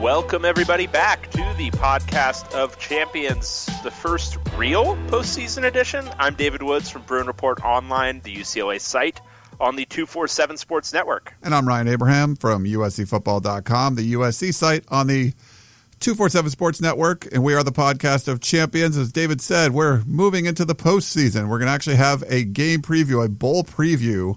Welcome, everybody, back to the podcast of champions, the first real postseason edition. I'm David Woods from Bruin Report Online, the UCLA site on the 247 Sports Network. And I'm Ryan Abraham from USCFootball.com, the USC site on the 247 Sports Network. And we are the podcast of champions. As David said, we're moving into the postseason. We're going to actually have a game preview, a bowl preview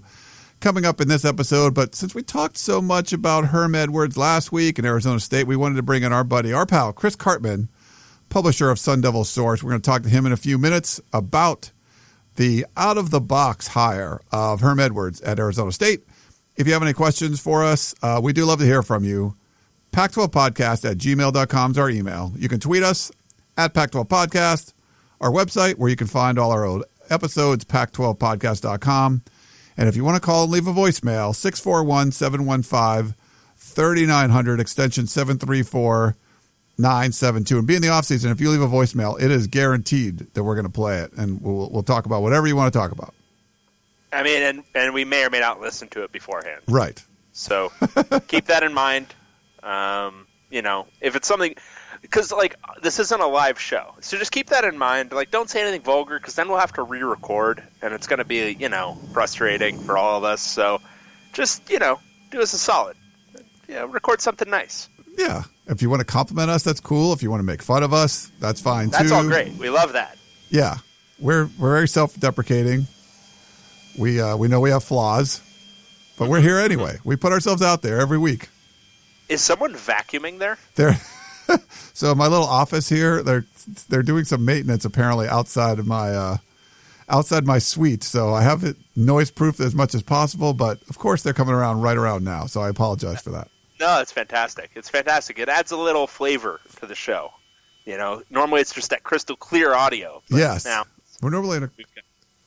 coming up in this episode. But since we talked so much about Herm Edwards last week in Arizona State, we wanted to bring in our buddy, our pal, Chris Karpman, publisher of Sun Devil Source. We're going to talk to him in a few minutes about the out of the box hire of Herm Edwards at Arizona State. If you have any questions for us, uh, we do love to hear from you. Pac12podcast at gmail.com is our email. You can tweet us at Pac12podcast, our website where you can find all our old episodes, pac12podcast.com. And if you want to call and leave a voicemail, 641 715 3900, extension 734 972. And be in the off season, if you leave a voicemail, it is guaranteed that we're going to play it. And we'll, we'll talk about whatever you want to talk about. I mean, and, and we may or may not listen to it beforehand. Right. So keep that in mind. Um, you know, if it's something, because like this isn't a live show, so just keep that in mind. Like, don't say anything vulgar, because then we'll have to re-record, and it's going to be you know frustrating for all of us. So just you know, do us a solid. Yeah, record something nice. Yeah. If you want to compliment us, that's cool. If you want to make fun of us, that's fine That's too. all great. We love that. Yeah. We're we're very self deprecating. We uh, we know we have flaws, but we're here anyway. We put ourselves out there every week. Is someone vacuuming there? There. so my little office here, they're they're doing some maintenance apparently outside of my uh, outside my suite. So I have it noise proof as much as possible, but of course they're coming around right around now. So I apologize for that. No, it's fantastic. It's fantastic. It adds a little flavor to the show. You know, normally it's just that crystal clear audio. but yes. Now We're normally in a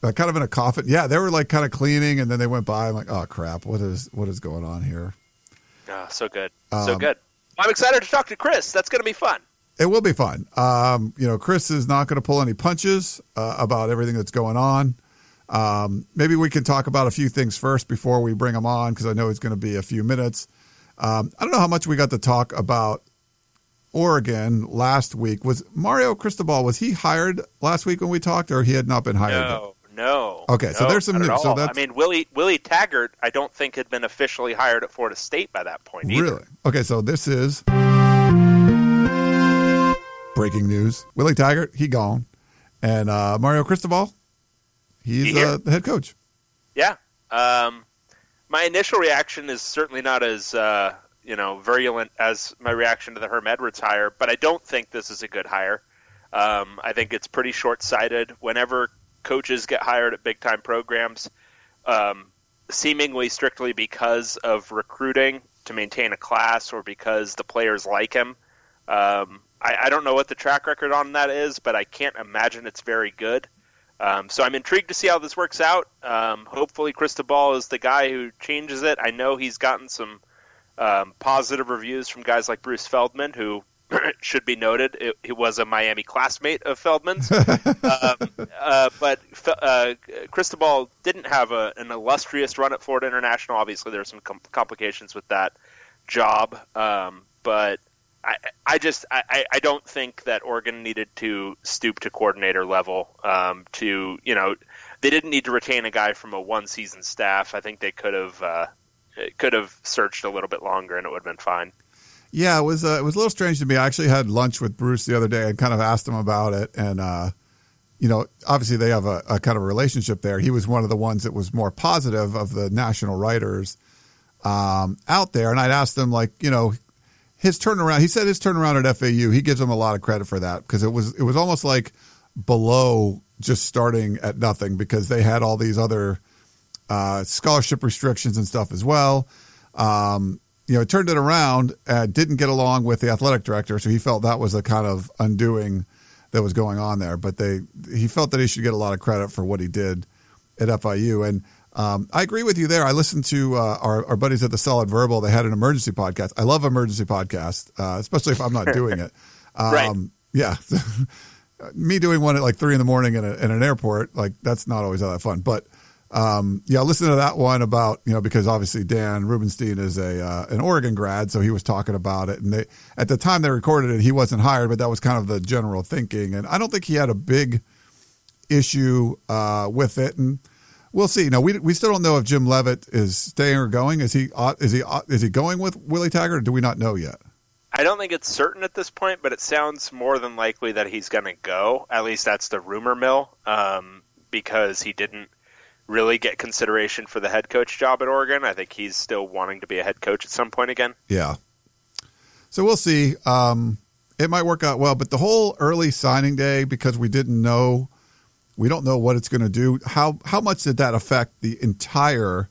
uh, kind of in a coffin. Yeah, they were like kind of cleaning, and then they went by. I'm like, oh crap, what is what is going on here? Oh, so good. so Um, good. I'm excited to talk to Chris. That's going to be fun. It will be fun. Um, you know, Chris is not going to pull any punches uh, about everything that's going on. Um, maybe we can talk about a few things first before we bring him on because I know it's going to be a few minutes. Um, I don't know how much we got to talk about Oregon last week. Was Mario Cristobal was he hired last week when we talked, or he had not been hired? No, no. Okay, so there's some news. So that's- I mean, Willie Willie Taggart, I don't think had been officially hired at Florida State by that point either. Really? Okay, so this is breaking news. Willie Taggart, he gone. And uh, Mario Cristobal, he's He uh, the head coach. Yeah. Um, my initial reaction is certainly not as uh, you know virulent as my reaction to the Herm Edwards hire, but I don't think this is a good hire. Um, I think it's pretty short-sighted. Whenever coaches get hired at big-time programs, um, seemingly strictly because of recruiting to maintain a class or because the players like him. Um, I, I don't know what the track record on that is, but I can't imagine it's very good. Um, so I'm intrigued to see how this works out. Um, hopefully, Cristobal is the guy who changes it. I know he's gotten some um, positive reviews from guys like Bruce Feldman, who should be noted. It, he was a Miami classmate of Feldman's. um, uh, but uh, Cristobal didn't have a, an illustrious run at Florida International. Obviously, there were some com- complications with that job. Um, but I, I just I, I- I don't think that Oregon needed to stoop to coordinator level um, to you know they didn't need to retain a guy from a one season staff. I think they could have uh, could have searched a little bit longer and it would have been fine. Yeah, it was uh, it was a little strange to me. I actually had lunch with Bruce the other day and kind of asked him about it. And uh, you know, obviously they have a, a kind of a relationship there. He was one of the ones that was more positive of the national writers um, out there. And I'd asked him like, you know, his turnaround. He said his turnaround at FAU. He gives him a lot of credit for that because it was it was almost like below just starting at nothing because they had all these other uh, scholarship restrictions and stuff as well. Um, you know, turned it around, uh, didn't get along with the athletic director, so he felt that was the kind of undoing that was going on there. But they, he felt that he should get a lot of credit for what he did at FIU. And um, I agree with you there. I listened to uh, our, our buddies at the Solid Verbal. They had an emergency podcast. I love emergency podcast, uh, especially if I'm not doing it. Um, Right. Yeah. Me doing one at like three in the morning in, a, in an airport, like that's not always all that fun. But um, yeah, listen to that one about you know because obviously Dan Rubenstein is a uh, an Oregon grad, so he was talking about it. And they at the time they recorded it, he wasn't hired, but that was kind of the general thinking. And I don't think he had a big issue uh, with it. And we'll see. Now we we still don't know if Jim Leavitt is staying or going. Is he uh, is he uh, is he going with Willie Taggart? Or do we not know yet? I don't think it's certain at this point, but it sounds more than likely that he's going to go. At least that's the rumor mill, um, because he didn't really get consideration for the head coach job at Oregon. I think he's still wanting to be a head coach at some point again. Yeah. So we'll see. Um, it might work out well, but the whole early signing day because we didn't know, we don't know what it's going to do. How how much did that affect the entire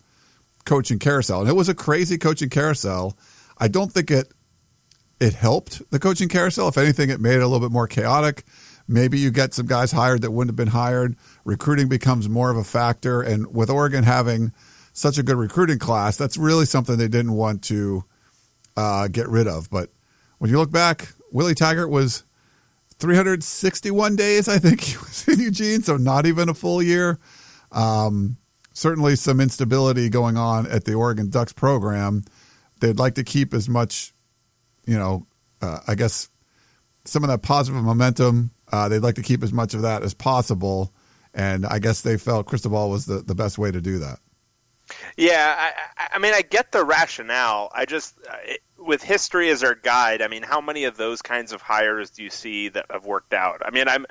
coaching carousel? And it was a crazy coaching carousel. I don't think it it helped the coaching carousel. If anything, it made it a little bit more chaotic. Maybe you get some guys hired that wouldn't have been hired. Recruiting becomes more of a factor, and with Oregon having such a good recruiting class, that's really something they didn't want to uh, get rid of. But when you look back, Willie Taggart was 361 days, I think he was in Eugene, so not even a full year. Um, certainly some instability going on at the Oregon Ducks program. They'd like to keep as much, you know, uh, I guess some of that positive momentum. Uh, they'd like to keep as much of that as possible. And I guess they felt Cristobal was the, the best way to do that. Yeah, I, I- mean, I get the rationale. I just, it, with history as our guide, I mean, how many of those kinds of hires do you see that have worked out? I mean, I'm,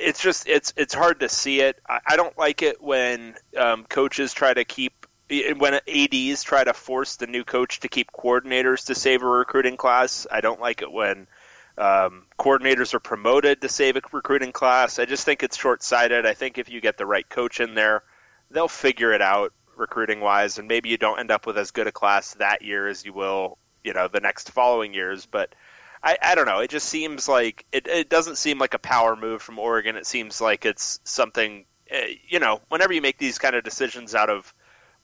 it's just, it's, it's hard to see it. I, I don't like it when um, coaches try to keep, when ads try to force the new coach to keep coordinators to save a recruiting class. I don't like it when um, coordinators are promoted to save a recruiting class. I just think it's short sighted. I think if you get the right coach in there, they'll figure it out recruiting wise, and maybe you don't end up with as good a class that year as you will, you know, the next following years. But I, I don't know. It just seems like it, it doesn't seem like a power move from Oregon. It seems like it's something, uh, you know, whenever you make these kind of decisions out of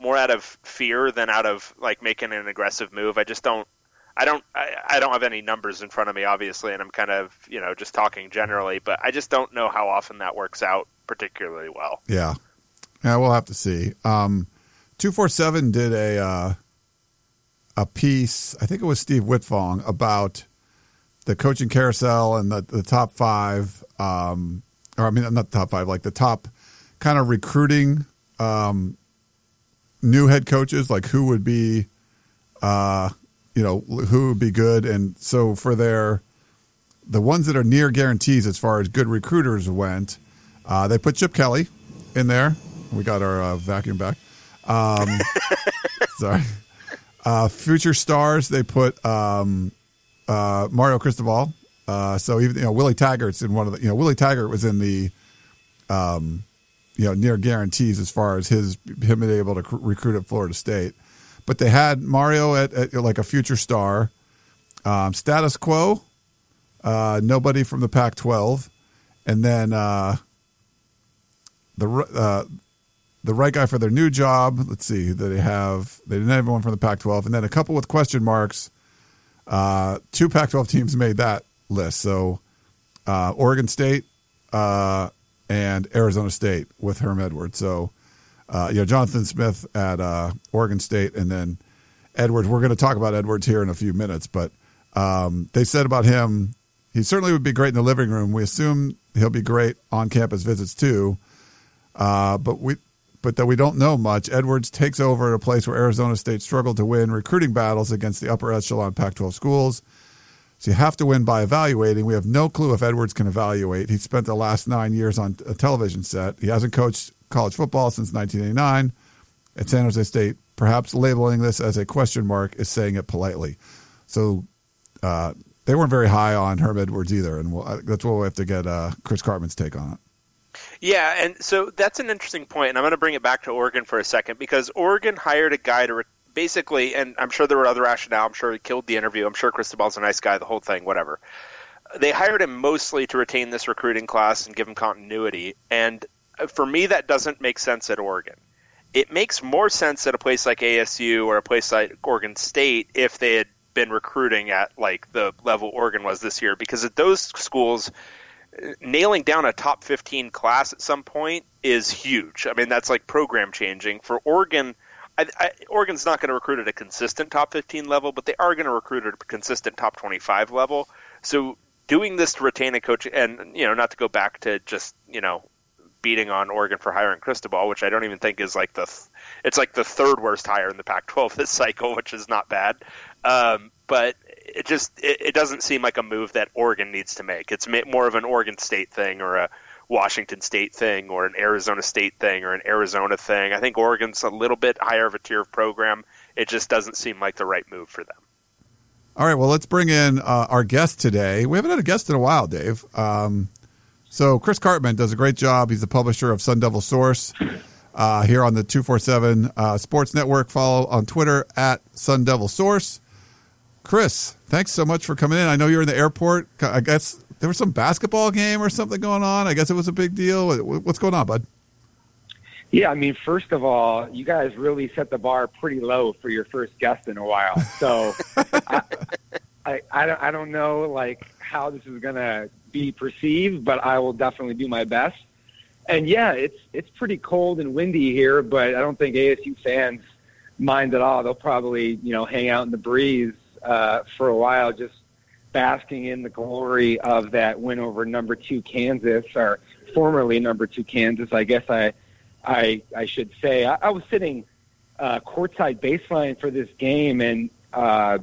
more out of fear than out of like making an aggressive move. I just don't. I don't. I, I don't have any numbers in front of me, obviously, and I'm kind of you know just talking generally. But I just don't know how often that works out particularly well. Yeah. Yeah, we'll have to see. Um, 247 did a uh, a piece, I think it was Steve Wiltfong, about the coaching carousel and the, the top five, um, or I mean, not the top five, like the top kind of recruiting um, new head coaches, like who would be, uh, you know, who would be good. And so for their, the ones that are near guarantees as far as good recruiters went, uh, they put Chip Kelly in there. We got our uh, vacuum back. Um, sorry. Uh, future stars, they put um, uh, Mario Cristobal. Uh, so even you know Willie Taggart's in one of the you know Willie Taggart was in the um, you know near guarantees as far as his him being able to cr- recruit at Florida State, but they had Mario at, at like a future star. Um, status quo, uh, nobody from the Pac-12, and then uh, the uh, the right guy for their new job. Let's see, they have they didn't have anyone from the Pac-12, and then a couple with question marks. Uh, two Pac-12 teams made that list, so uh, Oregon State uh, and Arizona State with Herm Edwards. So uh, you know Jonathan Smith at uh, Oregon State, and then Edwards. We're going to talk about Edwards here in a few minutes, but um, they said about him, he certainly would be great in the living room. We assume he'll be great on campus visits too. Uh, but we, but that we don't know much. Edwards takes over at a place where Arizona State struggled to win recruiting battles against the upper echelon Pac-12 schools. So you have to win by evaluating. We have no clue if Edwards can evaluate. He spent the last nine years on a television set. He hasn't coached college football since 1989 at San Jose State. Perhaps labeling this as a question mark is saying it politely. So uh, they weren't very high on Herm Edwards either, and we'll, uh, that's what we have to get uh, Chris Karpman's take on it. Yeah, and so that's an interesting point, and I'm going to bring it back to Oregon for a second because Oregon hired a guy to re- basically, and I'm sure there were other rationale. I'm sure he killed the interview. I'm sure Cristobal's a nice guy. The whole thing, whatever. They hired him mostly to retain this recruiting class and give him continuity. And for me, that doesn't make sense at Oregon. It makes more sense at a place like ASU or a place like Oregon State if they had been recruiting at like the level Oregon was this year, because at those schools, nailing down a top 15 class at some point is huge. I mean, that's like program changing. For Oregon, I, I, Oregon's not going to recruit at a consistent top 15 level, but they are going to recruit at a consistent top 25 level. So doing this to retain a coach, and you know, not to go back to just you know beating on Oregon for hiring Cristobal, which I don't even think is like the th- it's like the third worst hire in the Pac-12 this cycle, which is not bad. Um, but it just it, it, doesn't seem like a move that Oregon needs to make. It's more of an Oregon State thing or a Washington State thing or an Arizona State thing or an Arizona thing. I think Oregon's a little bit higher of a tier of program. It just doesn't seem like the right move for them. All right, well, let's bring in uh, our guest today. We haven't had a guest in a while, Dave. Um, so Chris Karpman does a great job. He's the publisher of Sun Devil Source uh, here on the 247 uh, Sports Network. Follow on Twitter at Sun Devil Source. Chris, thanks so much for coming in. I know you're in the airport. I guess there was some basketball game or something going on. I guess it was a big deal. What's going on, bud? Yeah, I mean, first of all, you guys really set the bar pretty low for your first guest in a while. So I, I, I, don't, I don't know like how this is going to be perceived, but I will definitely do my best. And yeah, it's it's pretty cold and windy here, but I don't think ASU fans mind at all. They'll probably you know hang out in the breeze uh, for a while, just basking in the glory of that win over number two Kansas, or formerly number two Kansas. I guess I, I, I should say. I, I was sitting uh, courtside baseline for this game, and uh,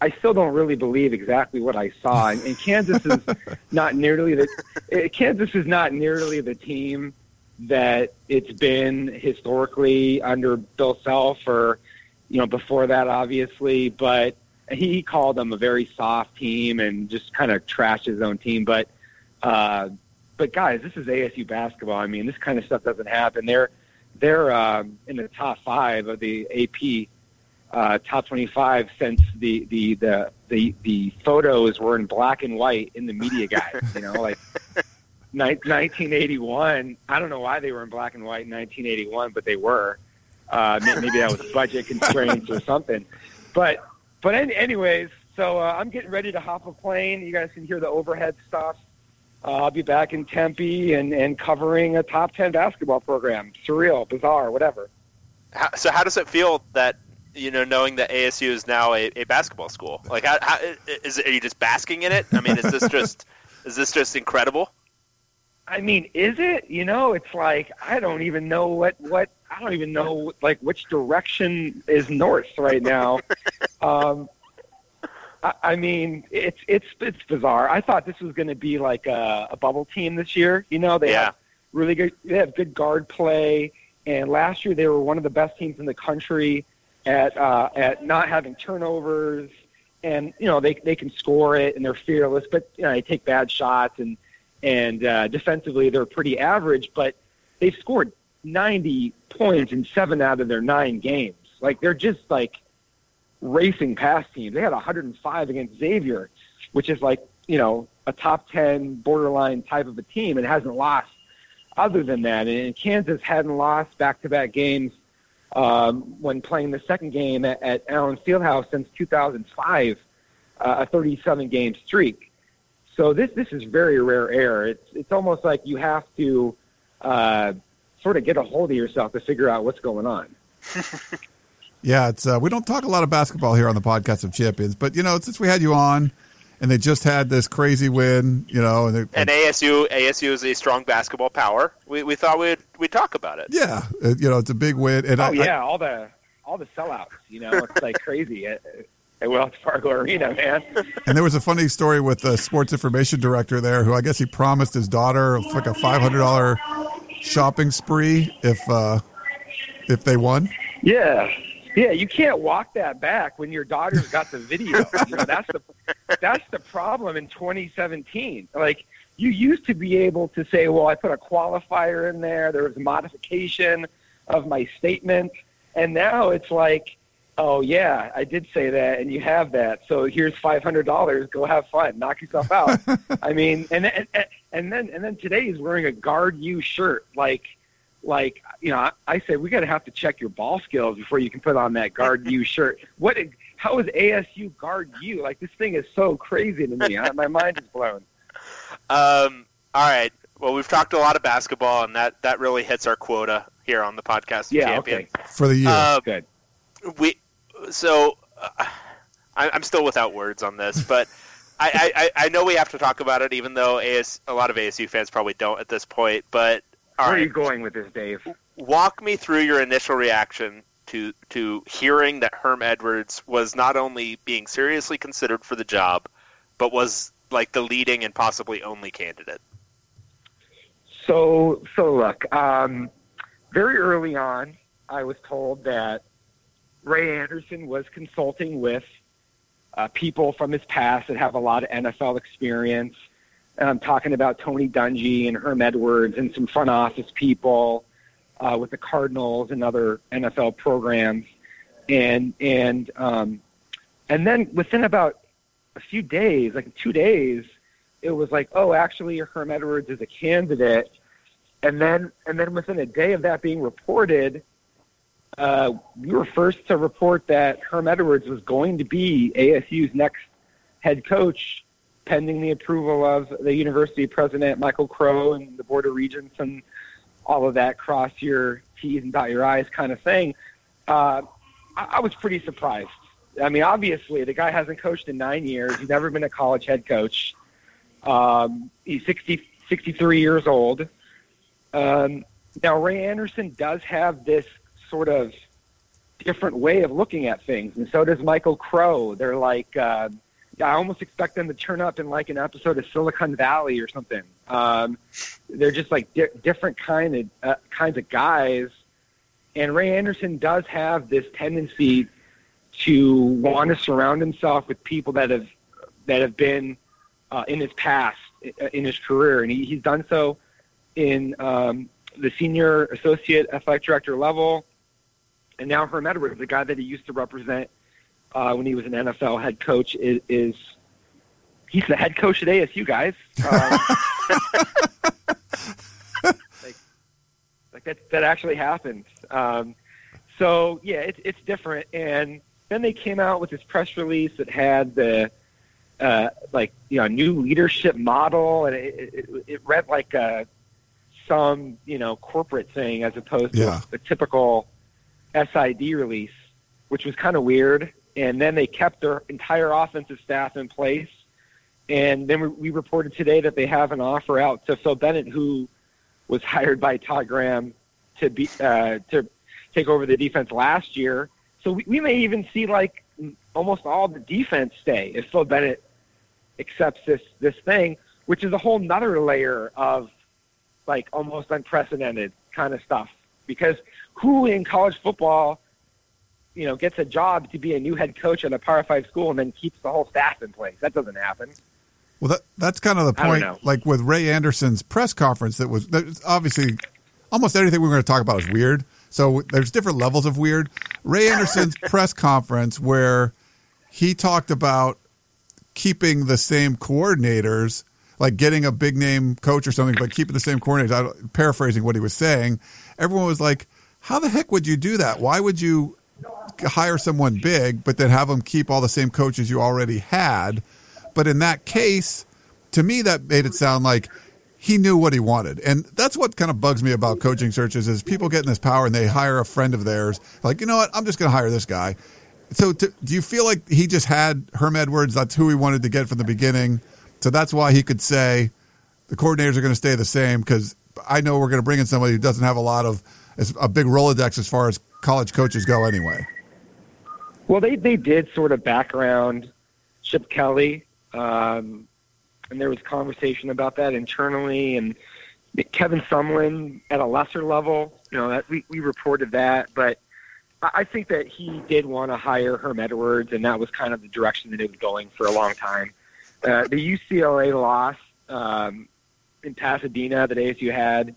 I still don't really believe exactly what I saw. And, and Kansas is not nearly the eh, Kansas is not nearly the team that it's been historically under Bill Self, or you know before that, obviously, but he called them a very soft team and just kind of trashed his own team. But uh, but guys, this is ASU basketball. I mean, this kind of stuff doesn't happen. They're they're um, in the top five of the AP uh, top 25 since the the the the the photos were in black and white in the media guide. You know, like. 1981. I don't know why they were in black and white in 1981, but they were. Uh, maybe that was budget constraints or something. But but any, anyways, so uh, I'm getting ready to hop a plane. You guys can hear the overhead stuff. Uh, I'll be back in Tempe and, and covering a top 10 basketball program. Surreal, bizarre, whatever. How, so how does it feel that, you know, knowing that ASU is now a, a basketball school? Like, how, how, is it, are you just basking in it? I mean, is this just, is this just incredible? I mean, is it? You know, it's like, I don't even know what, what I don't even know like which direction is north right now. um, I, I mean, it's it's it's bizarre. I thought this was going to be like a, a bubble team this year. You know, they yeah. have really good they have good guard play, and last year they were one of the best teams in the country at uh, at not having turnovers. And you know they they can score it and they're fearless, but you know they take bad shots and and uh, defensively they're pretty average. But they've scored 90 points in seven out of their nine games. Like they're just like racing past teams. They had 105 against Xavier, which is like you know a top 10 borderline type of a team, and hasn't lost other than that. And Kansas hadn't lost back-to-back games um, when playing the second game at, at Allen Fieldhouse since 2005, uh, a 37 game streak. So this this is very rare air. It's it's almost like you have to. Uh, sort of get a hold of yourself to figure out what's going on. yeah, it's uh, we don't talk a lot of basketball here on the podcast of champions, but you know, since we had you on, and they just had this crazy win, you know, and, and ASU ASU is a strong basketball power. We we thought we'd we'd talk about it. Yeah, you know, it's a big win. And oh I, yeah, I, all the all the sellouts. You know, it's like crazy. At, at Wells Fargo Arena, man. And there was a funny story with the sports information director there, who I guess he promised his daughter like a five hundred dollar shopping spree if uh, if they won? Yeah, yeah. You can't walk that back when your daughter's got the video. you know, that's the that's the problem in 2017. Like you used to be able to say, well, I put a qualifier in there. There was a modification of my statement, and now it's like. oh yeah, I did say that, and you have that. So here's five hundred dollars. Go have fun. Knock yourself out. I mean, and, and and then and then today he's wearing a guard you shirt. Like like you know, I, I said we got to have to check your ball skills before you can put on that guard you shirt. What? How is ASU guard you? Like this thing is so crazy to me. I, my mind is blown. Um, all right. Well, we've talked a lot of basketball, and that, that really hits our quota here on the podcast. Yeah. Champion. Okay. for the year. Um, Good. we so uh, I, I'm still without words on this, but I, I, I know we have to talk about it, even though AS, a lot of ASU fans probably don't at this point. But all Where right, are you going with this, Dave? walk me through your initial reaction to to hearing that Herm Edwards was not only being seriously considered for the job, but was like the leading and possibly only candidate. So, so look, um, very early on, I was told that Ray Anderson was consulting with uh, people from his past that have a lot of NFL experience. I'm talking about Tony Dungy and Herm Edwards and some front office people uh, with the Cardinals and other NFL programs. And and um, and then within about a few days, like two days, it was like, oh, actually, Herm Edwards is a candidate. And then, and then within a day of that being reported, uh, we were first to report that Herm Edwards was going to be ASU's next head coach, pending the approval of the university president Michael Crow and the board of regents and all of that cross your T's and dot your I's kind of thing. Uh, I, I was pretty surprised. I mean, obviously, the guy hasn't coached in nine years. He's never been a college head coach. Um, he's 60, 63 years old. Um, now, Ray Anderson does have this sort of different way of looking at things, and so does Michael Crow. They're like, uh, I almost expect them to turn up in like an episode of Silicon Valley or something. Um, they're just like di- different kind of uh, kinds of guys, and Ray Anderson does have this tendency to want to surround himself with people that have that have been uh, in his past in his career, and he, he's done so in um, the senior associate athletic director level, and now Herm Edwards, the guy that he used to represent uh, when he was an NFL head coach, is, is he's the head coach at ASU, guys. Um, like, like that that actually happened. Um, so yeah, it's it's different. And then they came out with this press release that had the uh, like you know new leadership model, and it, it, it read like a some you know corporate thing as opposed to Yeah. a typical SID release, which was kind of weird. And then they kept their entire offensive staff in place. And then we, reported today that they have an offer out to Phil Bennett, who was hired by Todd Graham to be uh, to take over the defense last year. So we, we may even see like almost all the defense stay if Phil Bennett accepts this this thing, which is a whole nother layer of like almost unprecedented kind of stuff. Because who in college football, you know, gets a job to be a new head coach at a Power Five school and then keeps the whole staff in place? That doesn't happen. Well, that, that's kind of the point. Like with Ray Anderson's press conference, that was obviously almost everything we're going to talk about is weird. So there's different levels of weird. Ray Anderson's press conference where he talked about keeping the same coordinators, like getting a big name coach or something, but keeping the same coordinators. I paraphrasing what he was saying, everyone was like, "How the heck would you do that? Why would you hire someone big, but then have them keep all the same coaches you already had?" But in that case, to me, that made it sound like he knew what he wanted. And that's what kind of bugs me about coaching searches is people get in this power and they hire a friend of theirs. Like, you know what? I'm just going to hire this guy. So to, do you feel like he just had Herm Edwards? That's who he wanted to get from the beginning. So that's why he could say the coordinators are going to stay the same because I know we're going to bring in somebody who doesn't have a lot of a big Rolodex as far as college coaches go anyway. Well, they they did sort of background Chip Kelly, um, and there was conversation about that internally, and Kevin Sumlin at a lesser level. You know, that we we reported that, but I think that he did want to hire Herm Edwards, and that was kind of the direction that it was going for a long time. Uh, the UCLA loss um, in Pasadena that ASU had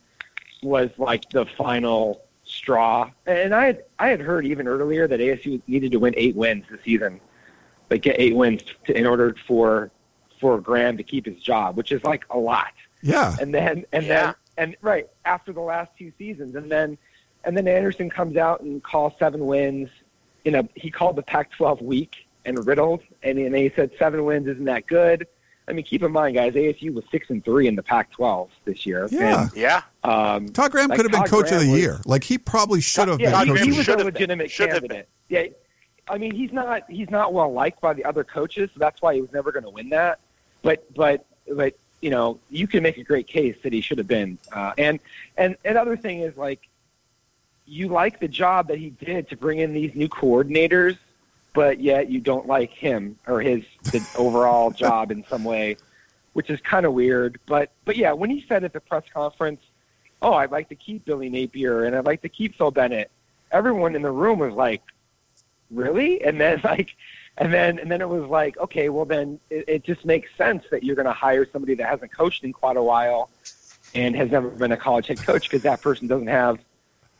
was like the final straw. And I had I had heard even earlier that ASU needed to win eight wins this season, like get eight wins to, in order for for Graham to keep his job, which is like a lot. Yeah. And then and Yeah. then and right after the last two seasons, and then and then Anderson comes out and calls seven wins. You know, he called the Pac-12 weak and riddled, and, and he said seven wins isn't that good. I mean, keep in mind, guys, ASU was six and three in the Pac-12 this year. Yeah. Yeah. Um, Todd Graham Like, could have been Todd coach of the was- year. Like he probably should have yeah, been he, coach. he was a have been. legitimate Should candidate. Yeah, I mean, he's not he's not well liked by the other coaches, so that's why he was never going to win that. But but but you know, you can make a great case that he should have been. Uh, and and another thing is like, you like the job that he did to bring in these new coordinators, but yet you don't like him or his the overall job in some way, which is kind of weird. But but yeah, when he said at the press conference, "Oh, I'd like to keep Billy Napier and I'd like to keep Phil Bennett," everyone in the room was like, "Really?" And then like, and then and then it was like, okay, well then it, it just makes sense that you're going to hire somebody that hasn't coached in quite a while and has never been a college head coach because that person doesn't have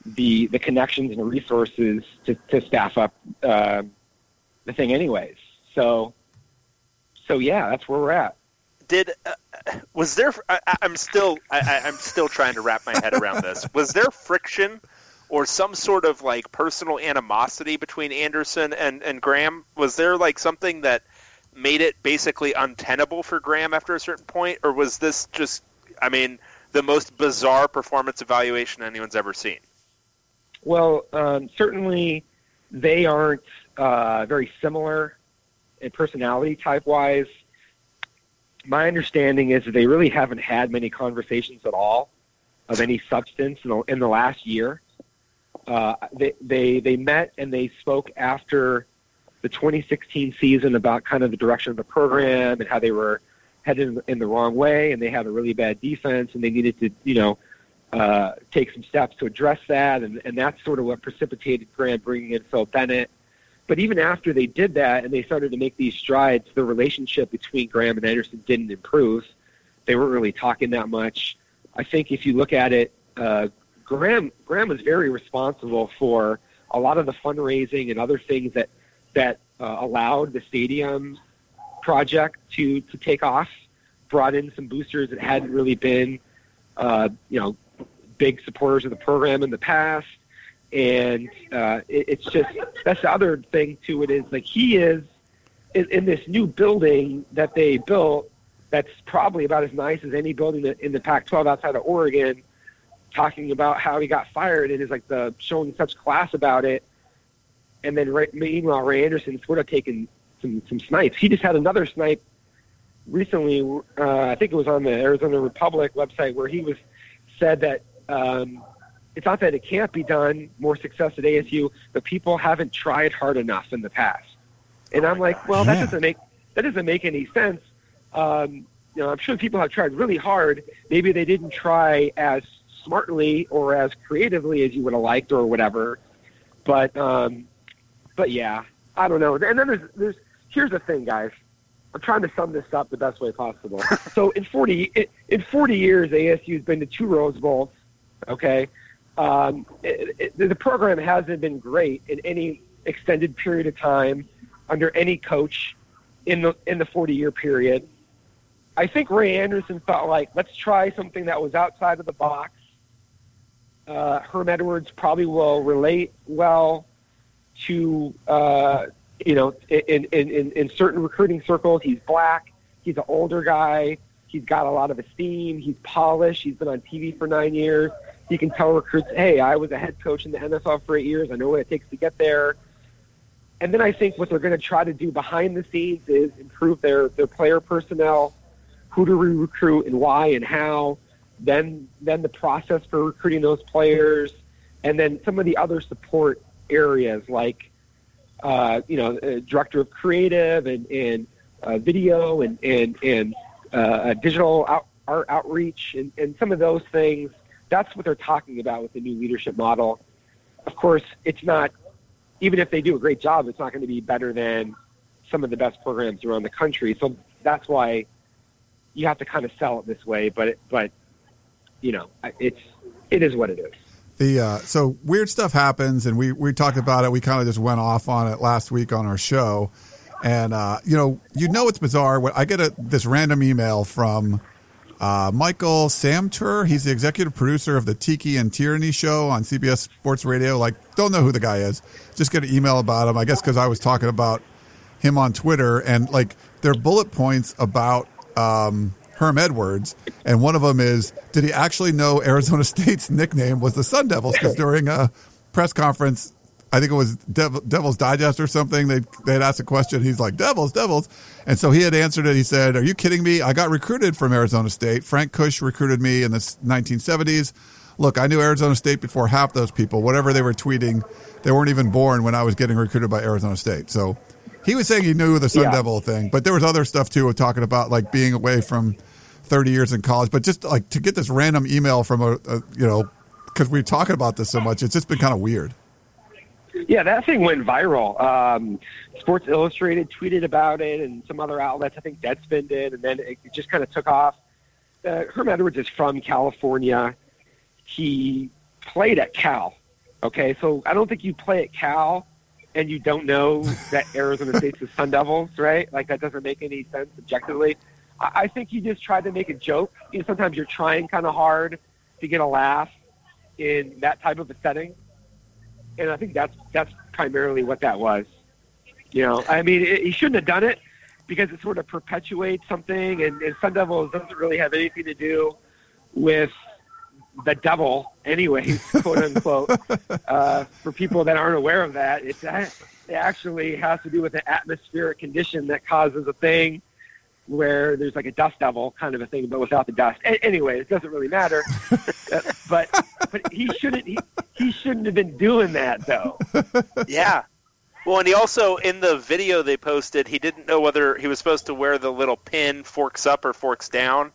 the the connections and resources to, to staff up uh, the thing anyways. So so yeah, that's where we're at. Did uh, was there? I, I'm still I, I- I'm still trying to wrap my head around this. Was there friction or some sort of like personal animosity between Anderson and and Graham? Was there like something that made it basically untenable for Graham after a certain point, or was this just? I mean, the most bizarre performance evaluation anyone's ever seen. Well, um, certainly they aren't uh, very similar in personality type wise. My understanding is that they really haven't had many conversations at all of any substance in the, in the last year. Uh, they, they they met and they spoke after the 2016 season about kind of the direction of the program and how they were headed in the, in the wrong way and they had a really bad defense and they needed to you know uh, take some steps to address that, and, and that's sort of what precipitated Graham bringing in Phil Bennett. But even after they did that and they started to make these strides, the relationship between Graham and Anderson didn't improve. They weren't really talking that much. I think if you look at it, uh, Graham Graham was very responsible for a lot of the fundraising and other things that that uh, allowed the stadium project to to take off. Brought in some boosters that hadn't really been, uh, you know, big supporters of the program in the past, and uh, it, it's just that's the other thing to it is like he is in, in this new building that they built that's probably about as nice as any building in the Pac-12 outside of Oregon. Talking about how he got fired and is like the showing such class about it, and then meanwhile Ray Anderson sort of taking some some snipes. He just had another snipe recently. Uh, I think it was on the Arizona Republic website where he was said that um, it's not that it can't be done, more success at ASU, but people haven't tried hard enough in the past. And I'm like, well, that doesn't make that doesn't make any sense. Um, you know, I'm sure people have tried really hard. Maybe they didn't try as smartly or as creatively as you would have liked or whatever. But um, but yeah, I don't know. And then there's there's here's the thing, guys. I'm trying to sum this up the best way possible. so in 40 in- in 40 years, ASU's been to two Rose Bowls. Okay, um, it, it, the program hasn't been great in any extended period of time under any coach in the in the 40 year period. I think Ray Anderson felt like let's try something that was outside of the box. Uh, Herm Edwards probably will relate well to uh, you know in, in, in, in certain recruiting circles. He's black. He's an older guy. He's got a lot of esteem. He's polished. He's been on TV for nine years. He can tell recruits, "Hey, I was a head coach in the NFL for eight years. I know what it takes to get there." And then I think what they're going to try to do behind the scenes is improve their their player personnel, who to recruit and why and how. Then then the process for recruiting those players, and then some of the other support areas like uh, you know uh, director of creative and and uh, video and and and uh, digital out, art outreach and, and some of those things. That's what they're talking about with the new leadership model. Of course, it's not even if they do a great job, it's not going to be better than some of the best programs around the country. So that's why you have to kind of sell it this way. But but you know, it's it is what it is. The uh, so weird stuff happens, and we we talked about it. We kind of just went off on it last week on our show, and uh, you know, you know, it's bizarre. When I get a, this random email from uh, Michael Samter. He's the executive producer of the Tiki and Tierney show on CBS Sports Radio. Like, don't know who the guy is. Just get an email about him. I guess because I was talking about him on Twitter, and like, they're bullet points about. Um, Herm Edwards, and one of them is, did he actually know Arizona State's nickname was the Sun Devils? Because during a press conference, I think it was Dev- Devil's Digest or something, they they had asked a question. He's like, Devils, Devils. And so he had answered it. He said, Are you kidding me? I got recruited from Arizona State. Frank Kush recruited me in the 1970s. Look, I knew Arizona State before half those people. Whatever they were tweeting, they weren't even born when I was getting recruited by Arizona State. So he was saying he knew the Sun Yeah. Devil thing, but there was other stuff too, of talking about like being away from 30 years in college. But just like to get this random email from a, a you know, because we're talking about this so much, it's just been kind of weird. Yeah, that thing went viral. Um, Sports Illustrated tweeted about it, and some other outlets. I think Deadspin did, and then it just kind of took off. Uh, Herm Edwards is from California. He played at Cal. Okay, so I don't think you play at Cal and you don't know that Arizona State's the Sun Devils, right? Like that doesn't make any sense objectively. I, I think you just tried to make a joke. You know, sometimes you're trying kind of hard to get a laugh in that type of a setting and I think that's that's primarily what that was. You know, I mean, it, he shouldn't have done it because it sort of perpetuates something, and, and Sun Devils doesn't really have anything to do with the devil, anyways, quote unquote. uh, for people that aren't aware of that, it actually has to do with an atmospheric condition that causes a thing where there's like a dust devil kind of a thing, but without the dust. A- anyway, it doesn't really matter. Uh, but but he shouldn't he, he shouldn't have been doing that though. Yeah. Well, and he also in the video they posted, he didn't know whether he was supposed to wear the little pin forks up or forks down.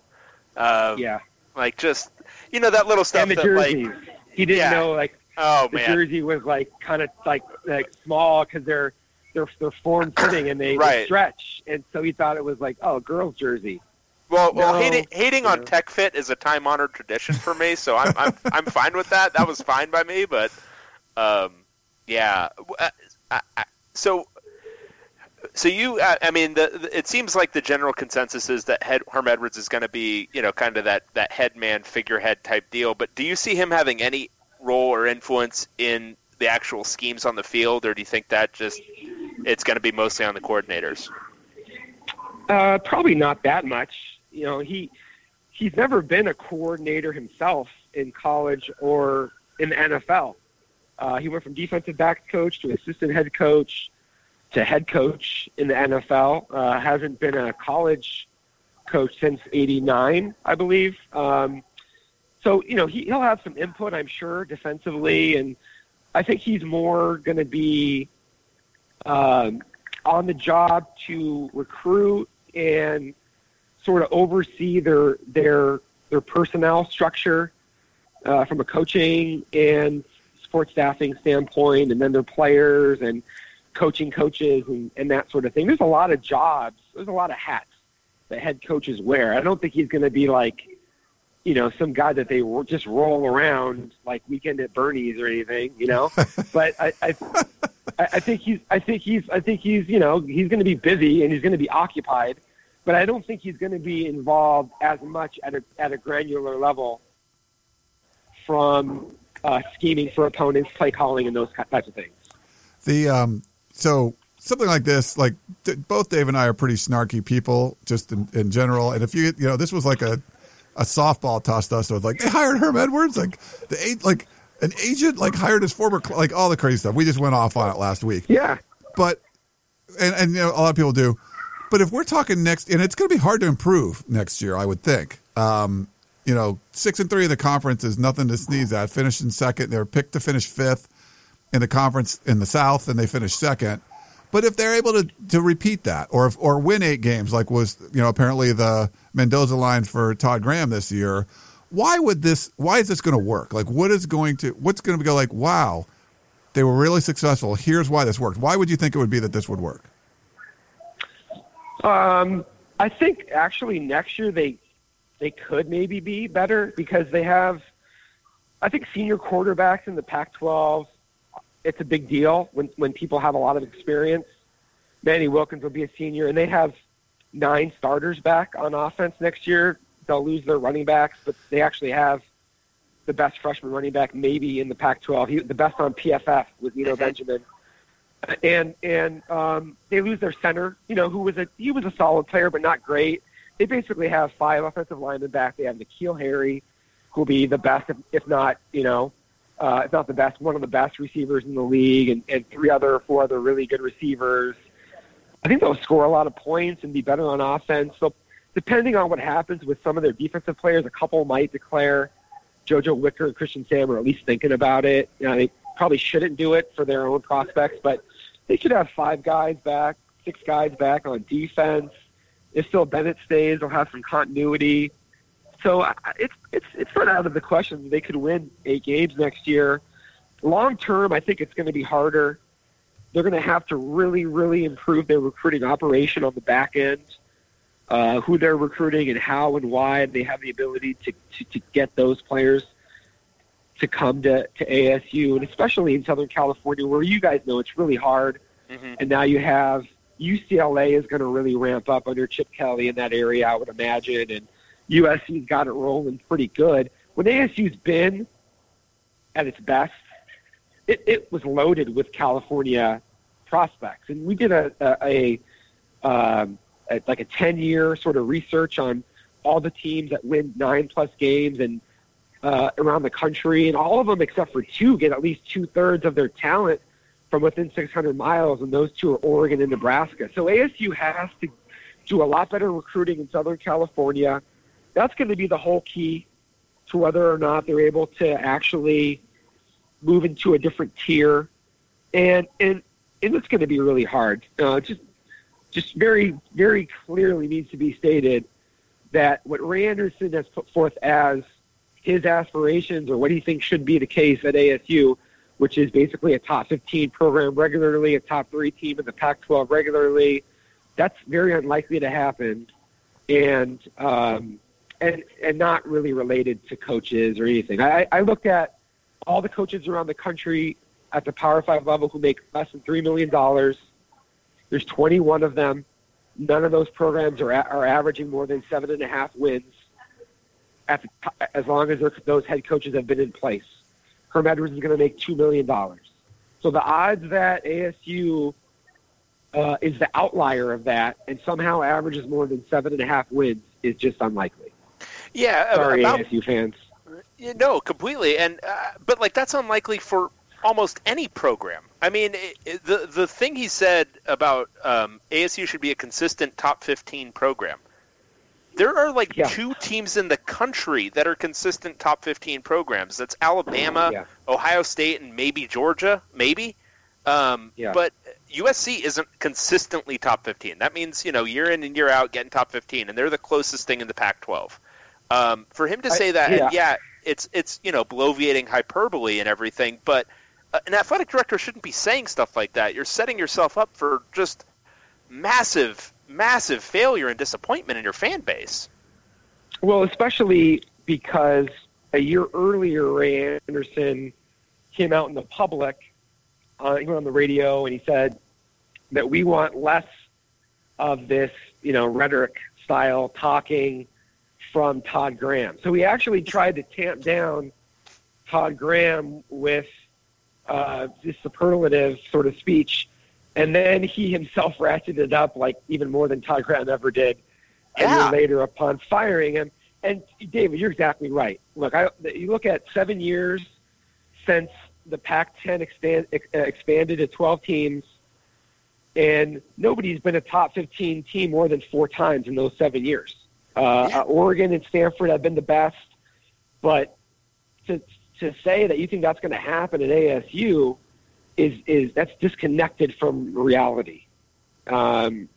Uh, Yeah, Like just you know that little stuff and the that jerseys. like he didn't Yeah. know like oh the man jersey was like kind of like like small because they're they're they're form fitting and they, they stretch, and so he thought it was like oh girl's jersey. Well, well, No. hating, hating on. Tech Fit is a time honored tradition for me, so I'm I'm I'm fine with that. That was fine by me, but um, yeah. Uh, I, I, so, so you, I, I mean, the, the, it seems like the general consensus is that head, Herm Edwards is going to be, you know, kind of that that head man figurehead type deal. But do you see him having any role or influence in the actual schemes on the field, or do you think that just it's going to be mostly on the coordinators? Uh, probably not that much. You know, he he's never been a coordinator himself in college or in the NFL. Uh, he went from defensive back coach to assistant head coach to head coach in the NFL. Uh, hasn't been a college coach since '89, I believe. Um, so you know he, he'll have some input, I'm sure, defensively, and I think he's more going to be um, on the job to recruit and sort of oversee their their their personnel structure uh, from a coaching and sports staffing standpoint, and then their players and coaching coaches and, and that sort of thing. There's a lot of jobs. There's a lot of hats that head coaches wear. I don't think he's going to be like, you know, some guy that they just roll around like weekend at Bernie's or anything, you know. but I, I, I think he's, I think he's, I think he's, you know, he's going to be busy and he's going to be occupied. But I don't think he's going to be involved as much at a at a granular level from uh, scheming for opponents, play calling, and those types of things. The um, so something like this, like d- both Dave and I are pretty snarky people, just in, in general. And if you, you know, this was like a a softball tossed us with like they hired Herm Edwards, like the eight, like an agent, like hired his former, like all the crazy stuff. We just went off on it last week, Yeah, but and and you know a lot of people do. But if we're talking next, and it's going to be hard to improve next year, I would think. Um, you know, six and three of the conference is nothing to sneeze at. Finishing second, they were picked to finish fifth in the conference in the South, and they finished second. But if they're able to, to repeat that, or if, or win eight games, like was you know apparently the Mendoza line for Todd Graham this year, why would this? Why is this going to work? Like, what is going to? What's going to go like? Wow, they were really successful. Here's why this worked. Why would you think it would be that this would work? Um, I think actually next year they they could maybe be better because they have I think senior quarterbacks in the Pac-12, it's a big deal when when people have a lot of experience. Manny Wilkins will be a senior, and they have nine starters back on offense next year. They'll lose their running backs, but they actually have the best freshman running back maybe in the Pac-12. He, the best on PFF was Eno Benjamin, and and um, they lose their center. You know, who was a he was a solid player, but not great. They basically have five offensive linemen back. They have N'Keal Harry, who will be the best, if, if not you know, uh, if not the best, one of the best receivers in the league, and, and three other, four other really good receivers. I think they'll score a lot of points and be better on offense. So depending on what happens with some of their defensive players, a couple might declare JoJo Wicker and Christian Sam are at least thinking about it. You know, they probably shouldn't do it for their own prospects, but they should have five guys back, six guys back on defense. If Phil Bennett stays, they'll have some continuity. So it's it's it's not out of the question they could win eight games next year. Long term, I think it's going to be harder. They're going to have to really, really improve their recruiting operation on the back end. Uh, who they're recruiting and how and why they have the ability to, to, to get those players to come to, to ASU, and especially in Southern California, where you guys know it's really hard. Mhm. And now you have UCLA is going to really ramp up under Chip Kelly in that area, I would imagine, and USC's got it rolling pretty good. When ASU's been at its best, it, it was loaded with California prospects, and we did a a, a, um, a like a ten year sort of research on all the teams that win nine plus games and uh, around the country, and all of them except for two get at least two thirds of their talent from within 600 miles, and those two are Oregon and Nebraska. So ASU has to do a lot better recruiting in Southern California. That's going to be the whole key to whether or not they're able to actually move into a different tier, and and and it's going to be really hard. Uh, just just very very clearly needs to be stated that what Ray Anderson has put forth as his aspirations or what he thinks should be the case at ASU, which is basically a top 15 program regularly, a top three team in the Pac-12 regularly. That's very unlikely to happen, and um, and and not really related to coaches or anything. I, I looked at all the coaches around the country at the Power Five level who make less than three million dollars. There's 21 of them. None of those programs are are averaging more than seven and a half wins. At the, as long as those- head coaches have been in place, Herm Edwards is going to make two million dollars. So the odds that ASU uh, is the outlier of that and somehow averages more than seven and a half wins is just unlikely. Yeah, Sorry, about ASU fans. Yeah, no, completely. And uh, but like that's unlikely for almost any program. I mean, it, it- the the thing he said about um, ASU should be a consistent top fifteen program. There are like Yeah. two teams in the country that are consistent top fifteen programs. That's Alabama, Yeah. Ohio State, and maybe Georgia, maybe. Um, Yeah. But USC isn't consistently top fifteen. That means you know year in and year out getting top fifteen, and they're the closest thing in the Pac-12. Um, for him to I- say that, yeah. and yeah, it's it's you know bloviating hyperbole and everything, but an athletic director shouldn't be saying stuff like that. You're setting yourself up for just massive, massive failure and disappointment in your fan base. Well, especially because a year earlier, Ray Anderson came out in the public, uh, he went on the radio and he said that we want less of this, you know, rhetoric style talking from Todd Graham. So we actually tried to tamp down Todd Graham with uh, this superlative sort of speech, and then he himself ratcheted it up like even more than Todd Graham ever did a Yeah. year later upon firing him. And David, you're exactly right. Look, I, you look at seven years since the Pac-10 expand, ex- uh, expanded to 12 teams, and nobody's been a top 15 team more than four times in those seven years. Uh, Yeah. uh, Oregon and Stanford have been the best, but to to say that you think that's going to happen at ASU is is that's disconnected from reality. Um,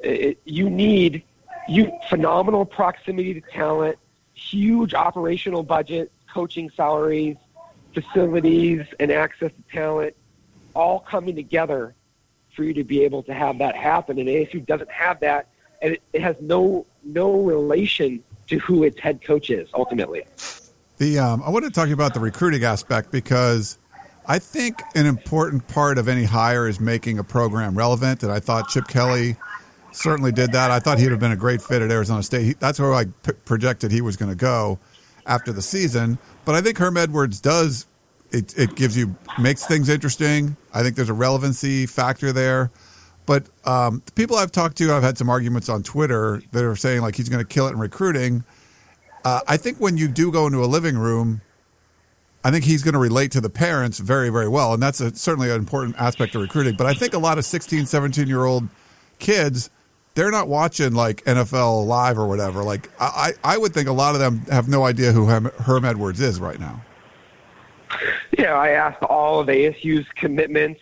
it, you need you phenomenal proximity to talent, huge operational budget, coaching salaries, facilities, and access to talent, all coming together for you to be able to have that happen. And ASU doesn't have that, and it, it has no no relation to who its head coach is ultimately. The um, I want to talk about the recruiting aspect because I think an important part of any hire is making a program relevant, and I thought Chip Kelly certainly did that. I thought he'd have been a great fit at Arizona State. He, that's where I p- projected he was going to go after the season. But I think Herm Edwards does it. It gives you makes things interesting. I think there's a relevancy factor there. But um, the people I've talked to, I've had some arguments on Twitter that are saying like he's going to kill it in recruiting. Uh, I think when you do go into a living room, I think he's going to relate to the parents very, very well. And that's a, certainly an important aspect of recruiting. But I think a lot of 16, 17 year old kids, they're not watching like NFL Live or whatever. Like, I, I would think a lot of them have no idea who Herm Edwards is right now. Yeah, I asked all of ASU's commitments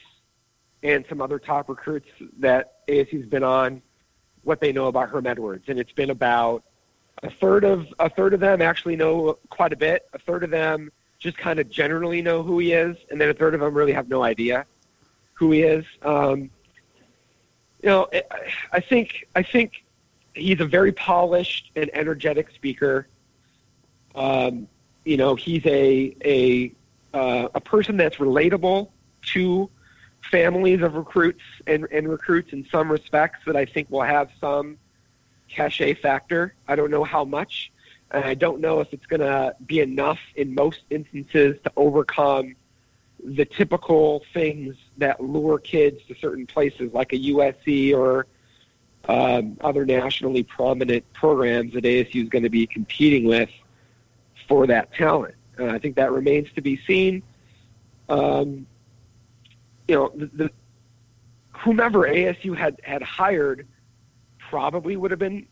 and some other top recruits that ASU's been on what they know about Herm Edwards. And it's been about a third of a third of them actually know quite a bit. A third of them just kind of generally know who he is, and then a third of them really have no idea who he is. Um, you know, I think I think he's a very polished and energetic speaker. Um, you know, he's a a uh, a person that's relatable to families of recruits and, and recruits in some respects that I think will have some cachet factor. I don't know how much, and I don't know if it's going to be enough in most instances to overcome the typical things that lure kids to certain places like a USC or um, other nationally prominent programs that ASU is going to be competing with for that talent. I think that remains to be seen. Um, you know, the, the, whomever ASU had, had hired probably would have been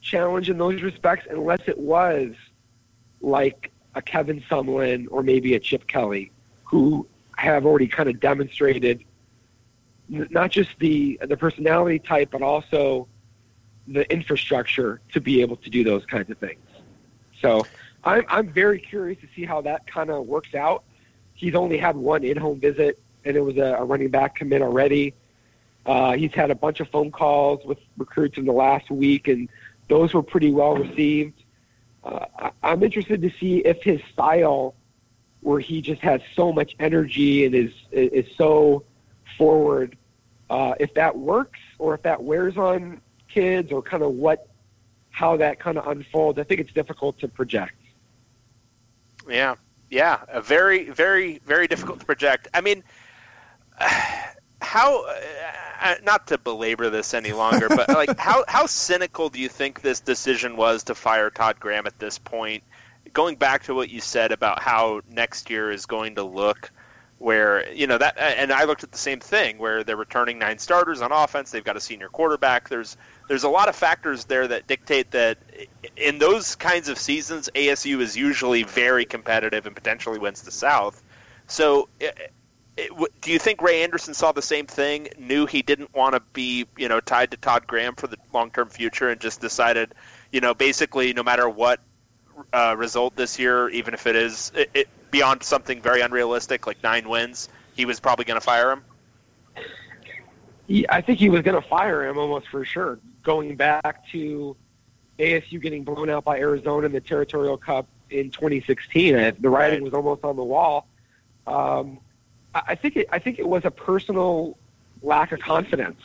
challenged in those respects unless it was like a Kevin Sumlin or maybe a Chip Kelly who have already kind of demonstrated not just the the personality type but also the infrastructure to be able to do those kinds of things. So I'm I'm very curious to see how that kind of works out. He's only had one in-home visit, and it was a, a running back commit already. Uh, he's had a bunch of phone calls with recruits in the last week, and those were pretty well received. Uh, I'm interested to see if his style, where he just has so much energy and is is so forward, uh, if that works or if that wears on kids or kind of what how that kind of unfolds. I think it's difficult to project. Yeah, yeah, very, very, very difficult to project. I mean, how? Uh, not to belabor this any longer, but like, how how cynical do you think this decision was to fire Todd Graham at this point? Going back to what you said about how next year is going to look, where you know that, and I looked at the same thing, where they're returning nine starters on offense. They've got a senior quarterback. There's there's a lot of factors there that dictate that in those kinds of seasons, ASU is usually very competitive and potentially wins the South. So, do you think Ray Anderson saw the same thing? Knew he didn't want to be, you know, tied to Todd Graham for the long-term future, and just decided, you know, basically, no matter what uh, result this year, even if it is it, beyond something very unrealistic, like nine wins, he was probably going to fire him. I think he was going to fire him almost for sure going back to ASU getting blown out by Arizona in the Territorial Cup in 2016. The writing was almost on the wall. Um, I think it, I think it was a personal lack of confidence.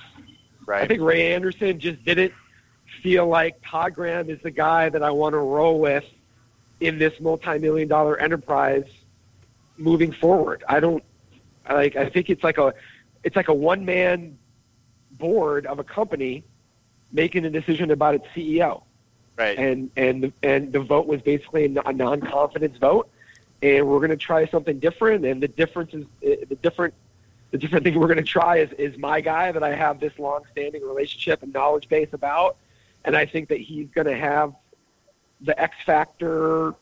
Right. I think Ray Anderson just didn't feel like Todd Graham is the guy that I want to roll with in this multi-million dollar enterprise moving forward. I don't like. I think it's like a it's like a one man board of a company making a decision about its CEO. Right. And and and the vote was basically a non-confidence vote, and we're going to try something different. And the difference is uh, the different the different thing we're going to try is is my guy that I have this long-standing relationship and knowledge base about, and I think that he's going to have the X factor,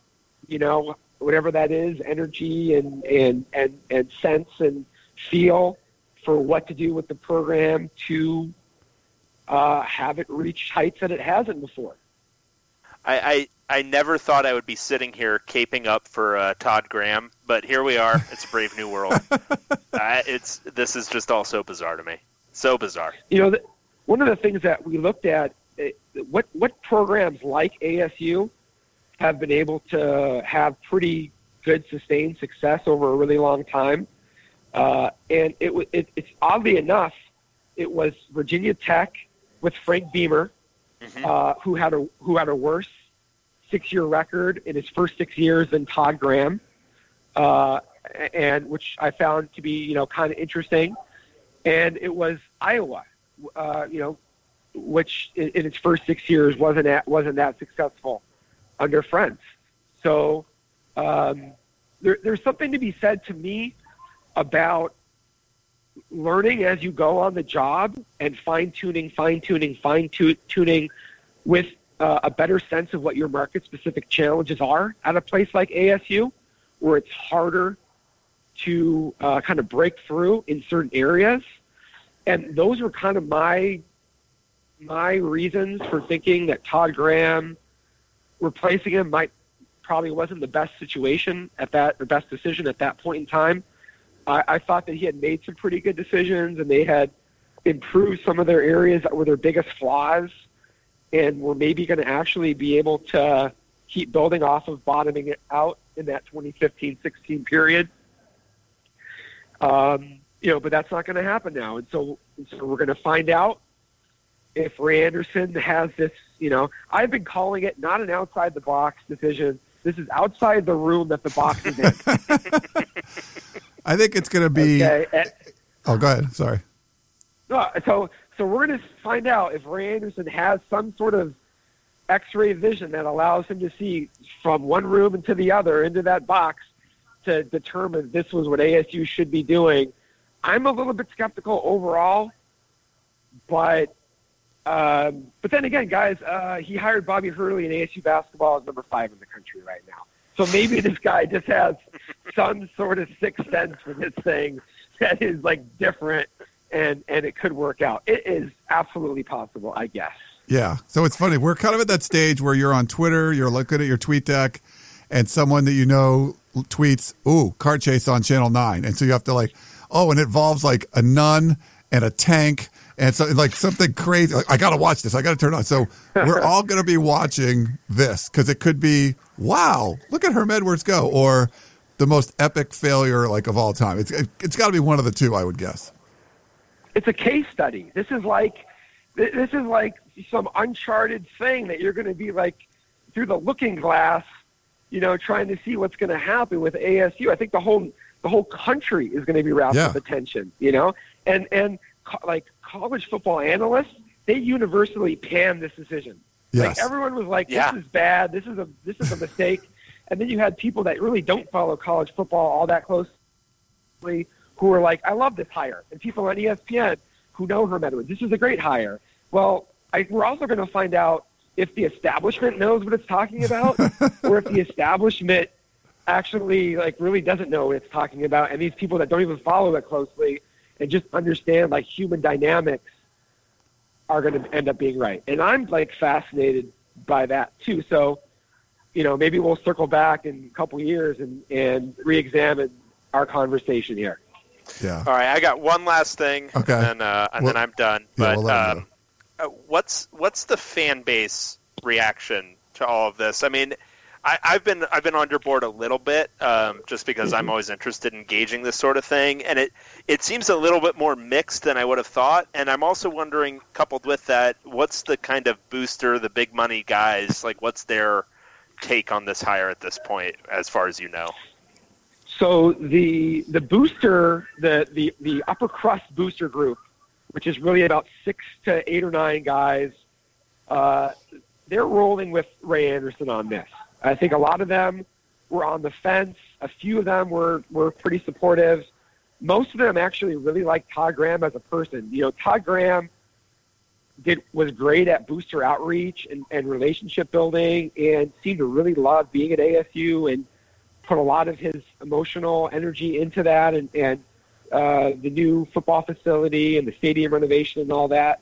you know, whatever that is, energy and and and and sense and feel for what to do with the program to uh, have it reach heights that it hasn't before. I, I, never thought I would be sitting here caping up for uh, Todd Graham, but here we are. It's a brave new world. uh, it's this is just all so bizarre to me. So bizarre. You know, the, one of the things that we looked at, uh, what what programs like ASU have been able to have pretty good sustained success over a really long time. Uh, and it, it, it's oddly enough, it was Virginia Tech with Frank Beamer, uh, who had a who had a worse six-year record in his first six years than Todd Graham, uh, and which I found to be you know kind of interesting. And it was Iowa, uh, you know, which in, in its first six years wasn't at, wasn't that successful under Ferentz. So um, there, there's something to be said to me about learning as you go on the job and fine tuning, fine tuning, fine tuning with uh, a better sense of what your market specific challenges are at a place like ASU, where it's harder to uh, kind of break through in certain areas. And those were kind of my my reasons for thinking that Todd Graham replacing him might probably wasn't the best situation at that the best decision at that point in time. I, I thought that he had made some pretty good decisions and they had improved some of their areas that were their biggest flaws and we're maybe going to actually be able to keep building off of bottoming it out in that 2015-16 period. Um, you know, but that's not going to happen now. And so, so we're going to find out if Ray Anderson has this, you know, I've been calling it not an outside the box decision. This is outside the room that the box is in. I think it's going to be. Okay. Oh, go ahead. Sorry. No, so so we're going to find out if Ray Anderson has some sort of X-ray vision that allows him to see from one room into the other into that box to determine this was what ASU should be doing. I'm a little bit skeptical overall, but um, but then again, guys, uh, he hired Bobby Hurley and ASU basketball is number five in the country right now. So maybe this guy just has some sort of sixth sense for this thing that is like different and and it could work out. It is absolutely possible, I guess. Yeah. So it's funny. We're kind of at that stage where you're on Twitter, you're looking at your tweet deck, and someone that you know tweets, "Ooh, car chase on Channel 9." And so you have to like, "Oh, and it involves like a nun and a tank and so like something crazy. Like, I got to watch this. I got to turn on." So we're all going to be watching this cuz it could be, "Wow, look at Herm Edwards go," or the most epic failure like of all time. It's it's got to be one of the two, I would guess. It's a case study. This is like this is like some uncharted thing that you're going to be like through the looking glass, you know, trying to see what's going to happen with ASU. I think the whole the whole country is going to be wrapped Yeah. up attention, you know, and and co- like college football analysts, they universally panned this decision. Yes. Like everyone was like, "This Yeah. is bad. This is a this is a mistake," and then you had people that really don't follow college football all that closely who are like, "I love this hire," and people on ESPN who know Herm Edwards, this is a great hire. Well, I, we're also going to find out if the establishment knows what it's talking about, or if the establishment actually like really doesn't know what it's talking about, and these people that don't even follow it closely and just understand like human dynamics are going to end up being right. And I'm like fascinated by that too. So, you know, maybe we'll circle back in a couple years and and re-examine our conversation here. Yeah. All right, I got one last thing, Okay. and then uh, and Well- then I'm done. Yeah, But we'll let him um, uh, what's what's the fan base reaction to all of this? I mean, I, I've been I've been on your board a little bit, um, just because I'm always interested in gauging this sort of thing, and it it seems a little bit more mixed than I would have thought. And I'm also wondering, coupled with that, what's the kind of booster, the big money guys, like what's their take on this hire at this point, as far as you know? So the the booster, the the the upper crust booster group, which is really about six to eight or nine guys, uh, they're rolling with Ray Anderson on this. I think a lot of them were on the fence. A few of them were were pretty supportive. Most of them actually really like Todd Graham as a person. You know, Todd Graham did was great at booster outreach and, and relationship building, and seemed to really love being at ASU and put a lot of his emotional energy into that and, and uh, the new football facility and the stadium renovation and all that.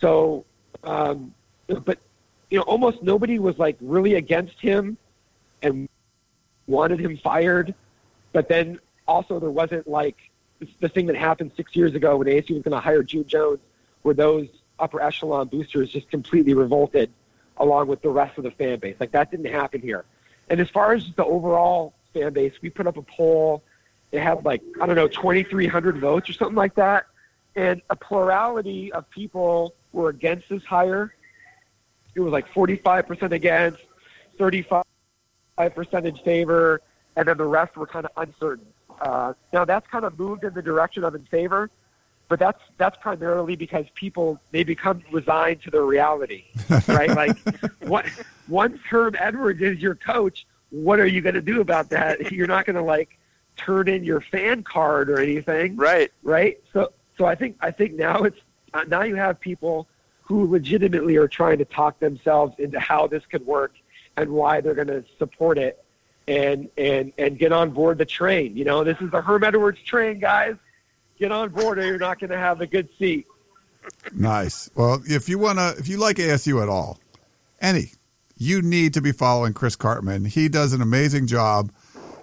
So, um, but you know, almost nobody was like really against him and wanted him fired. But then also there wasn't like the thing that happened six years ago when ASU was going to hire June Jones, where those upper echelon boosters just completely revolted along with the rest of the fan base. Like that didn't happen here. And as far as the overall fan base, we put up a poll. It had like I don't know 2,300 votes or something like that, and a plurality of people were against this hire. It was like 45% against, 35% in favor, and then the rest were kind of uncertain. Uh, now that's kind of moved in the direction of in favor, but that's that's primarily because people they become resigned to their reality, right? like, what once Herm Edwards is your coach, what are you going to do about that? You're not going to like turn in your fan card or anything, Right. right? So so I think I think now it's uh, now you have people who legitimately are trying to talk themselves into how this could work and why they're going to support it and and and get on board the train. You know, this is the Herm Edwards train, guys. Get on board, or you're not going to have a good seat. Nice. Well, if you want to, if you like ASU at all, any, you need to be following Chris Karpman. He does an amazing job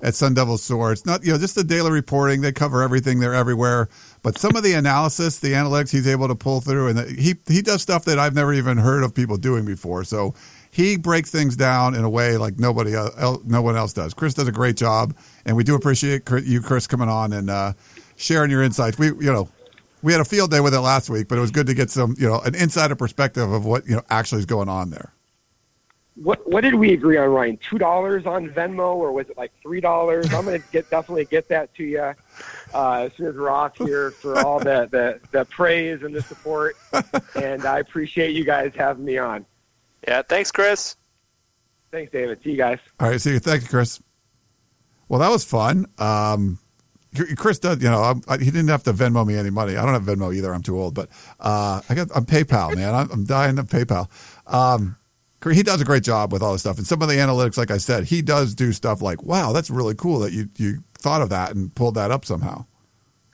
at Sun Devil Source. Not, you know, just the daily reporting. They cover everything. They're everywhere. But some of the analysis, the analytics he's able to pull through, and the, he, he does stuff that I've never even heard of people doing before. So he breaks things down in a way like nobody else, no one else does. Chris does a great job, and we do appreciate you, Chris, coming on and uh, sharing your insights. We, you know, we had a field day with it last week, but it was good to get some, you know, an insider perspective of what you know actually is going on there. What what did we agree on, Ryan? Two dollars on Venmo, or was it like three dollars? I'm going to get definitely get that to you uh, as soon as we're off here for all the, the the praise and the support. And I appreciate you guys having me on. Yeah. Thanks, Chris. Thanks, David. See you guys. All right, see you. Thank you, Chris. Well, that was fun. Um, Chris does, you know, I, he didn't have to Venmo me any money. I don't have Venmo either. I'm too old, but uh, I got I'm PayPal, man. I'm, I'm dying of PayPal. Um, he does a great job with all this stuff, and some of the analytics, like I said, he does do stuff like, "Wow, that's really cool that you you thought of that and pulled that up somehow."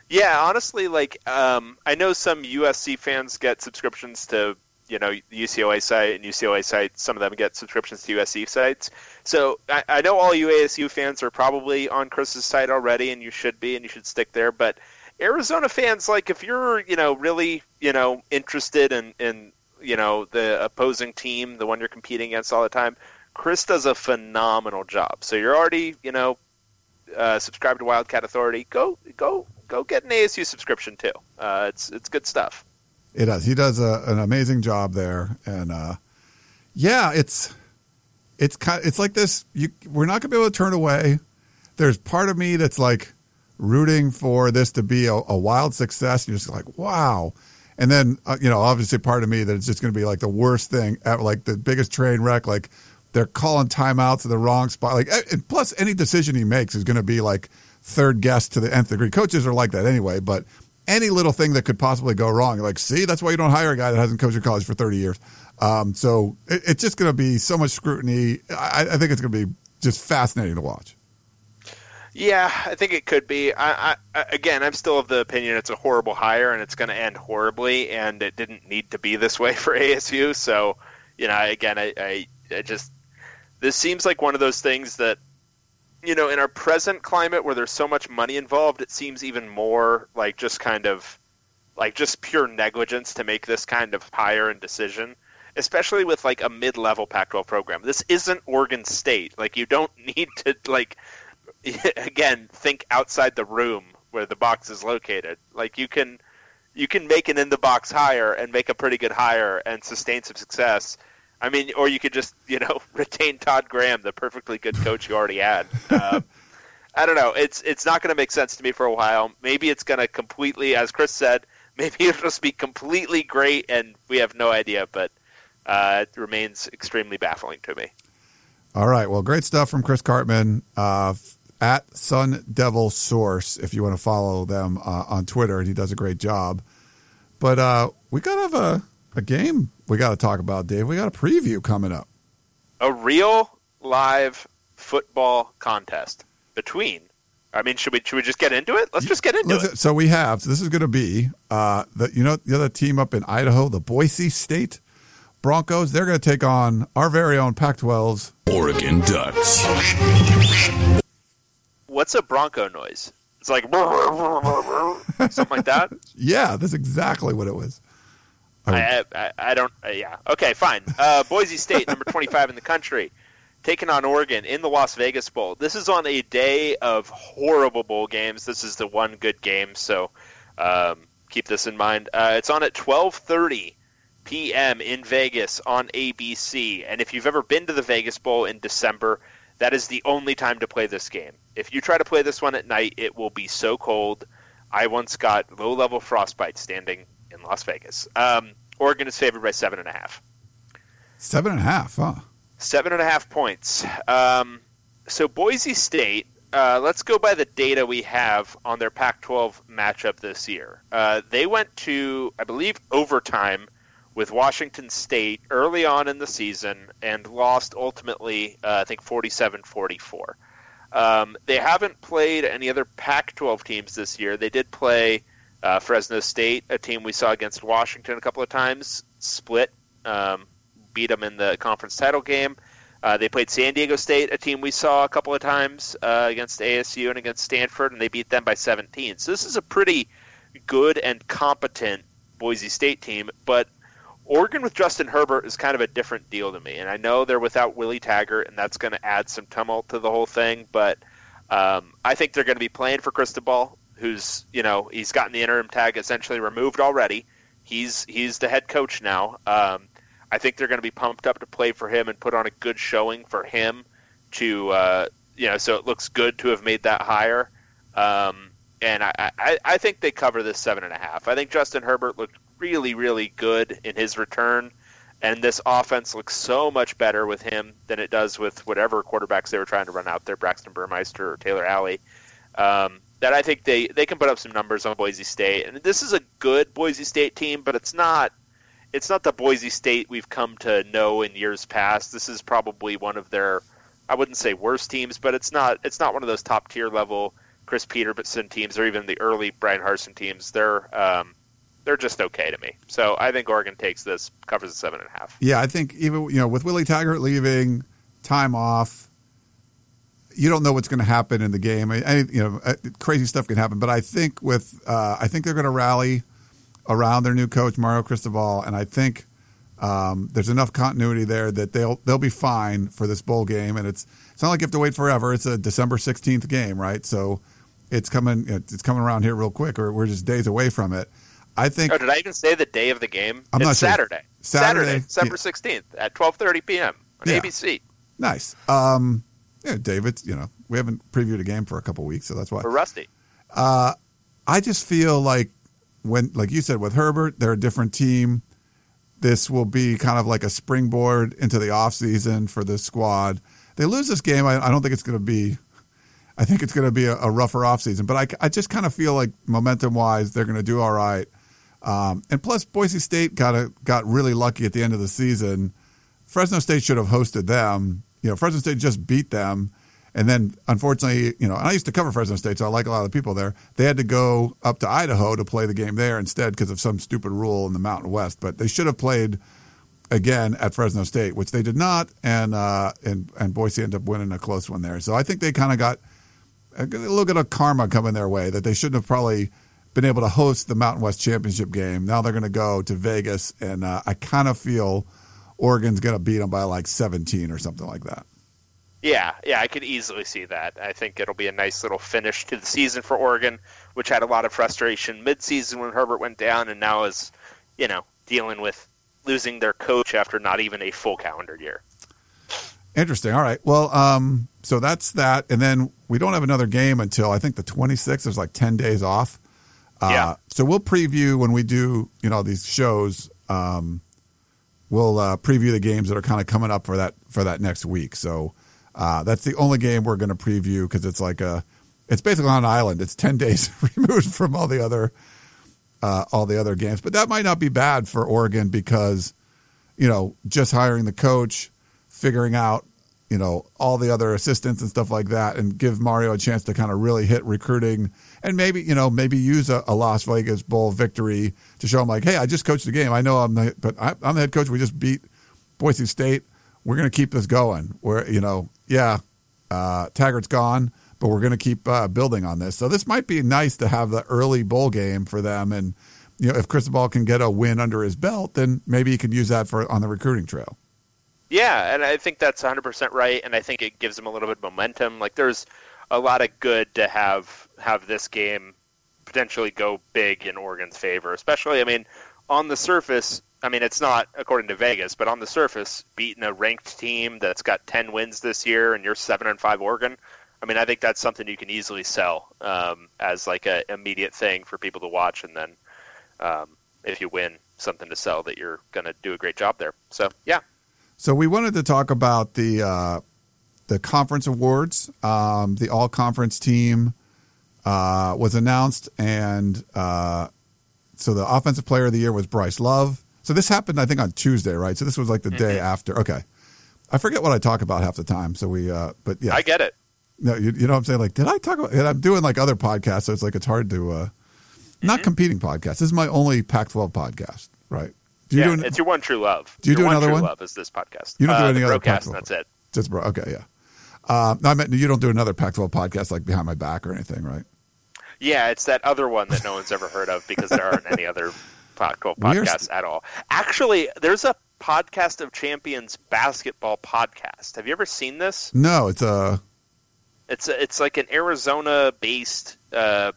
Yeah, honestly, like um, I know some USC fans get subscriptions to you know the UCLA site and UCLA site. Some of them get subscriptions to USC sites. So I, I know all you ASU fans are probably on Chris's site already, and you should be, and you should stick there. But Arizona fans, like if you're you know really you know interested in in you know the opposing team, the one you're competing against all the time, Chris does a phenomenal job. So you're already you know uh, subscribed to Wildcat Authority. Go go go get an ASU subscription too. Uh, it's it's good stuff. It does. He does a, an amazing job there, and uh, yeah, it's it's kind. It's like this. You, we're not to be able to turn away. There's part of me that's like rooting for this to be a, a wild success. You're just like, wow. And then, uh, you know, obviously part of me that it's just to be like the worst thing, at, like the biggest train wreck. Like they're calling timeouts in the wrong spot. Like, and plus any decision he makes is to be like third guess to the nth degree. Coaches are like that anyway, but any little thing that could possibly go wrong, like, see, that's why you don't hire a guy that hasn't coached in college for 30 years. Um, so it, it's just going to be so much scrutiny. I, I think it's going to be just fascinating to watch. Yeah, I think it could be. I, I, again, I'm still of the opinion it's a horrible hire and it's going to end horribly, and it didn't need to be this way for ASU. So, you know, again, I, I, I just this seems like one of those things that, you know, in our present climate where there's so much money involved, it seems even more like just kind of like just pure negligence to make this kind of hire and decision especially with like a mid-level Pac-12 program. This isn't Oregon State. Like you don't need to like again think outside the room where the box is located. Like you can you can make an in the box hire and make a pretty good hire and sustain some success. I mean, or you could just you know retain Todd Graham, the perfectly good coach you already had. Uh, I don't know. It's it's not going to make sense to me for a while. Maybe it's going to completely, as Chris said, maybe it'll just be completely great, and we have no idea. But uh, it remains extremely baffling to me. All right. Well, great stuff from Chris Karpman uh, at Sun Devil Source. If you want to follow them uh, on Twitter, and he does a great job. But uh, we got to have a, a game we got to talk about, Dave. We got a preview coming up. A real live football contest between. I mean, should we should we just get into it? Let's just get into Let's- it. So we have. So this is going to be uh, the you know the other team up in Idaho, the Boise State Broncos. They're going to take on our very own Pac-12's Oregon Ducks. What's a Bronco noise? It's like something like that. Yeah, that's exactly what it was. I I, I, I don't. Uh, yeah. Okay. Fine. Uh, Boise State, number twenty-five in the country, taking on Oregon in the Las Vegas Bowl. This is on a day of horrible bowl games. This is the one good game, so um, keep this in mind. Uh, it's on at twelve thirty p.m. in Vegas on ABC. And if you've ever been to the Vegas Bowl in December, that is the only time to play this game. If you try to play this one at night, it will be so cold. I once got low level frostbite standing in Las Vegas. Um, Oregon is favored by seven and a half. Seven and a half, huh? Seven and a half points. Um, so Boise State. Uh, let's go by the data we have on their Pac-12 matchup this year. Uh, they went to, I believe, overtime with Washington State early on in the season and lost ultimately, uh, I think, 47-44. Um, they haven't played any other Pac-12 teams this year. They did play uh, Fresno State, a team we saw against Washington a couple of times, split, um, beat them in the conference title game. Uh, they played San Diego State, a team we saw a couple of times uh, against ASU and against Stanford, and they beat them by 17. So this is a pretty good and competent Boise State team, but Oregon with Justin Herbert is kind of a different deal to me. And I know they're without Willie Taggart, and that's going to add some tumult to the whole thing, but um, I think they're going to be playing for Cristobal, who's, you know, he's gotten the interim tag essentially removed already. He's he's the head coach now. Um, I think they're going to be pumped up to play for him and put on a good showing for him to, uh, you know, so it looks good to have made that hire. Um, and I, I, I think they cover this seven and a half. I think Justin Herbert looked really, really good in his return, and this offense looks so much better with him than it does with whatever quarterbacks they were trying to run out there, Braxton Burmeister or Taylor Alie. Um, that I think they, they can put up some numbers on Boise State, and this is a good Boise State team, but it's not it's not the Boise State we've come to know in years past. This is probably one of their I wouldn't say worst teams, but it's not it's not one of those top tier level Chris Petersen teams or even the early Bryan Harsin teams. They're um, they're just okay to me. So I think Oregon takes this, covers the seven and a half. Yeah, I think even you know with Willie Taggart leaving, time off, you don't know what's going to happen in the game. I, I- you know, uh, crazy stuff can happen. But I think with uh, I think they're going to rally around their new coach Mario Cristobal, and I think um, there's enough continuity there that they'll they'll be fine for this bowl game. And it's it's not like you have to wait forever. It's a December 16th game, right? So it's coming it's coming around here real quick, or we're just days away from it. I think Oh, did I even say the day of the game? I'm it's not sure. Saturday. Saturday, December yeah. sixteenth at twelve thirty p.m. on Yeah. ABC nice. Um, yeah, David, you know we haven't previewed a game for a couple weeks, so that's why. for Rusty. I just feel like when, like you said, with Herbert, they're a different team. This will be kind of like a springboard into the offseason for this squad. They lose this game. I, I don't think it's going to be. I think it's going to be a, a rougher offseason, but I, I just kind of feel like momentum wise, they're going to do all right. Um, and plus, Boise State got a, got really lucky at the end of the season. Fresno State should have hosted them. You know, Fresno State just beat them. And then, unfortunately, you know, and I used to cover Fresno State, so I like a lot of the people there. They had to go up to Idaho to play the game there instead because of some stupid rule in the Mountain West. But they should have played again at Fresno State, which they did not, and uh, and and Boise ended up winning a close one there. So I think they kind of got a little bit of karma coming their way that they shouldn't have probably been able to host the Mountain West Championship game. Now they're going to go to Vegas, and uh, I kind of feel Oregon's going to beat them by like 17 or something like that. Yeah, yeah, I could easily see that. I think it'll be a nice little finish to the season for Oregon, which had a lot of frustration midseason when Herbert went down, and now is, you know, dealing with losing their coach after not even a full calendar year. Interesting. All right. Well, um, so that's that, and then we don't have another game until I think the 26th. There's like 10 days off. Uh, Yeah. So we'll preview when we do, you know, these shows. Um, we'll uh, preview the games that are kind of coming up for that for that next week. So uh, that's the only game we're going to preview because it's like a, it's basically on an island. It's 10 days removed from all the other, uh, all the other games. But that might not be bad for Oregon because, you know, just hiring the coach, figuring out, you know, all the other assistants and stuff like that, and give Mario a chance to kind of really hit recruiting and maybe, you know, maybe use a, a Las Vegas Bowl victory to show them like, hey, I just coached the game. I know I'm the, but I, I'm the head coach. We just beat Boise State. We're going to keep this going. We're, you know, yeah, uh, Taggart's gone, but we're going to keep uh, building on this. So this might be nice to have the early bowl game for them and you know, if Cristobal can get a win under his belt, then maybe he can use that for on the recruiting trail. Yeah, and I think that's 100% right, and I think it gives them a little bit of momentum. Like there's a lot of good to have have this game potentially go big in Oregon's favor, especially I mean on the surface, I mean it's not according to Vegas, but on the surface, beating a ranked team that's got 10 wins this year and you're 7 and 5 Oregon, I mean I think that's something you can easily sell um, as like an immediate thing for people to watch and then um, if you win something to sell that you're going to do a great job there. So, yeah. So we wanted to talk about the uh, the conference awards. Um, the all conference team uh, was announced, and uh, so the offensive player of the year was Bryce Love. So this happened, I think, on Tuesday, right? So this was like the mm-hmm. day after. Okay, I forget what I talk about half the time. So we, uh, but yeah, I get it. No, you, you know what I'm saying? Like, did I talk about? And I'm doing like other podcasts, so it's like it's hard to. Uh, mm-hmm. Not competing podcasts. This is my only Pac-12 podcast, right? Do you yeah, do an, it's your one true love. Do you your do another one? one? Love is this podcast. You don't uh, do any other podcast. That's it. Just bro. Okay, yeah. Uh, no, I meant you don't do another Pac-12 podcast like behind my back or anything, right? Yeah, it's that other one that no one's ever heard of because there aren't any other Pac-12 podcasts st- at all. Actually, there's a podcast of champions basketball podcast. Have you ever seen this? No, it's a. It's a, it's like an Arizona-based uh,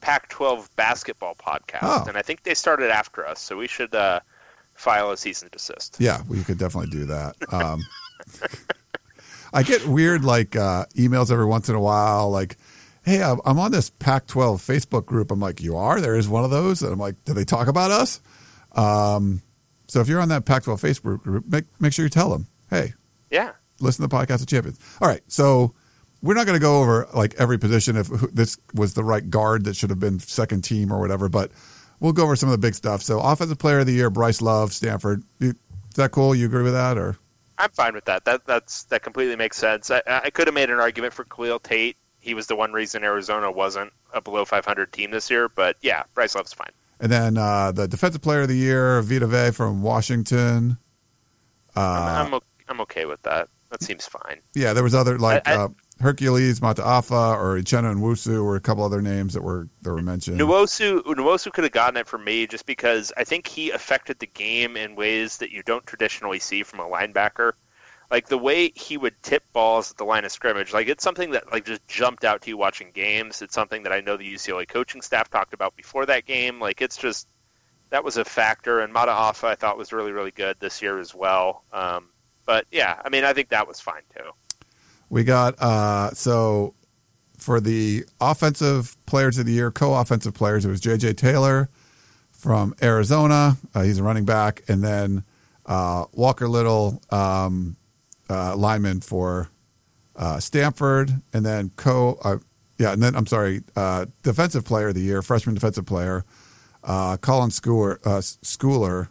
Pac-12 basketball podcast, oh. and I think they started after us, so we should uh, file a cease and desist. Yeah, we could definitely do that. Um, I get weird like uh, emails every once in a while, like, "Hey, I'm on this Pac-12 Facebook group." I'm like, "You are? There is one of those?" And I'm like, "Do they talk about us?" Um, so if you're on that Pac-12 Facebook group, make make sure you tell them, "Hey, yeah, listen to the podcast of champions." All right, so we're not going to go over like every position if this was the right guard that should have been second team or whatever, but we'll go over some of the big stuff. So, offensive player of the year, Bryce Love, Stanford. Is that cool? You agree with that, or? I'm fine with that. That that's that completely makes sense. I, I could have made an argument for Khalil Tate. He was the one reason Arizona wasn't a below 500 team this year, but yeah, Bryce Love's fine. And then uh, the defensive player of the year, Vita Vea from Washington. Uh, I'm, I'm, I'm okay with that. That seems fine. Yeah, there was other like I, I, uh, Hercules, Mataafa, or Uchenna Nwosu were a couple other names that were that were mentioned. Nwosu Nwosu could have gotten it for me just because I think he affected the game in ways that you don't traditionally see from a linebacker. Like the way he would tip balls at the line of scrimmage, like it's something that like just jumped out to you watching games. It's something that I know the UCLA coaching staff talked about before that game. Like it's just that was a factor. And Mataafa I thought was really really good this year as well. Um, but yeah, I mean I think that was fine too. We got uh, so for the offensive players of the year, co-offensive players, it was J.J. Taylor from Arizona. Uh, he's a running back, and then uh, Walker Little, um, uh, lineman for uh, Stanford, and then co. Uh, yeah, and then I'm sorry, defensive player of the year, freshman defensive player, Colin Schooler, Schooler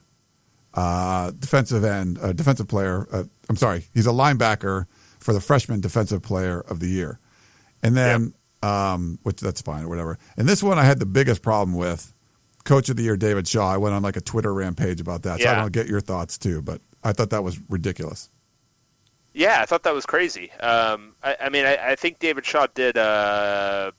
defensive end, defensive player. I'm sorry, he's a linebacker for the freshman defensive player of the year. And then, yep. um, which that's fine or whatever. And this one I had the biggest problem with. Coach of the year, David Shaw. I went on like a Twitter rampage about that. So yeah. I don't get your thoughts too, but I thought that was ridiculous. Yeah, I thought that was crazy. Um, I, I, mean, I, I, think David Shaw did a,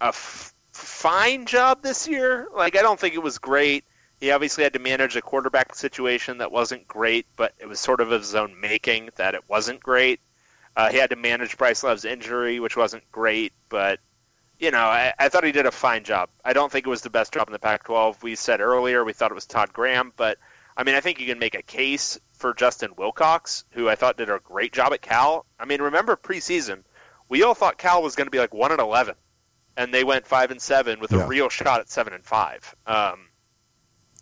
a f- fine job this year. Like, I don't think it was great. He obviously had to manage a quarterback situation that wasn't great, but it was sort of of his own making that it wasn't great. Uh, he had to manage Bryce Love's injury, which wasn't great, but you know, I, I, thought he did a fine job. I don't think it was the best job in the Pac-12. We said earlier we thought it was Todd Graham, but I mean, I think you can make a case for Justin Wilcox, who I thought did a great job at Cal. I mean, remember preseason, we all thought Cal was going to be like one and eleven, and they went five and seven with yeah. a real shot at seven and five. Um,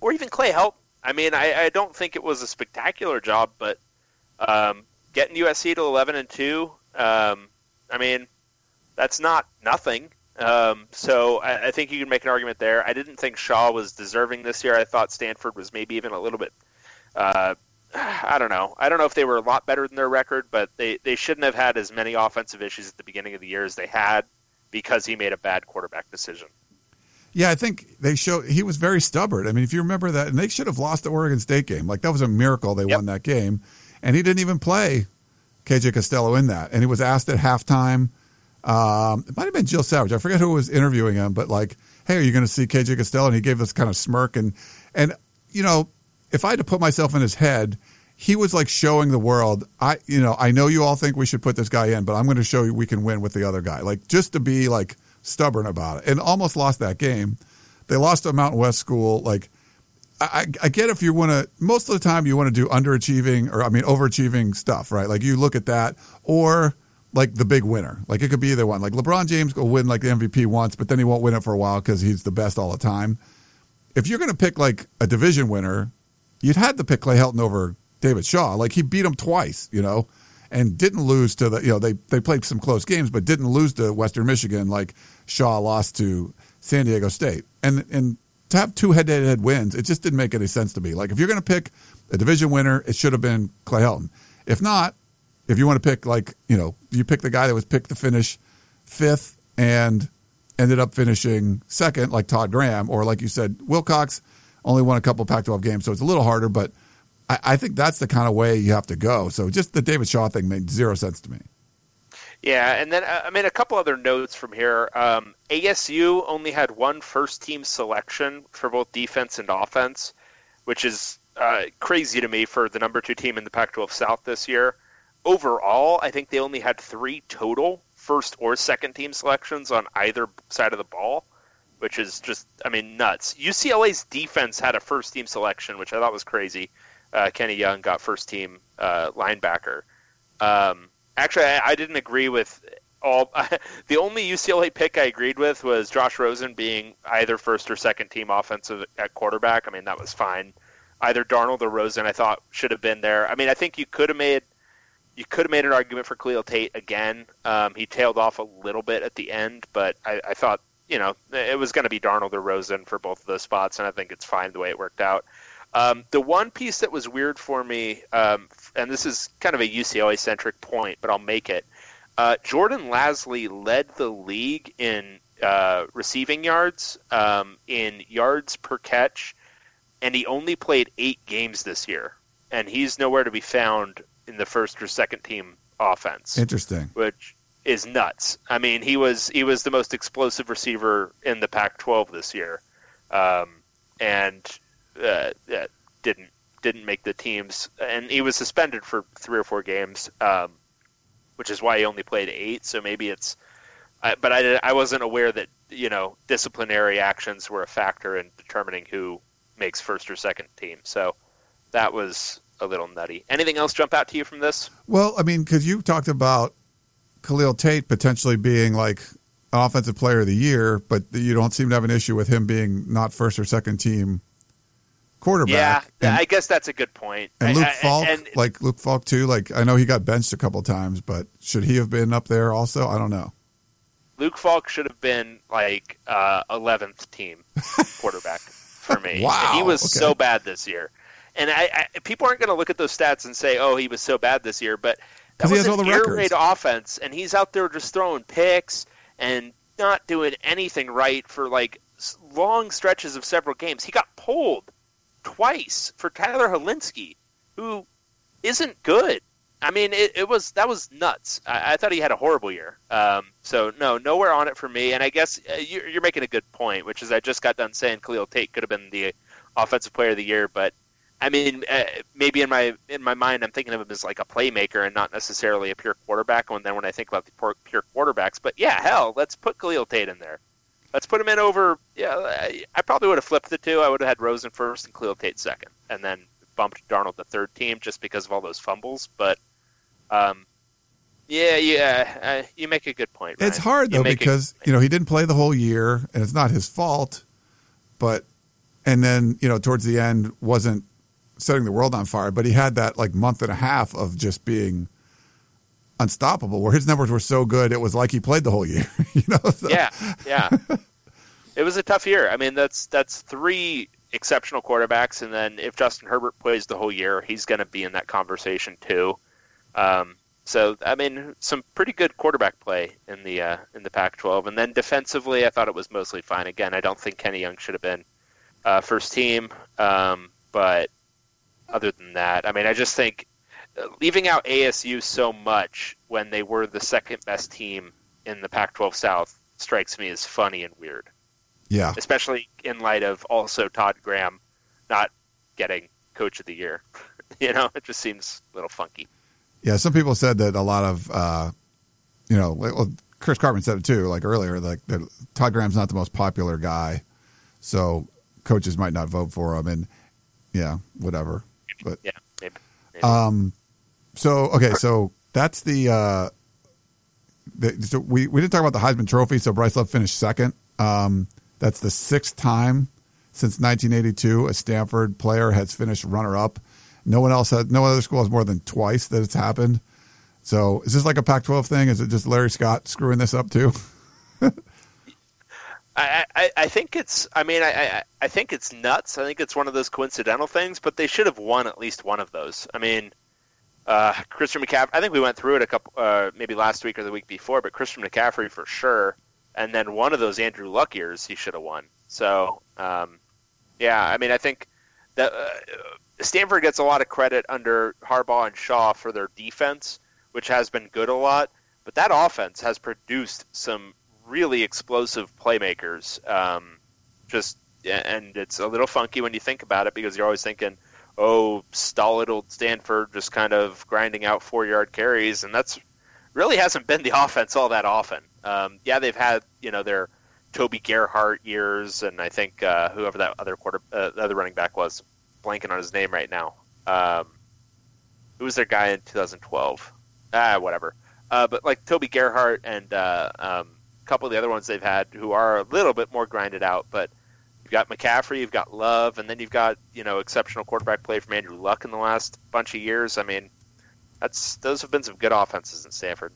or even Clay Helton. I mean, I, I, don't think it was a spectacular job, but um, getting USC to 11 and 2, um, I mean, that's not nothing. Um, so I, I, think you can make an argument there. I didn't think Shaw was deserving this year. I thought Stanford was maybe even a little bit. Uh, I don't know. I don't know if they were a lot better than their record, but they, they shouldn't have had as many offensive issues at the beginning of the year as they had because he made a bad quarterback decision. Yeah, I think they show he was very stubborn. I mean, if you remember that, and they should have lost the Oregon State game. Like that was a miracle they yep. won that game and he didn't even play KJ Costello in that. And he was asked at halftime. Um, it might have been Jill Savage. I forget who was interviewing him, but like, "Hey, are you going to see KJ Costello?" And he gave this kind of smirk, and and you know, if I had to put myself in his head, he was like showing the world, I you know, I know you all think we should put this guy in, but I'm going to show you we can win with the other guy. Like just to be like stubborn about it, and almost lost that game. They lost to Mountain West School, like. I, I get if you want to. Most of the time, you want to do underachieving or I mean overachieving stuff, right? Like you look at that, or like the big winner. Like it could be either one. Like LeBron James will win like the MVP once, but then he won't win it for a while because he's the best all the time. If you're going to pick like a division winner, you'd had to pick Clay Helton over David Shaw. Like he beat him twice, you know, and didn't lose to the. You know they they played some close games, but didn't lose to Western Michigan like Shaw lost to San Diego State. And and to have two head-to-head wins, it just didn't make any sense to me. Like if you're going to pick a division winner, it should have been Clay Helton. If not, if you want to pick like you know you pick the guy that was picked to finish fifth and ended up finishing second, like Todd Graham, or like you said, Wilcox only won a couple Pac-12 games, so it's a little harder. But I, I think that's the kind of way you have to go. So just the David Shaw thing made zero sense to me. Yeah, and then uh, I mean a couple other notes from here. Um, ASU only had one first team selection for both defense and offense, which is uh, crazy to me for the number two team in the Pac-12 South this year. Overall, I think they only had three total first or second team selections on either side of the ball, which is just I mean nuts. UCLA's defense had a first team selection, which I thought was crazy. Uh, Kenny Young got first team uh, linebacker. Um, actually, I, I didn't agree with all. the only UCLA pick I agreed with was Josh Rosen being either first or second team offensive at quarterback. I mean, that was fine. Either Darnold or Rosen, I thought should have been there. I mean, I think you could have made you could have made an argument for Khalil Tate again. Um, he tailed off a little bit at the end, but I, I thought you know it was going to be Darnold or Rosen for both of those spots, and I think it's fine the way it worked out. Um, the one piece that was weird for me, um, and this is kind of a UCLA centric point, but I'll make it. Uh, Jordan Lasley led the league in uh, receiving yards, um, in yards per catch, and he only played eight games this year, and he's nowhere to be found in the first or second team offense. Interesting. Which is nuts. I mean, he was he was the most explosive receiver in the Pac-12 this year, um, and uh, didn't didn't make the teams, and he was suspended for three or four games, um, which is why he only played eight. So maybe it's, uh, but I I wasn't aware that you know disciplinary actions were a factor in determining who makes first or second team. So that was a little nutty. Anything else jump out to you from this? Well, I mean, because you talked about Khalil Tate potentially being like an offensive player of the year, but you don't seem to have an issue with him being not first or second team quarterback. Yeah, and, I guess that's a good point. And Luke I, Falk, and, like Luke Falk too. Like I know he got benched a couple times, but should he have been up there also? I don't know. Luke Falk should have been like uh, eleventh uh, team quarterback for me. wow, he was okay. so bad this year, and I, I people aren't going to look at those stats and say, "Oh, he was so bad this year," but that he has all the air records. raid offense, and he's out there just throwing picks and not doing anything right for like long stretches of several games. He got pulled twice for Tyler Hilinski, who isn't good. I mean, it, it was that was nuts. I, I thought he had a horrible year. Um, so no, nowhere on it for me. And I guess uh, you're, you're making a good point, which is I just got done saying Khalil Tate could have been the offensive player of the year, but I mean, uh, maybe in my in my mind, I'm thinking of him as like a playmaker and not necessarily a pure quarterback. And then when I think about the pure, pure quarterbacks, but yeah, hell, let's put Khalil Tate in there. Let's put him in over. Yeah, I, I probably would have flipped the two. I would have had Rosen first and Khalil Tate second, and then bumped Darnold the third team just because of all those fumbles. But um, yeah, yeah, uh, you make a good point. It's hard though a- because you know he didn't play the whole year, and it's not his fault. But and then you know towards the end wasn't setting the world on fire, but he had that like month and a half of just being unstoppable, where his numbers were so good it was like he played the whole year. you know, So- yeah, yeah. it was a tough year. I mean, that's that's three exceptional quarterbacks, and then if Justin Herbert plays the whole year, he's going to be in that conversation too. Um, so, I mean, some pretty good quarterback play in the uh, in the Pac-12, and then defensively, I thought it was mostly fine. Again, I don't think Kenny Young should have been uh, first team, um, but other than that, I mean, I just think uh, leaving out ASU so much when they were the second best team in the Pac-12 South strikes me as funny and weird. Yeah. especially in light of also Todd Graham not getting Coach of the Year. you know, it just seems a little funky. Yeah, some people said that a lot of, uh, you know, well, Chris Karpman said it too, like earlier, like that Todd Graham's not the most popular guy, so coaches might not vote for him, and yeah, whatever. But Yeah, maybe. maybe. um, so okay, so that's the, uh, the so we we didn't talk about the Heisman Trophy. So Bryce Love finished second. Um, that's the sixth time since 1982 a Stanford player has finished runner up. No one else has. No other school has more than twice that it's happened. So is this like a Pac-12 thing? Is it just Larry Scott screwing this up too? I, I, I think it's. I mean, I, I, I think it's nuts. I think it's one of those coincidental things, but they should have won at least one of those. I mean, uh, Christian McCaffrey. I think we went through it a couple, uh, maybe last week or the week before, but Christian McCaffrey for sure. And then one of those Andrew Luck years, he should have won. So, um, yeah, I mean, I think that uh, Stanford gets a lot of credit under Harbaugh and Shaw for their defense, which has been good a lot. But that offense has produced some really explosive playmakers. Um, just and it's a little funky when you think about it because you're always thinking, oh, stolid old Stanford just kind of grinding out four yard carries, and that's really hasn't been the offense all that often. Um, yeah, they've had you know their Toby Gerhart years, and I think uh, whoever that other quarter uh, the other running back was, blanking on his name right now. Um, who was their guy in 2012? Ah, whatever. Uh, but like Toby Gerhart and uh, um, couple of the other ones they've had who are a little bit more grinded out, but you've got McCaffrey, you've got Love, and then you've got you know exceptional quarterback play from Andrew Luck in the last bunch of years. I mean, that's those have been some good offenses in Stanford.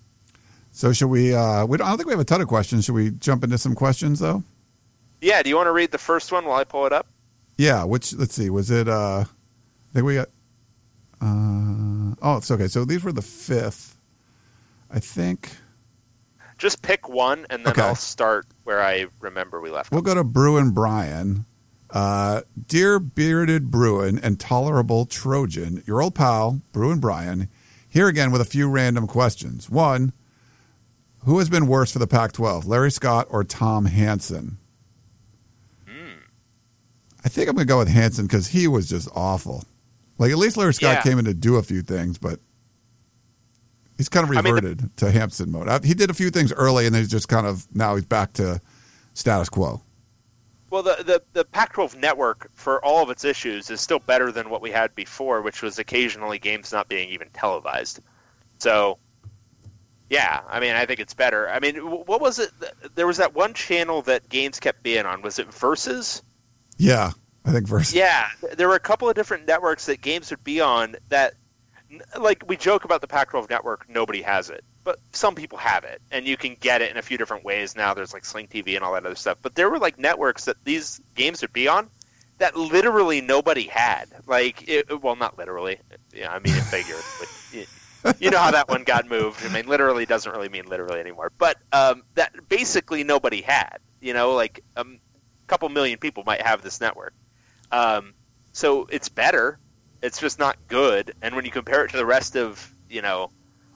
So should we? Uh, we don't, I don't think we have a ton of questions. Should we jump into some questions though? Yeah, do you want to read the first one while I pull it up? Yeah. Which let's see. Was it? Uh, I think we got. Uh, oh, it's okay. So these were the fifth. I think Just pick one, and then Okay. I'll start where I remember we left. we'll go to Bruin Brian. Uh, dear bearded Bruin and tolerable Trojan, your old pal Bruin Brian, here again with a few random questions. One, who has been worse for the Pac-12, Larry Scott or Tom Hansen? I think I'm going to go with Hansen because he was just awful. Like at least Larry Scott Yeah. came in to do a few things, but he's kind of I mean, the- reverted to Hampson mode. He did a few things early, and then he's just kind of now he's back to status quo. Well, the, the, the Pac 12 network, for all of its issues, is still better than what we had before, which was occasionally games not being even televised. So, yeah, I mean, I think it's better. I mean, what was it? There was that one channel that games kept being on. Was it Versus? Yeah, I think versus. Yeah, there were a couple of different networks that games would be on that, like, we joke about the Pac 12 network, nobody has it. But some people have it, and you can get it in a few different ways now. There's like Sling TV and all that other stuff. But there were like networks that these games would be on that literally nobody had. Like, it, well, not literally. Yeah, I mean it figuratively. You- you know how that one got moved. I mean, literally doesn't really mean literally anymore. But um, that basically nobody had. You know, like um, a couple million people might have this network. Um, so it's better. It's just not good. And when you compare it to the rest of you know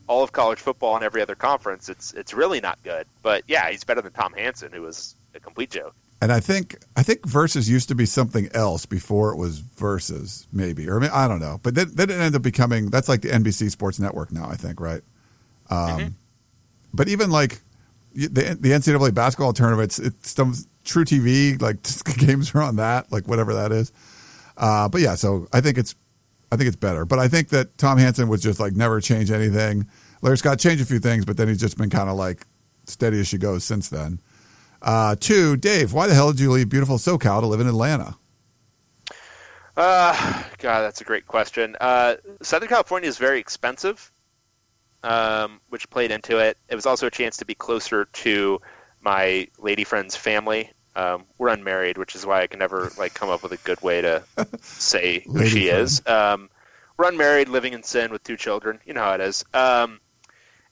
all of college football and every other conference, it's it's really not good. But yeah, he's better than Tom Hansen, who was a complete joke. And I think I think versus used to be something else before it was versus maybe or I, mean, I don't know. But then, then it ended up becoming that's like the NBC Sports Network now. I think right. Um, But even like the the NCAA basketball tournaments, it's some truTV like games are on that like whatever that is. Uh, but yeah, so I think it's I think it's better. But I think that Tom Hansen was just like never change anything. Larry Scott changed a few things, but then he's just been kind of like steady as she goes since then. Uh, two, Dave, why the hell did you leave beautiful SoCal to live in Atlanta? Uh, God, that's a great question. Uh, Southern California is very expensive, um, which played into it. It was also a chance to be closer to my lady friend's family. Um, we're unmarried, which is why I can never like come up with a good way to say who Lady she friend. is. Um, we're unmarried, living in sin with two children. You know how it is. Um,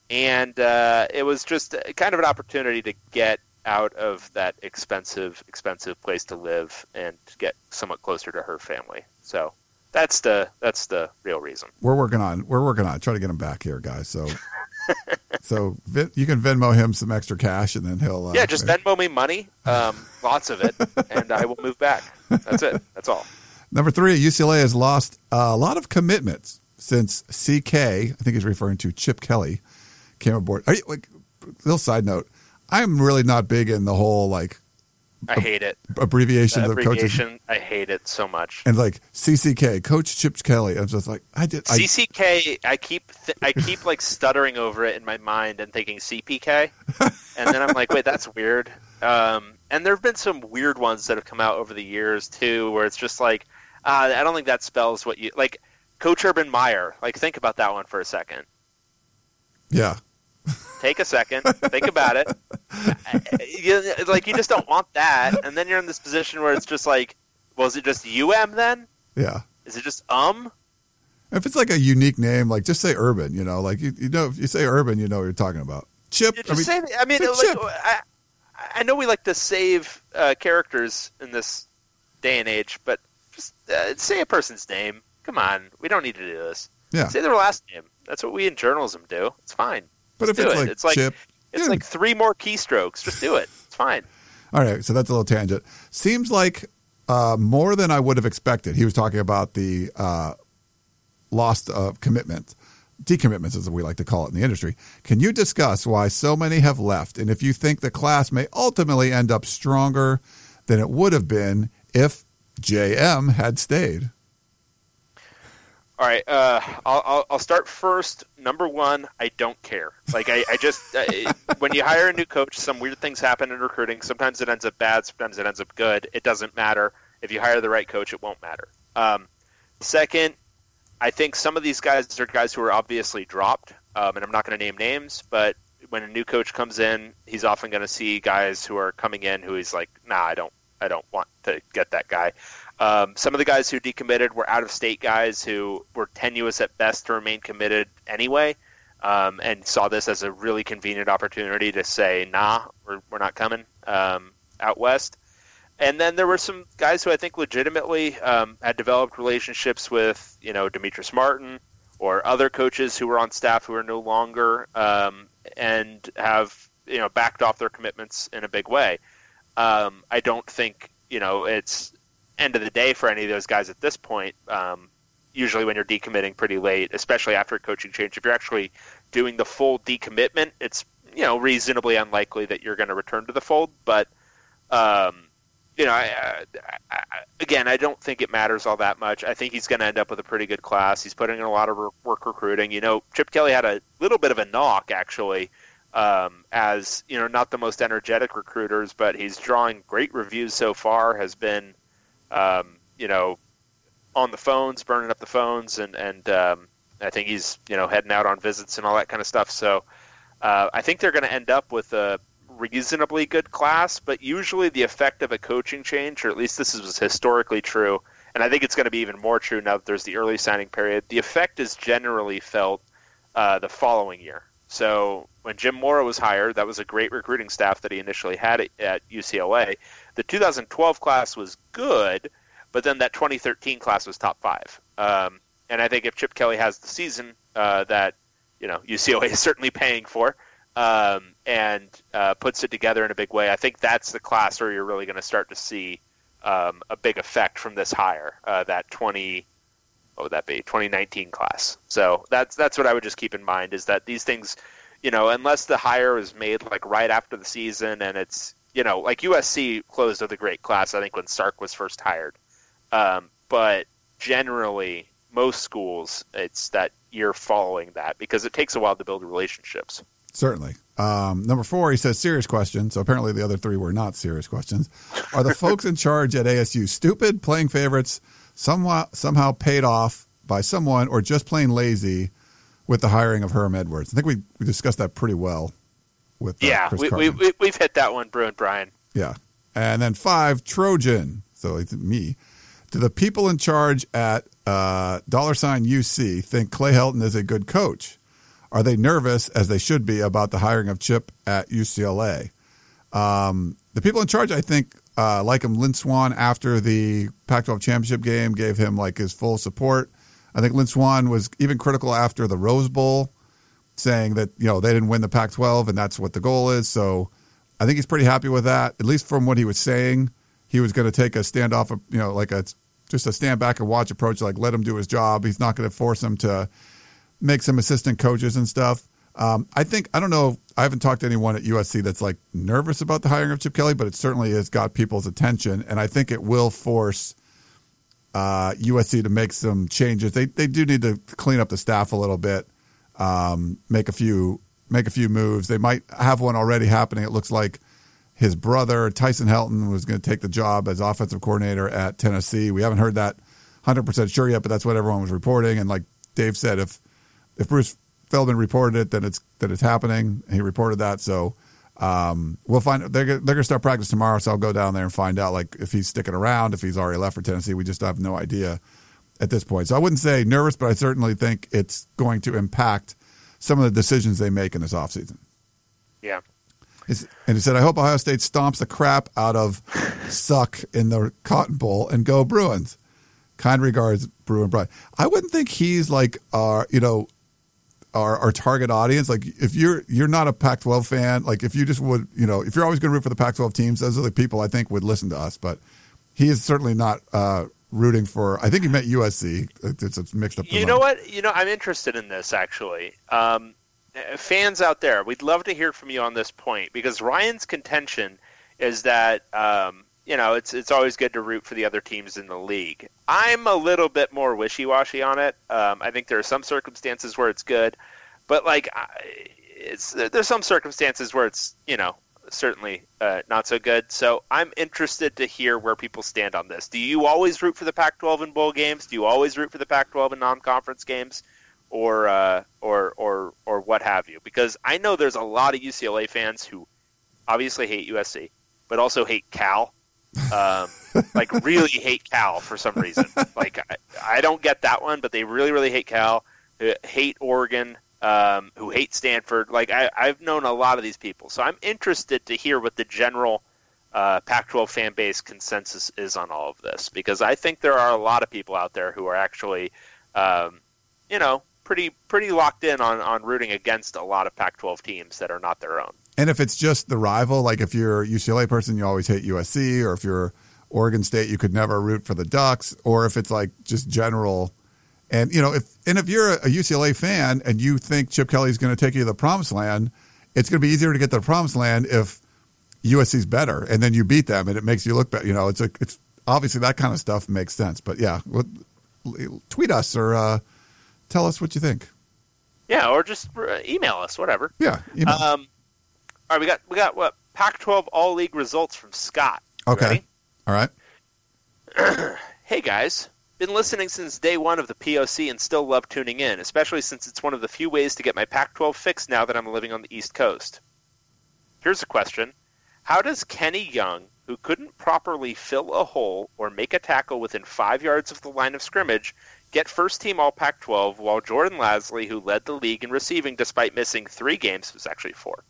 and uh, it was just kind of an opportunity to get out of that expensive, expensive place to live and get somewhat closer to her family. So that's the that's the real reason. We're working on we're working on it. try to get him back here, guys. So so you can Venmo him some extra cash, and then he'll. Uh, yeah, just Venmo me money, um, lots of it, and I will move back. That's it. That's all. Number three, UCLA has lost a lot of commitments since CK. I think he's referring to Chip Kelly came aboard. Are you, like, little side note, I'm really not big in the whole like I hate it. abbreviation The of coaches I hate it so much. and like CCK, Coach Chip Kelly. I'm just like I did. I, CCK, I keep th- I keep like stuttering over it in my mind and thinking CPK, and then I'm like, wait, that's weird. Um, and there have been some weird ones that have come out over the years too, where it's just like, uh, I don't think that spells what you like. Coach Urban Meyer, like think about that one for a second. yeah, Take a second, think about it. You, like you just don't want that, and then you're in this position where it's just like, well, it just UM then? yeah. Is it just um? If it's like a unique name, like just say Urban. You know, like you, you know, if you say Urban, you know what you're talking about. Chip. I mean, say. I mean, like, Chip. I, I know we like to save uh, characters in this day and age, but just uh, say a person's name. Come on, we don't need to do this. yeah. Say their last name. That's what we in journalism do. It's fine. But if Just do it's it. like it's like Chip, it's yeah. like three more keystrokes. Just do it. It's fine. All right, so that's a little tangent. Seems like uh, more than I would have expected. He was talking about the uh, lost of commitment, decommitments, as we like to call it in the industry. Can you discuss why so many have left, and if you think the class may ultimately end up stronger than it would have been if JM had stayed? All right, uh, I'll, I'll start first. Number one, I don't care. Like I, I just I, when you hire a new coach, some weird things happen in recruiting. Sometimes it ends up bad. Sometimes it ends up good. It doesn't matter. If you hire the right coach, it won't matter. Um, second, I think some of these guys are guys who are obviously dropped, um, and I'm not going to name names, but when a new coach comes in, he's often going to see guys who are coming in who he's like, nah, I don't, I don't want to get that guy. Um, some of the guys who decommitted were out of state guys who were tenuous at best to remain committed anyway, um, and saw this as a really convenient opportunity to say, nah, we're, we're not coming um, out west. And then there were some guys who I think legitimately um, had developed relationships with, you know, Demetrice Martin or other coaches who were on staff who are no longer um, and have, you know, backed off their commitments in a big way. Um, I don't think, you know, it's end of the day for any of those guys at this point. Um, usually, when you're decommitting pretty late, especially after a coaching change, if you're actually doing the full decommitment, it's you know reasonably unlikely that you're going to return to the fold. But um, you know, I, I, again, I don't think it matters all that much. I think he's going to end up with a pretty good class. He's putting in a lot of work recruiting. You know, Chip Kelly had a little bit of a knock actually. Um, as you know, not the most energetic recruiters, but he's drawing great reviews so far. Has been um, you know, on the phones, burning up the phones, and and um, I think he's you know heading out on visits and all that kind of stuff. So uh, I think they're going to end up with a reasonably good class. But usually the effect of a coaching change, or at least this is historically true, and I think it's going to be even more true now that there's the early signing period. The effect is generally felt uh, the following year. So when Jim Mora was hired, that was a great recruiting staff that he initially had at, at UCLA. The 2012 class was good, but then that 2013 class was top five. Um, and I think if Chip Kelly has the season uh, that you know UCLA is certainly paying for, um, and uh, puts it together in a big way, I think that's the class where you're really going to start to see um, a big effect from this hire. Uh, that 20 what would that be 2019 class so that's that's what i would just keep in mind is that these things you know unless the hire is made like right after the season and it's you know like usc closed with a great class i think when sark was first hired um, but generally most schools it's that year following that because it takes a while to build relationships Certainly. Um, number four, he says serious question. So apparently the other three were not serious questions. Are the folks in charge at ASU stupid, playing favorites, somehow somehow paid off by someone, or just plain lazy with the hiring of Herm Edwards? I think we, we discussed that pretty well with uh, yeah Chris we, we, Karpman. we, we've hit that one Bruin Brian Yeah. And then five, Trojan. So it's me. Do the people in charge at uh, dollar sign UC think Clay Helton is a good coach? Are they nervous, as they should be, about the hiring of Chip at UCLA? Um, the people in charge, I think, uh, like him. Lynn Swann, after the Pac-12 championship game, gave him like his full support. I think Lynn Swann was even critical after the Rose Bowl saying that you know they didn't win the Pac-12 and that's what the goal is. So I think he's pretty happy with that. At least from what he was saying, he was going to take a standoff, you know, like a just a stand back and watch approach, like let him do his job. He's not going to force him to make some assistant coaches and stuff. Um, I think I don't know. I haven't talked to anyone at USC that's like nervous about the hiring of Chip Kelly, but it certainly has got people's attention, and I think it will force uh, USC to make some changes. They they do need to clean up the staff a little bit, um, make a few make a few moves. They might have one already happening. It looks like his brother Tyson Helton was going to take the job as offensive coordinator at Tennessee. We haven't heard that 100% sure yet, but that's what everyone was reporting. And like Dave said, if if Bruce Feldman reported it, then it's that it's happening. He reported that, so um, we'll find. They're they're going to start practice tomorrow, so I'll go down there and find out like if he's sticking around, if he's already left for Tennessee. We just have no idea at this point. So I wouldn't say nervous, but I certainly think it's going to impact some of the decisions they make in this offseason. Yeah. and he said, I hope Ohio State stomps the crap out of suck in the Cotton Bowl and go Bruins. Kind regards, Bruin Brian. I wouldn't think he's like our, you know, our, our target audience. Like if you're you're not a Pac-12 fan, like if you just would, you know, if you're always going to root for the Pac-12 teams, those are the people I think would listen to us. But he is certainly not uh, rooting for. I think he meant USC. It's, it's mixed up. You know what? You know, I'm interested in this actually. Um, fans out there, we'd love to hear from you on this point because Ryan's contention is that um, you know it's it's always good to root for the other teams in the league. I'm a little bit more wishy washy on it. Um, I think there are some circumstances where it's good, but like it's there's some circumstances where it's you know certainly uh, not so good. So I'm interested to hear where people stand on this. Do you always root for the Pac-12 in bowl games? Do you always root for the Pac-12 in non-conference games, or uh, or or or what have you? Because I know there's a lot of UCLA fans who obviously hate USC, but also hate Cal. Um, like really hate Cal for some reason. Like I, I don't get that one, but they really really hate Cal, uh, hate Oregon um, who hate Stanford. Like I, I've known a lot of these people, so I'm interested to hear what the general uh, Pac-12 fan base consensus is on all of this because I think there are a lot of people out there who are actually, um, you know, pretty pretty locked in on on rooting against a lot of Pac-12 teams that are not their own. And if it's just the rival, like if you're a UCLA person, you always hate USC, or if you're Oregon State, you could never root for the Ducks, or if it's like just general and you know, if and if you're a UCLA fan and you think Chip Kelly's going to take you to the promised land, it's going to be easier to get to the promised land if USC's better, and then you beat them, and it makes you look better. You know, it's a, it's obviously that kind of stuff makes sense. But yeah, tweet us or uh, tell us what you think. Yeah, or just uh, email us, whatever. Yeah. Email. Um, all right, we got we got what Pac-12 All League results from Scott. Okay. Ready? All right. hey guys, been listening since day one of the POC and still love tuning in, especially since it's one of the few ways to get my Pac 12 fix now that I'm living on the East Coast. Here's a question How does Kenny Young, who couldn't properly fill a hole or make a tackle within five yards of the line of scrimmage, get first team All Pac 12, while Jordan Lasley, who led the league in receiving despite missing three games, was actually four,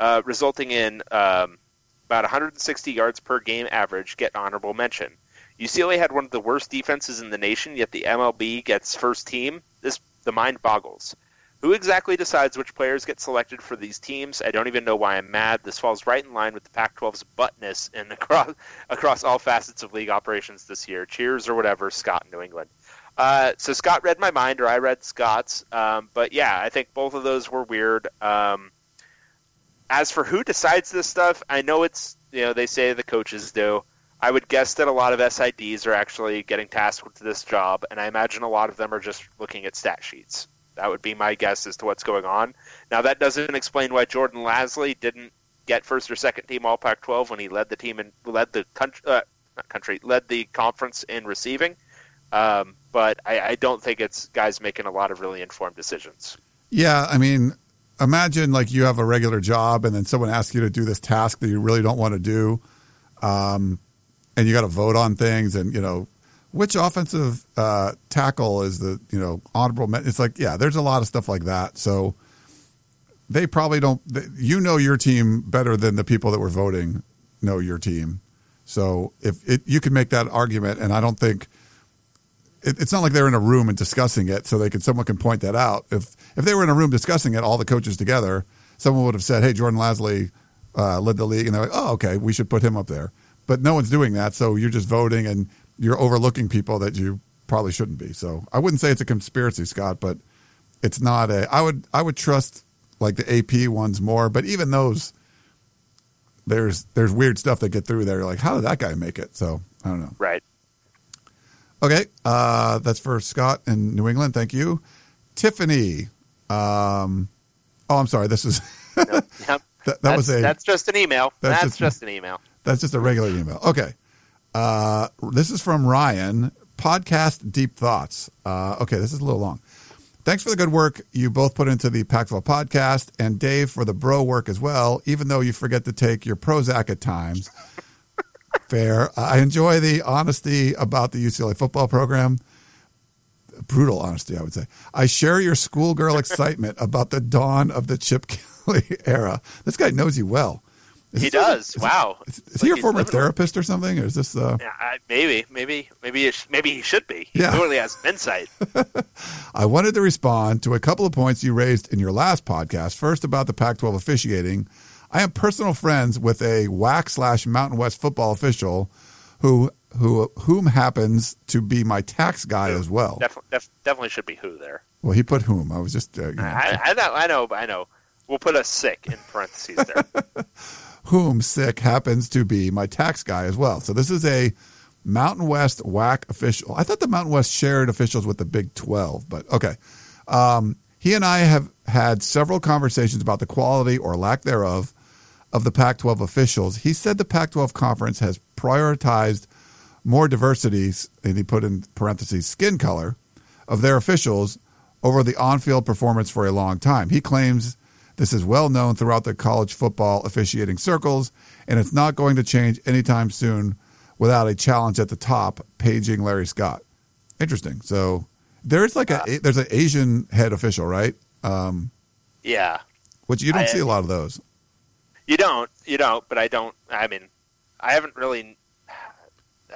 uh, resulting in um, about 160 yards per game average, get honorable mention? UCLA had one of the worst defenses in the nation, yet the MLB gets first team. This the mind boggles. Who exactly decides which players get selected for these teams? I don't even know why I'm mad. This falls right in line with the Pac-12's buttness and across across all facets of league operations this year. Cheers or whatever, Scott New England. Uh, so Scott read my mind, or I read Scott's. Um, but yeah, I think both of those were weird. Um, as for who decides this stuff, I know it's you know they say the coaches do. I would guess that a lot of SIDs are actually getting tasked with this job, and I imagine a lot of them are just looking at stat sheets. That would be my guess as to what's going on. Now, that doesn't explain why Jordan Lasley didn't get first or second team All Pac-12 when he led the team and led the country, uh, not country, led the conference in receiving. Um, but I, I don't think it's guys making a lot of really informed decisions. Yeah, I mean, imagine like you have a regular job and then someone asks you to do this task that you really don't want to do. Um, and you got to vote on things and you know which offensive uh, tackle is the you know honorable it's like yeah there's a lot of stuff like that so they probably don't you know your team better than the people that were voting know your team so if it, you can make that argument and i don't think it, it's not like they're in a room and discussing it, so they could someone can point that out. If if they were in a room discussing it, all the coaches together, someone would have said, "Hey, Jordan Lasley uh, led the league," and they're like, "Oh, okay, we should put him up there." But no one's doing that, so you're just voting and you're overlooking people that you probably shouldn't be. So I wouldn't say it's a conspiracy, Scott, but it's not a. I would I would trust like the AP ones more, but even those, there's there's weird stuff that get through there. Like, how did that guy make it? So I don't know. Right. Okay, uh, that's for Scott in New England. Thank you, Tiffany. Um, oh, I'm sorry. This is that, that that's, was a that's just an email. that's That's, just- just, an email. That's just a regular email. Okay. Uh, this is from Ryan. Podcast Deep Thoughts. Uh, okay, this is a little long. Thanks for the good work you both put into the Pac-12 podcast, and Dave for the bro work as well. Even though you forget to take your Prozac at times. Fair. I enjoy the honesty about the UCLA football program. Brutal honesty, I would say. I share your schoolgirl excitement about the dawn of the Chip Kelly era. This guy knows you well. Is He like a- does. wow. is, is Like he he's former therapist or something, or is this? Uh, Yeah, I, maybe, maybe, maybe, sh- maybe he should be. He Yeah. clearly has insight. I wanted to respond to a couple of points you raised in your last podcast. First, about the Pac-12 officiating. I am personal friends with a WAC slash Mountain West football official, who who whom happens to be my tax guy as well. Def- def- definitely should be who there. Well, he put whom. I was just uh, you know, I, I know, I know, I know. We'll put a sick in parentheses there. whom sick happens to be my tax guy as well. So this is a Mountain West WAC official. I thought the Mountain West shared officials with the Big 12, but okay. Um, he and I have had several conversations about the quality or lack thereof of the Pac 12 officials. He said the Pac 12 conference has prioritized more diversity, and he put in parentheses, skin color, of their officials over the on field performance for a long time. He claims this is well known throughout the college football officiating circles, and it's not going to change anytime soon without a challenge at the top, paging Larry Scott. Interesting. So there's like a there's an Asian head official, right? Um, Yeah, which you don't I- see a lot of those. you don't, you don't. But I don't. I mean, I haven't really.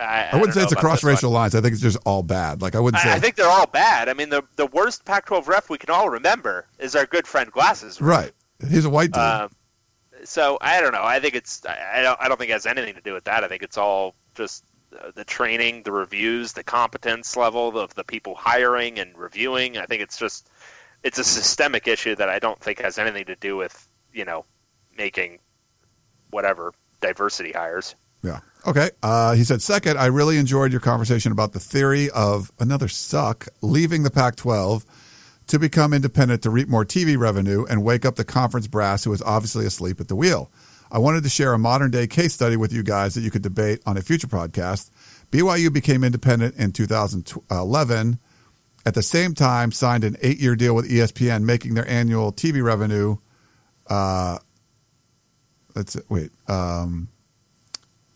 I, I wouldn't don't say it's across racial lines. I think it's just all bad. Like I wouldn't say I, I think they're all bad. I mean, the the worst Pac-12 ref we can all remember is our good friend Glasses. right. He's a white dude. Um, so I don't know. I think it's. I I don't. I don't think it has anything to do with that. I think it's all just uh, the training, the reviews, the competence level of the people hiring and reviewing. I think it's just. It's a systemic issue that I don't think has anything to do with you know making whatever diversity hires. Yeah. Okay. Uh, he said, second, I really enjoyed your conversation about the theory of another suck leaving the Pac 12 to become independent to reap more TV revenue and wake up the conference brass who is obviously asleep at the wheel. I wanted to share a modern day case study with you guys that you could debate on a future podcast. BYU became independent in 2011. At the same time, signed an eight year deal with ESPN, making their annual TV revenue. Uh, let's wait. Um,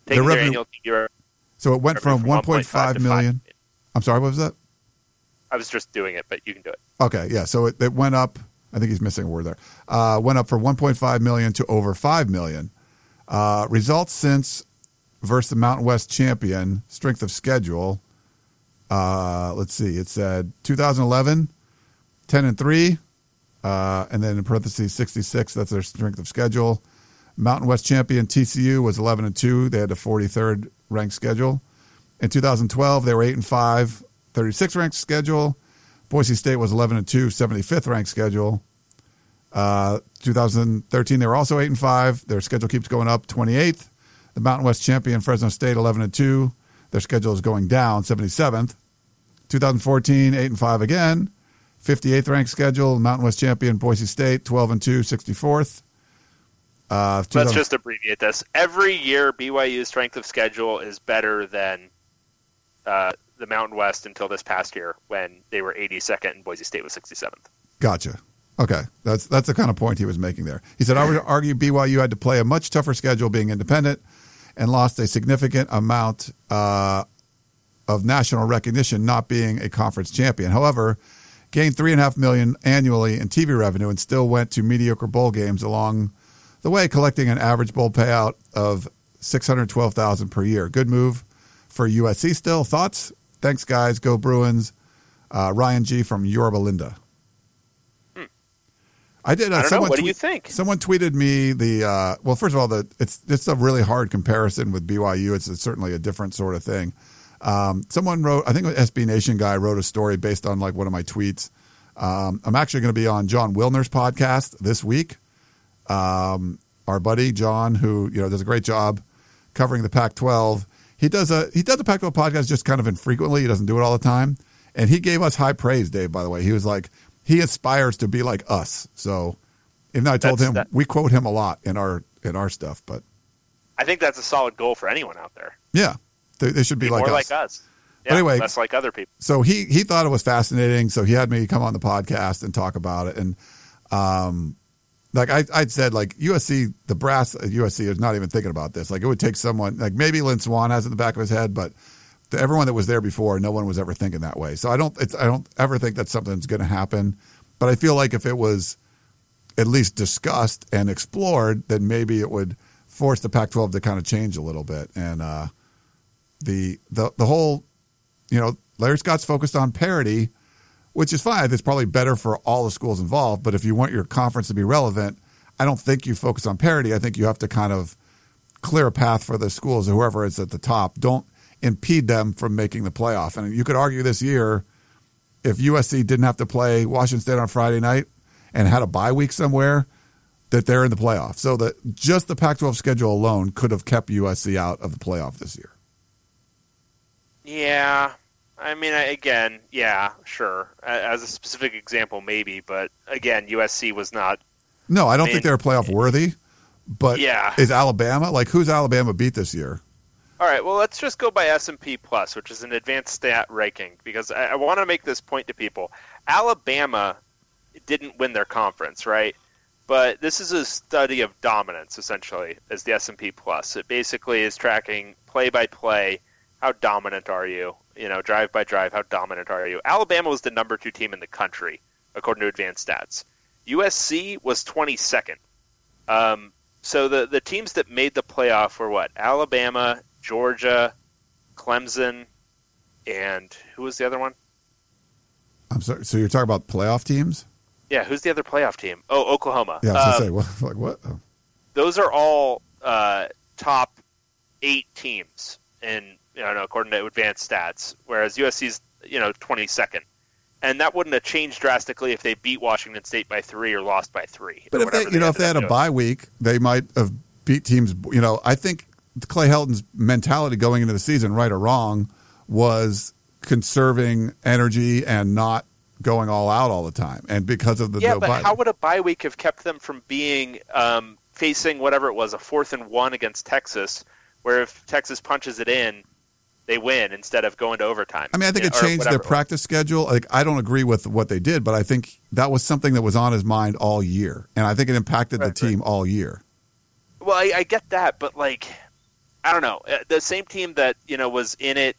Taking their revenue- annual so it went from from 1.5 1.5 million. I'm sorry, what was that? I was just doing it, but you can do it. Okay, yeah. So it, it went up. I think he's missing a word there. Uh, went up from 1.5 million to over 5 million. Uh, results since versus the Mountain West champion strength of schedule. Uh, let's see. It said 2011, 10 and three, uh, and then in parentheses 66. That's their strength of schedule. Mountain West champion TCU was 11 and two. They had the 43rd ranked schedule. In 2012, they were 8 and 5, 36 ranked schedule. Boise State was 11 and 2, 75th ranked schedule. Uh, 2013, they were also 8 and 5. Their schedule keeps going up, 28th. The Mountain West champion Fresno State, 11 and 2. Their schedule is going down, 77th. 2014, 8 and 5 again. 58th ranked schedule. Mountain West champion Boise State, 12 and 2, 64th. Uh, Let's just abbreviate this. Every year, BYU's strength of schedule is better than uh, the Mountain West until this past year when they were 82nd and Boise State was 67th. Gotcha. Okay, that's that's the kind of point he was making there. He said, "I would argue BYU had to play a much tougher schedule being independent, and lost a significant amount uh, of national recognition not being a conference champion. However, gained three and a half million annually in TV revenue and still went to mediocre bowl games along the way, collecting an average bowl payout of six hundred twelve thousand per year. Good move for USC. Still thoughts." Thanks, guys. Go Bruins. Uh, Ryan G from Yorba Linda. I did. Uh, Hmm. I don't know. someone What do you think? Someone tweeted me the. Uh, well, first of all, the it's it's a really hard comparison with BYU. It's, certainly a different sort of thing. Um, someone wrote, I think an SB Nation guy wrote a story based on like one of my tweets. Um, I'm actually going to be on Jon Wilner's podcast this week. Um, our buddy John, who you know does a great job covering the Pac-12. He does a he does a Pac-12 podcast just kind of infrequently. He doesn't do it all the time, and he gave us high praise, Dave. By the way, he was like he aspires to be like us. So, even though I told That's- him that- we quote him a lot in our in our stuff, but I think that's a solid goal for anyone out there. yeah, they, they should be, Be like more us. like us. But anyway- less like other people. so he he thought it was fascinating. So he had me come on the podcast and talk about it. And um, like I I'd said, like USC, the brass at USC is not even thinking about this. Like it would take someone like maybe Lynn Swann has it in the back of his head, but the, everyone that was there before, no one was ever thinking that way. So I don't I don't ever think that something's going to happen. But I feel like if it was at least discussed and explored, then maybe it would force the Pac-12 to kind of change a little bit. And uh, the the the whole you know, Larry Scott's focused on parity, which is fine. It's probably better for all the schools involved. But if you want your conference to be relevant, I don't think you focus on parity. I think you have to kind of clear a path for the schools, or whoever is at the top. Don't impede them from making the playoff. And you could argue this year, if USC didn't have to play Washington State on Friday night and had a bye week somewhere, that they're in the playoff. So that just the Pac-12 schedule alone could have kept USC out of the playoff this year. Yeah, I mean, again, yeah, sure. As a specific example, maybe, but again, USC was not. No, I don't I think they're playoff worthy. But Yeah. is Alabama like who's Alabama beat this year? All right, well, let's just go by S and P Plus, which is an advanced stat ranking, because I, I want to make this point to people. Alabama didn't win their conference, right? But this is a study of dominance, essentially, as the S and P Plus. It basically is tracking play by play. How dominant are you? You know, drive by drive. How dominant are you? Alabama was the number two team in the country, according to advanced stats. USC was 22nd. Um, so the the teams that made the playoff were what? Alabama, Georgia, Clemson, and who was the other one? I'm sorry. So you're talking about playoff teams? Yeah, who's the other playoff team? Oh, Oklahoma. Yeah, I was Um, gonna say what, like what? Oh. those are all uh, top eight teams in you know according to advanced stats, whereas USC's you know 22nd, and that wouldn't have changed drastically if they beat Washington State by three or lost by three. But if they, you know, if they had a doing. bye week, they might have beat teams. You know, I think Clay Helton's mentality going into the season, right or wrong, was conserving energy and not going all out all the time. And because of the yeah, no but how week- would a bye week have kept them from being um, facing whatever it was a fourth and one against Texas, where if Texas punches it in, they win instead of going to overtime. I mean, I think Yeah, it changed their whatever it was. practice schedule. Like, I don't agree with what they did, but I think that was something that was on his mind all year, and I think it impacted the Right, team all year. Well, I, I get that, but like, I don't know. Uh, The same team that you know was in it,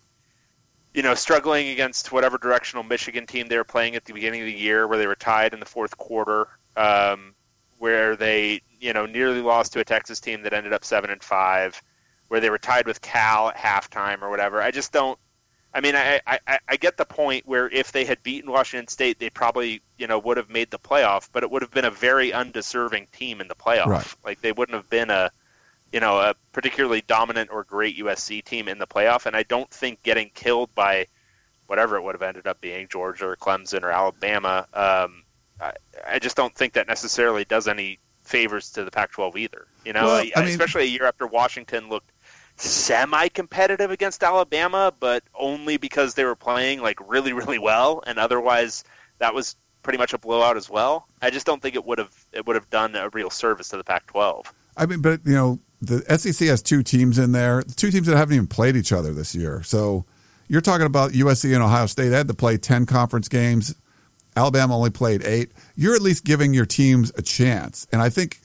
you know, struggling against whatever directional Michigan team they were playing at the beginning of the year, where they were tied in the fourth quarter, um, where they you know nearly lost to a Texas team that ended up seven and five, where they were tied with Cal at halftime or whatever. I just don't. I mean, I, I, I- get the point where if they had beaten Washington State, they probably you know would have made the playoff, but it would have been a very undeserving team in the playoff. Right. Like they wouldn't have been a you know a particularly dominant or great USC team in the playoff, and I don't think getting killed by whatever it would have ended up being Georgia or Clemson or Alabama. Um, I, I just don't think that necessarily does any favors to the Pac-12 either. You know, Well, I mean- especially a year after Washington looked semi-competitive against Alabama, but only because they were playing like really, really well, and otherwise that was pretty much a blowout as well. I just don't think it would have it would have done a real service to the Pac-12. I mean, but you know, the SEC has two teams in there, two teams that haven't even played each other this year. So you're talking about USC and Ohio State. They had to play ten conference games. Alabama only played eight. You're at least giving your teams a chance. And I think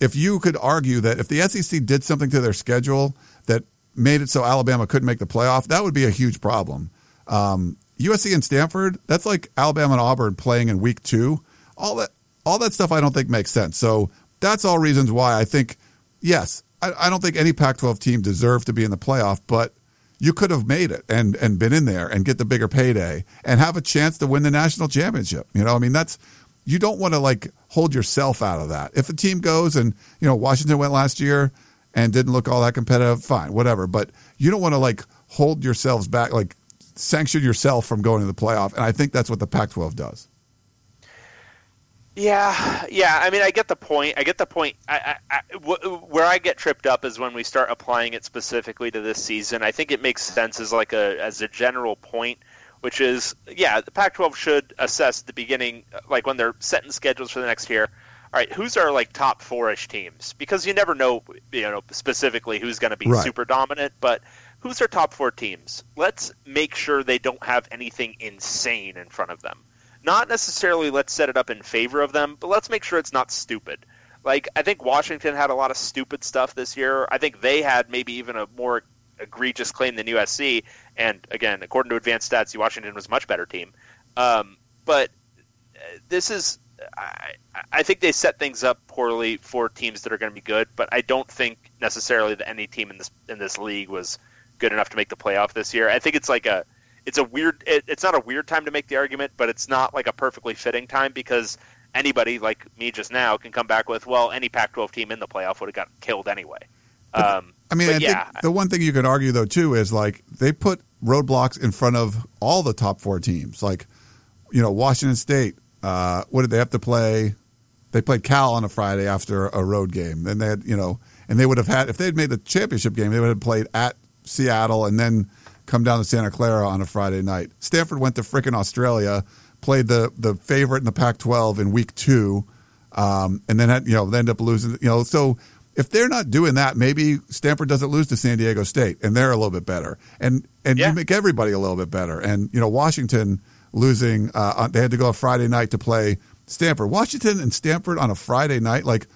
if you could argue that if the SEC did something to their schedule that made it so Alabama couldn't make the playoff, that would be a huge problem. Um, USC and Stanford, that's like Alabama and Auburn playing in week two. All that, all that stuff, I don't think makes sense. So that's all reasons why I think, yes, I, I don't think any Pac-12 team deserves to be in the playoff, but you could have made it and and been in there and get the bigger payday and have a chance to win the national championship. You know, I mean that's you don't want to like hold yourself out of that. If a team goes and you know Washington went last year and didn't look all that competitive, fine, whatever. But you don't want to like hold yourselves back, like sanction yourself from going to the playoff. And I think that's what the Pac-12 does. Yeah, yeah. I mean, I get the point. I get the point. I, I, I, w- where I get tripped up is when we start applying it specifically to this season. I think it makes sense as like a as a general point, which is yeah, the Pac-12 should assess the beginning, like when they're setting schedules for the next year. All right, who's our like top four-ish teams? Because you never know, you know, specifically who's going to be Right. super dominant, but who's our top four teams? Let's make sure they don't have anything insane in front of them not necessarily let's set it up in favor of them, but let's make sure it's not stupid. Like I think Washington had a lot of stupid stuff this year. I think they had maybe even a more egregious claim than USC. And again, according to advanced stats, Washington was a much better team. Um, but uh, this is, I, I think they set things up poorly for teams that are going to be good. But I don't think necessarily that any team in this in this league was good enough to make the playoff this year. I think it's like a it's a weird it, it's not a weird time to make the argument but it's not like a perfectly fitting time because anybody like me just now can come back with well any pac 12 team in the playoff would have got killed anyway um, I mean, but I yeah think the one thing you could argue though too is like they put roadblocks in front of all the top four teams. Like, you know, Washington State. Uh, what did they have to play? They played Cal on a Friday after a road game. Then they had, you know, and they would have had if they had made the championship game, they would have played at Seattle and then come down to Santa Clara on a Friday night. Stanford went to frickin' Australia, played the the favorite in the Pac-12 in week two, um, and then had, you know they end up losing. You know, so if they're not doing that, maybe Stanford doesn't lose to San Diego State, and they're a little bit better, and and Yeah. you make everybody a little bit better. And you know, Washington losing, uh, they had to go a Friday night to play Stanford. Washington and Stanford on a Friday night, like,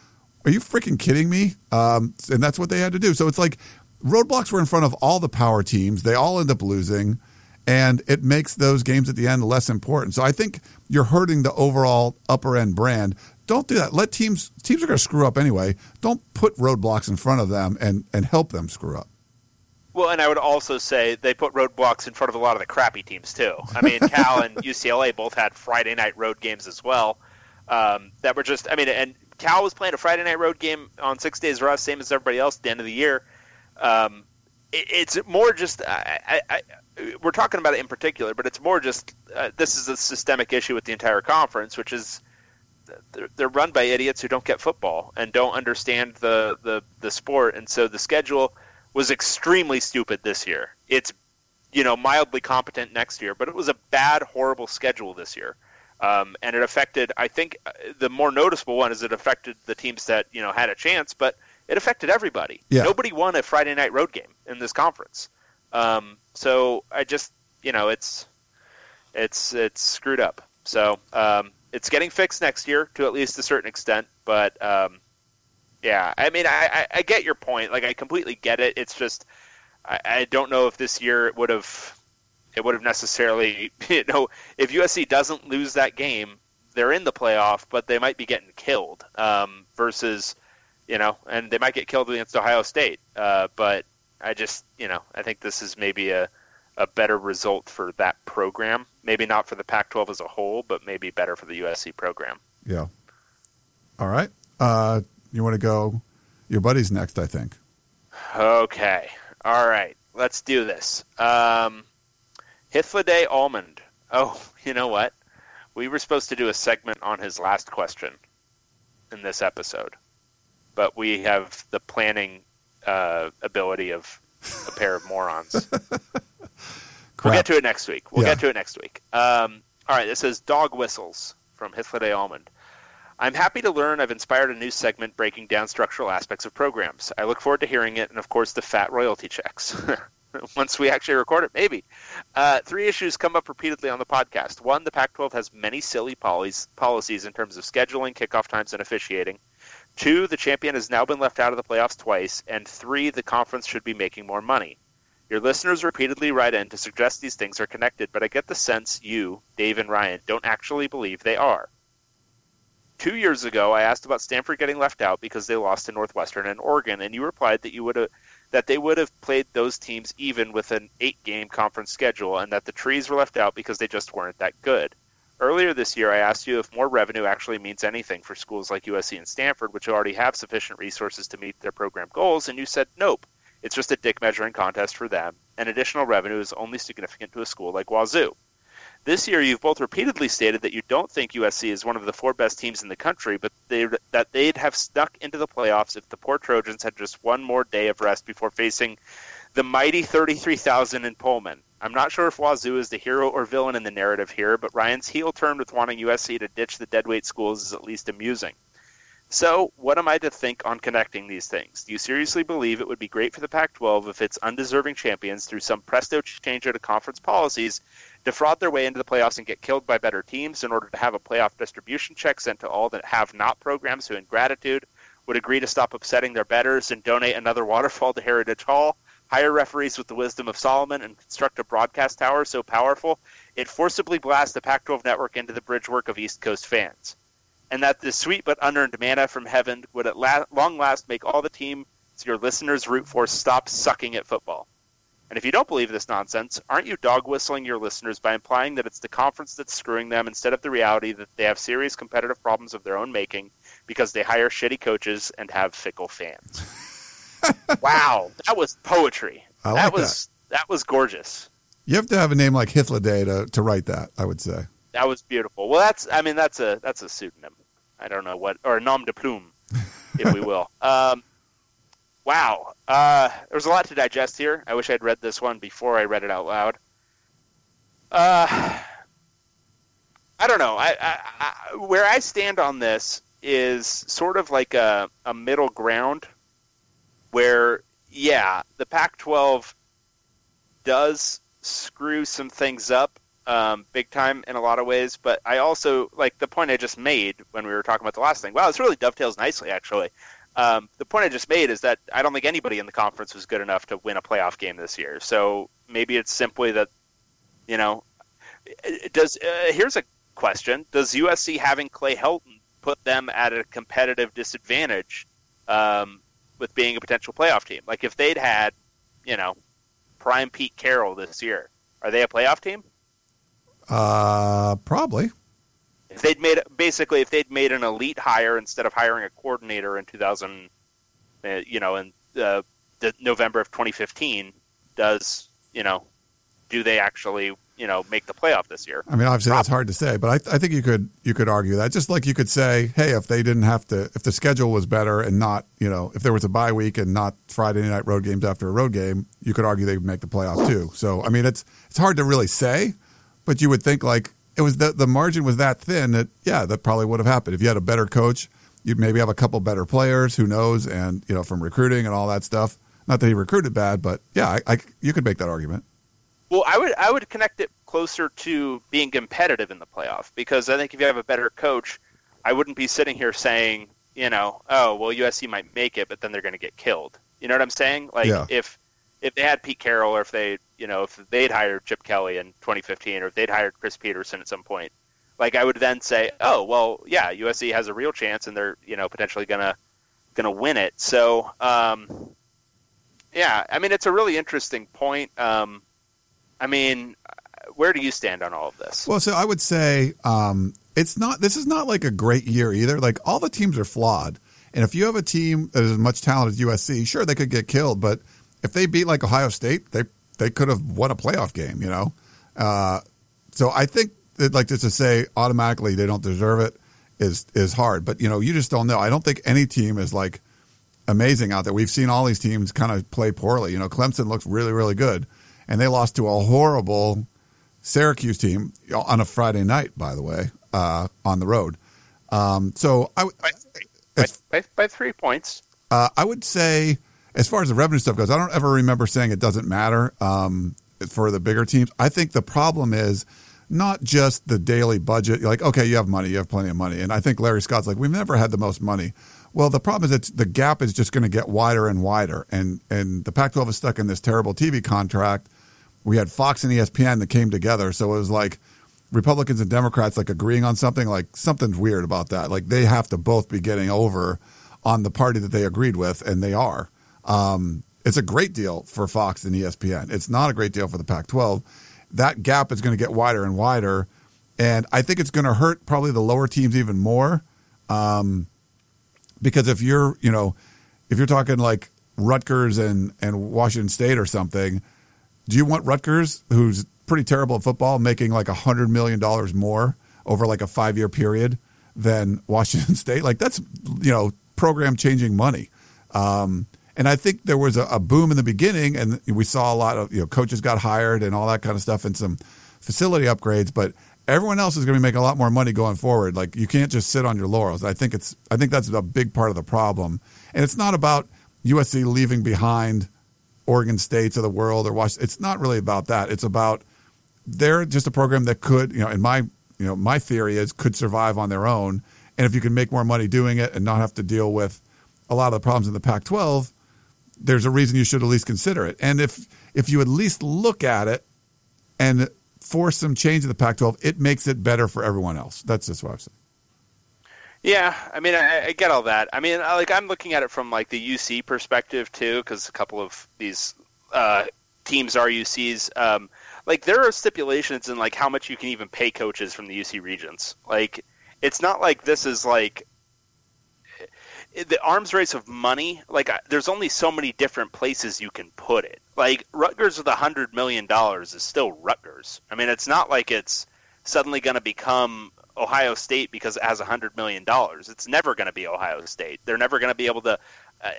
are you freaking kidding me? Um, and that's what they had to do. So it's like roadblocks were in front of all the power teams. They all end up losing, and it makes those games at the end less important. So I think you're hurting the overall upper end brand. Don't do that. Let teams teams are going to screw up anyway. Don't put roadblocks in front of them and and help them screw up. well and i would also say they put roadblocks in front of a lot of the crappy teams too i mean cal and ucla both had friday night road games as well um, that were just i mean and cal was playing a friday night road game on six days rest same as everybody else at the end of the year um, it, it's more just I, I, I, we're talking about it in particular, but it's more just uh, this is a systemic issue with the entire conference, which is they're, they're run by idiots who don't get football and don't understand the, the the sport, and so the schedule was extremely stupid this year. It's you know mildly competent next year, but it was a bad, horrible schedule this year. Um, and it affected. I think uh, the more noticeable one is it affected the teams that you know had a chance, but it affected everybody. Yeah. Nobody won a Friday night road game in this conference. Um, so I just you know it's it's it's screwed up. So um, it's getting fixed next year to at least a certain extent, but um, yeah, I mean I, I, I get your point. Like I completely get it. It's just I, I don't know if this year it would have it would have necessarily you know if USC doesn't lose that game, they're in the playoff, but they might be getting killed um, versus you know, and they might get killed against Ohio State. Uh, but I just you know I think this is maybe a a better result for that program. Maybe not for the Pac-12 as a whole, but maybe better for the USC program. Yeah. All right. Uh, you want to go? Your buddy's next, I think. Okay. All right. Let's do this. Um, Hythloday Almond. Oh, you know what? We were supposed to do a segment on his last question in this episode, but we have the planning uh, ability of a pair of morons. We'll get to it next week. We'll Yeah. get to it next week. Um, all right, this is Dog Whistles from Hythloday Almond. I'm happy to learn I've inspired a new segment breaking down structural aspects of programs. I look forward to hearing it, and of course, the fat royalty checks. Once we actually record it, maybe. Uh, three issues come up repeatedly on the podcast. One, the Pac 12 has many silly policies, policies in terms of scheduling, kickoff times, and officiating. Two, the champion has now been left out of the playoffs twice. And three, the conference should be making more money. Your listeners repeatedly write in to suggest these things are connected, but I get the sense you, Dave and Ryan, don't actually believe they are. Two years ago, I asked about Stanford getting left out because they lost to Northwestern and Oregon, and you replied that you would uh, that they would have played those teams even with an eight game conference schedule and that the trees were left out because they just weren't that good. Earlier this year, I asked you if more revenue actually means anything for schools like USC and Stanford, which already have sufficient resources to meet their program goals, and you said nope. It's just a dick measuring contest for them, and additional revenue is only significant to a school like Wazoo. This year, you've both repeatedly stated that you don't think USC is one of the four best teams in the country, but they, that they'd have snuck into the playoffs if the poor Trojans had just one more day of rest before facing the mighty 33,000 in Pullman. I'm not sure if Wazoo is the hero or villain in the narrative here, but Ryan's heel turn with wanting USC to ditch the deadweight schools is at least amusing. So, what am I to think on connecting these things? Do you seriously believe it would be great for the Pac 12 if its undeserving champions, through some presto change of conference policies, defraud their way into the playoffs and get killed by better teams in order to have a playoff distribution check sent to all that have not programs who, in gratitude, would agree to stop upsetting their betters and donate another waterfall to Heritage Hall, hire referees with the wisdom of Solomon, and construct a broadcast tower so powerful it forcibly blasts the Pac 12 network into the bridgework of East Coast fans? And that the sweet but unearned manna from heaven would at la- long last make all the teams your listeners root for stop sucking at football. And if you don't believe this nonsense, aren't you dog whistling your listeners by implying that it's the conference that's screwing them instead of the reality that they have serious competitive problems of their own making because they hire shitty coaches and have fickle fans? wow, that was poetry. I like that was that. was gorgeous. You have to have a name like Hythloday to to write that. I would say. That was beautiful. Well, that's I mean that's a that's a pseudonym. I don't know what or a nom de plume, if we will. Um, wow, uh, there's a lot to digest here. I wish I'd read this one before I read it out loud. Uh, I don't know. I, I, I, where I stand on this is sort of like a, a middle ground, where yeah, the Pac-12 does screw some things up um, big time in a lot of ways. But I also like the point I just made when we were talking about the last thing. Wow, this really dovetails nicely, actually. Um, the point I just made is that I don't think anybody in the conference was good enough to win a playoff game this year. So maybe it's simply that, you know, does uh, here's a question: Does USC having Clay Helton put them at a competitive disadvantage um, with being a potential playoff team? Like if they'd had, you know, prime Pete Carroll this year, are they a playoff team? Uh, probably. If they'd made basically if they'd made an elite hire instead of hiring a coordinator in 2000, uh, you know, in uh, the November of 2015, does you know, do they actually you know make the playoff this year? I mean, obviously that's hard to say, but I, I think you could you could argue that just like you could say, hey, if they didn't have to, if the schedule was better and not, you know, if there was a bye week and not Friday night road games after a road game, you could argue they would make the playoff too. So I mean, it's it's hard to really say. But you would think like it was the the margin was that thin that yeah, that probably would have happened if you had a better coach. You'd maybe have a couple better players. Who knows? And you know from recruiting and all that stuff. Not that he recruited bad, but yeah, I, I, you could make that argument. Well, I would I would connect it closer to being competitive in the playoff because I think if you have a better coach, I wouldn't be sitting here saying, you know, oh well, USC might make it, but then they're going to get killed. You know what I'm saying? Like Yeah. if if they had Pete Carroll or if they you know if they'd hired Chip Kelly in 2015 or if they'd hired Chris Petersen at some point, like I would then say, oh well, yeah, USC has a real chance and they're you know potentially gonna gonna win it. So um, yeah, I mean it's a really interesting point. Um, I mean, where do you stand on all of this? Well, so I would say um, it's not. This is not like a great year either. Like all the teams are flawed, and if you have a team that is as much talent as USC, sure they could get killed, but if they beat like Ohio State, they they could have won a playoff game. You know, uh, so I think that like just to say automatically they don't deserve it is is hard. But you know, you just don't know. I don't think any team is like amazing out there. We've seen all these teams kind of play poorly. You know, Clemson looks really really good, and they lost to a horrible Syracuse team on a Friday night, by the way, uh, on the road. Um, so I, w- by, by, by, by three points. uh, I would say, as far as the revenue stuff goes, I don't ever remember saying it doesn't matter um, for the bigger teams. I think the problem is not just the daily budget. You're like, okay, you have money, you have plenty of money, and I think Larry Scott's like, we've never had the most money. Well, the problem is that the gap is just going to get wider and wider, and and the Pac-12 is stuck in this terrible TV contract. We had Fox and ESPN that came together, so it was like Republicans and Democrats like agreeing on something. Like something's weird about that. Like they have to both be getting over on the party that they agreed with, and they are. Um, it's a great deal for Fox and ESPN. It's not a great deal for the Pac-12. That gap is going to get wider and wider, and I think it's going to hurt probably the lower teams even more. Um, because if you're, you know, if you're talking like Rutgers and and Washington State or something, do you want Rutgers, who's pretty terrible at football, making like a hundred million dollars more over like a five year period than Washington State? Like that's you know program changing money. Um, and I think there was a, a boom in the beginning, and we saw a lot of you know coaches got hired and all that kind of stuff, and some facility upgrades. But everyone else is going to be making a lot more money going forward. Like you can't just sit on your laurels. I think it's I think that's a big part of the problem, and it's not about USC leaving behind Oregon States of the world or Washington. It's not really about that. It's about they're just a program that could, you know, in my you know my theory is could survive on their own, and if you can make more money doing it and not have to deal with a lot of the problems in the Pac-12, there's a reason you should at least consider it. And if if you at least look at it and force some change in the Pac-12, it makes it better for everyone else. That's just what I'm saying. Yeah, I mean, I, I get all that. I mean, I- like I'm looking at it from like the UC perspective too, because a couple of these uh, teams are UCs. Um, like there are stipulations in like how much you can even pay coaches from the UC Regents. Like it's not like this is like the arms race of money. Like there's only so many different places you can put it. Like Rutgers with a hundred million dollars is still Rutgers. I mean, it's not like it's suddenly going to become Ohio State because it has a hundred million dollars. It's never going to be Ohio State. They're never going to be able to. Uh, uh,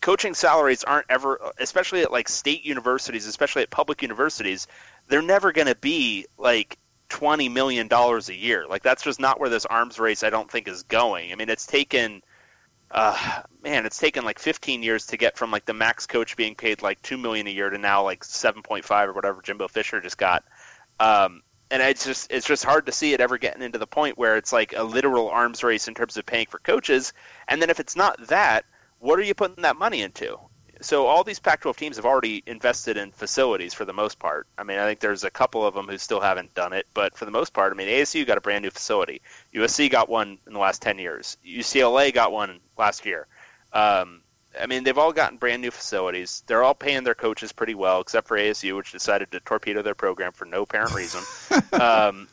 coaching salaries aren't ever, especially at like state universities, especially at public universities, they're never going to be like twenty million dollars a year. Like that's just not where this arms race I don't think is going. I mean, it's taken. Uh, man, it's taken like 15 years to get from like the max coach being paid like two million a year to now like 7.5 or whatever Jimbo Fisher just got. Um, and it's just it's just hard to see it ever getting into the point where it's like a literal arms race in terms of paying for coaches. And then if it's not that, what are you putting that money into? So all these Pac-12 teams have already invested in facilities for the most part. I mean, I think there's a couple of them who still haven't done it, but for the most part, I mean, ASU got a brand new facility. USC got one in the last 10 years. UCLA got one last year. Um, I mean, they've all gotten brand new facilities. They're all paying their coaches pretty well, except for ASU, which decided to torpedo their program for no apparent reason. um,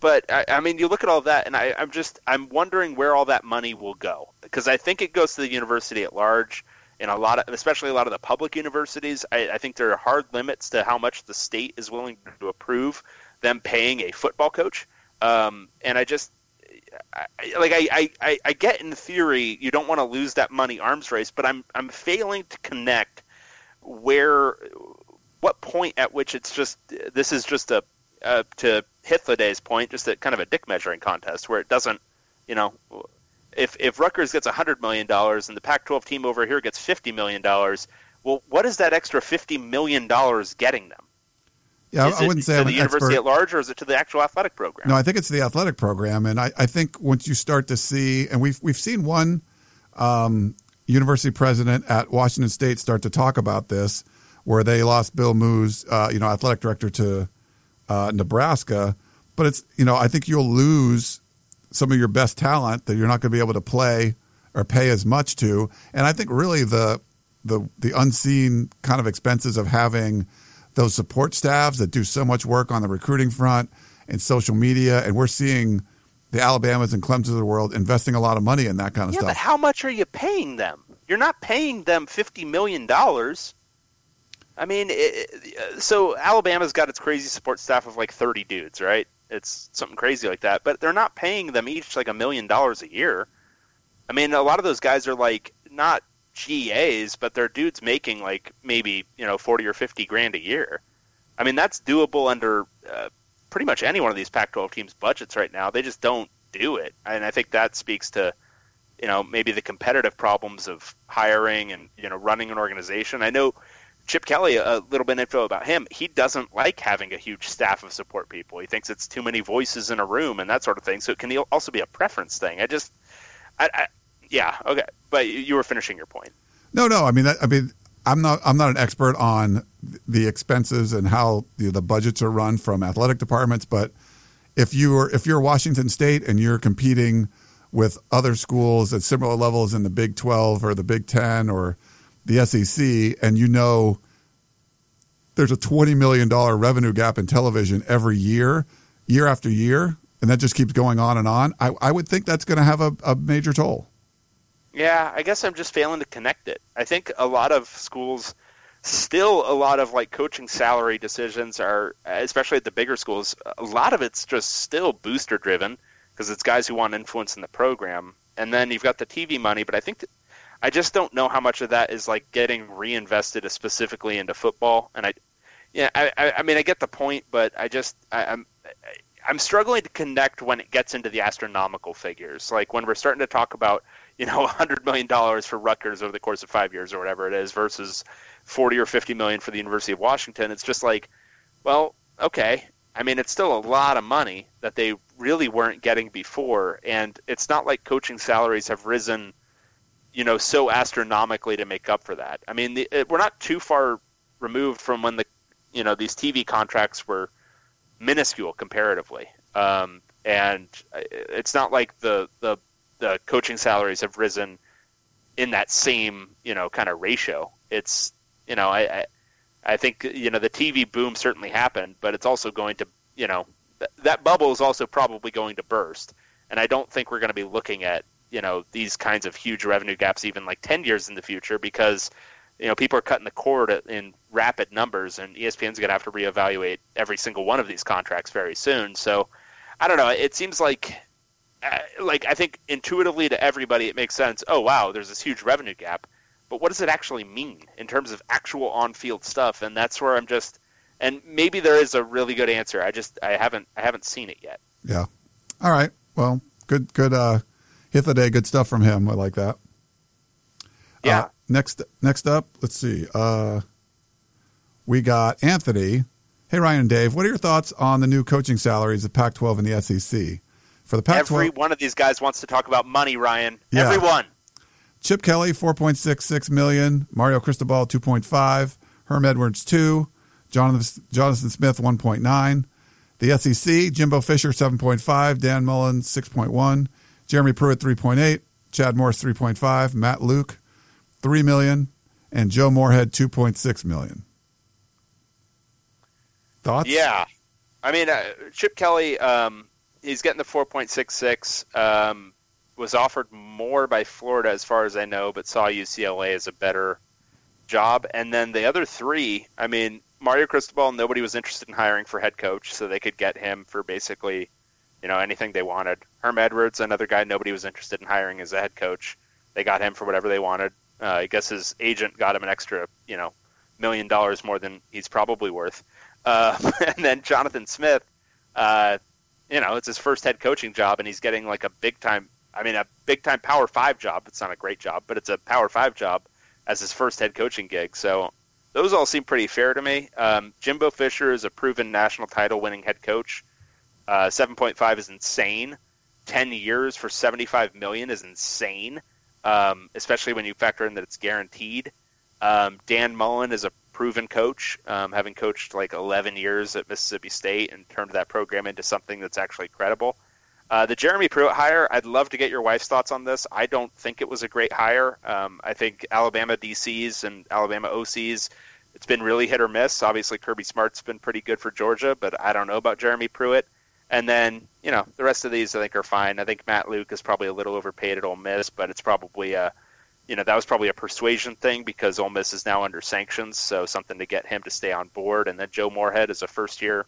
but I, I mean, you look at all that, and I, I'm just I'm wondering where all that money will go because I think it goes to the university at large, and a lot of, especially a lot of the public universities. I, I think there are hard limits to how much the state is willing to approve them paying a football coach. Um, and I just I, like I, I, I, get in theory you don't want to lose that money arms race, but I'm I'm failing to connect where what point at which it's just this is just a uh, to Hythloday's point, just a kind of a dick measuring contest where it doesn't, you know, if if Rutgers gets hundred million dollars and the Pac-12 team over here gets fifty million dollars, well, what is that extra fifty million dollars getting them? Yeah, is I wouldn't say to I'm the university expert. at large, or is it to the actual athletic program? No, I think it's the athletic program, and I, I think once you start to see, and we've we've seen one um, university president at Washington State start to talk about this, where they lost Bill Moos, uh, you know, athletic director to uh, Nebraska. But it's you know, I think you'll lose some of your best talent that you're not going to be able to play or pay as much to, and I think really the the the unseen kind of expenses of having those support staffs that do so much work on the recruiting front and social media, and we're seeing the Alabamas and Clemsons of the world investing a lot of money in that kind of yeah, stuff. but how much are you paying them? You're not paying them fifty million dollars. I mean, it- so Alabama's got its crazy support staff of like thirty dudes, right? It's something crazy like that. But they're not paying them each like a million dollars a year. I mean, a lot of those guys are like not GAs, but they're dudes making like maybe you know forty or fifty grand a year. I mean, that's doable under uh, pretty much any one of these Pac-12 teams' budgets right now. They just don't do it, and I think that speaks to you know maybe the competitive problems of hiring and you know running an organization. I know Chip Kelly a little bit info about him. He doesn't like having a huge staff of support people. He thinks it's too many voices in a room and that sort of thing. So it can also be a preference thing. I just, I, I yeah, okay. But you- were finishing your point. No, no. I mean, I mean, I'm not. I'm not an expert on the expenses and how the, the budgets are run from athletic departments. But if you are if you're Washington State and you're competing with other schools at similar levels in the Big 12 or the Big 10 or the SEC and you know there's a $20 million revenue gap in television every year, year after year, and that just keeps going on and on, I, I would think that's going to have a, a major toll. Yeah, I guess I'm just failing to connect it. I think a lot of schools still a lot of like coaching salary decisions are especially at the bigger schools a lot of it's just still booster driven because it's guys who want influence in the program and then you've got the TV money but I think I just don't know how much of that is like getting reinvested specifically into football and I yeah I I mean I get the point but I just I, I'm I'm struggling to connect when it gets into the astronomical figures like when we're starting to talk about you know, $100 million for Rutgers over the course of five years or whatever it is versus 40 or 50 million for the University of Washington. It's just like, well, okay. I mean, it's still a lot of money that they really weren't getting before. And it's not like coaching salaries have risen, you know, so astronomically to make up for that. I mean, the, it, we're not too far removed from when the, you know, these TV contracts were minuscule comparatively. Um, and it's not like the, the the coaching salaries have risen in that same you know kind of ratio. It's you know I, I I think you know the TV boom certainly happened, but it's also going to you know th- that bubble is also probably going to burst, and I don't think we're going to be looking at you know these kinds of huge revenue gaps even like ten years in the future because you know people are cutting the cord in rapid numbers, and ESPN's going to have to reevaluate every single one of these contracts very soon. So I don't know. It seems like uh, like I think intuitively to everybody it makes sense. Oh wow, there's this huge revenue gap, but what does it actually mean in terms of actual on-field stuff? And that's where I'm just, and maybe there is a really good answer. I just I haven't I haven't seen it yet. Yeah. All right. Well, good good uh, Hythloday. Good stuff from him. I like that. Yeah. Uh, next next up, let's see. Uh, we got Anthony. Hey Ryan and Dave, what are your thoughts on the new coaching salaries of Pac-12 and the SEC? For the Pac-12, Every one of these guys wants to talk about money, Ryan. Yeah. Everyone. Chip Kelly, 4.66 million. Mario Cristobal, 2.5. Herm Edwards, 2. Jonathan, Jonathan Smith, 1.9. The SEC, Jimbo Fisher, 7.5. Dan Mullen, 6.1. Jeremy Pruitt, 3.8. Chad Morris, 3.5. Matt Luke, 3 million. And Joe Moorhead, 2.6 million. Thoughts? Yeah. I mean, uh, Chip Kelly, um, he's getting the 4.66. Um, was offered more by Florida, as far as I know, but saw UCLA as a better job. And then the other three, I mean, Mario Cristobal, nobody was interested in hiring for head coach, so they could get him for basically, you know, anything they wanted. Herm Edwards, another guy nobody was interested in hiring as a head coach. They got him for whatever they wanted. Uh, I guess his agent got him an extra, you know, million dollars more than he's probably worth. Uh, and then Jonathan Smith, uh, you know, it's his first head coaching job, and he's getting like a big time. I mean, a big time Power Five job. It's not a great job, but it's a Power Five job as his first head coaching gig. So those all seem pretty fair to me. Um, Jimbo Fisher is a proven national title winning head coach. Uh, 7.5 is insane. 10 years for 75 million is insane, um, especially when you factor in that it's guaranteed. Um, Dan Mullen is a proven coach, um, having coached like 11 years at Mississippi State and turned that program into something that's actually credible. Uh, the Jeremy Pruitt hire, I'd love to get your wife's thoughts on this. I don't think it was a great hire. Um, I think Alabama DCs and Alabama OCs, it's been really hit or miss. Obviously, Kirby Smart's been pretty good for Georgia, but I don't know about Jeremy Pruitt. And then, you know, the rest of these I think are fine. I think Matt Luke is probably a little overpaid at Ole Miss, but it's probably a, you know, that was probably a persuasion thing because Ole Miss is now under sanctions, so something to get him to stay on board. And then Joe Moorhead is a first year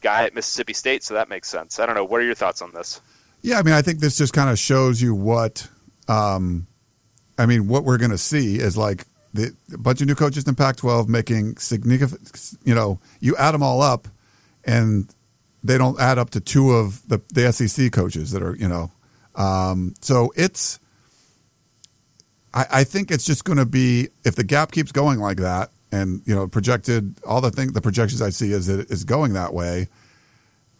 guy at Mississippi State, so that makes sense. I don't know. What are your thoughts on this? Yeah, I mean, I think this just kind of shows you what, um, I mean, what we're going to see is like the, a bunch of new coaches in Pac-12 making significant, you know, you add them all up, and they don't add up to two of the, the SEC coaches that are, you know, um, so it's. I, I think it's just going to be if the gap keeps going like that, and you know, projected all the thing the projections I see is it is going that way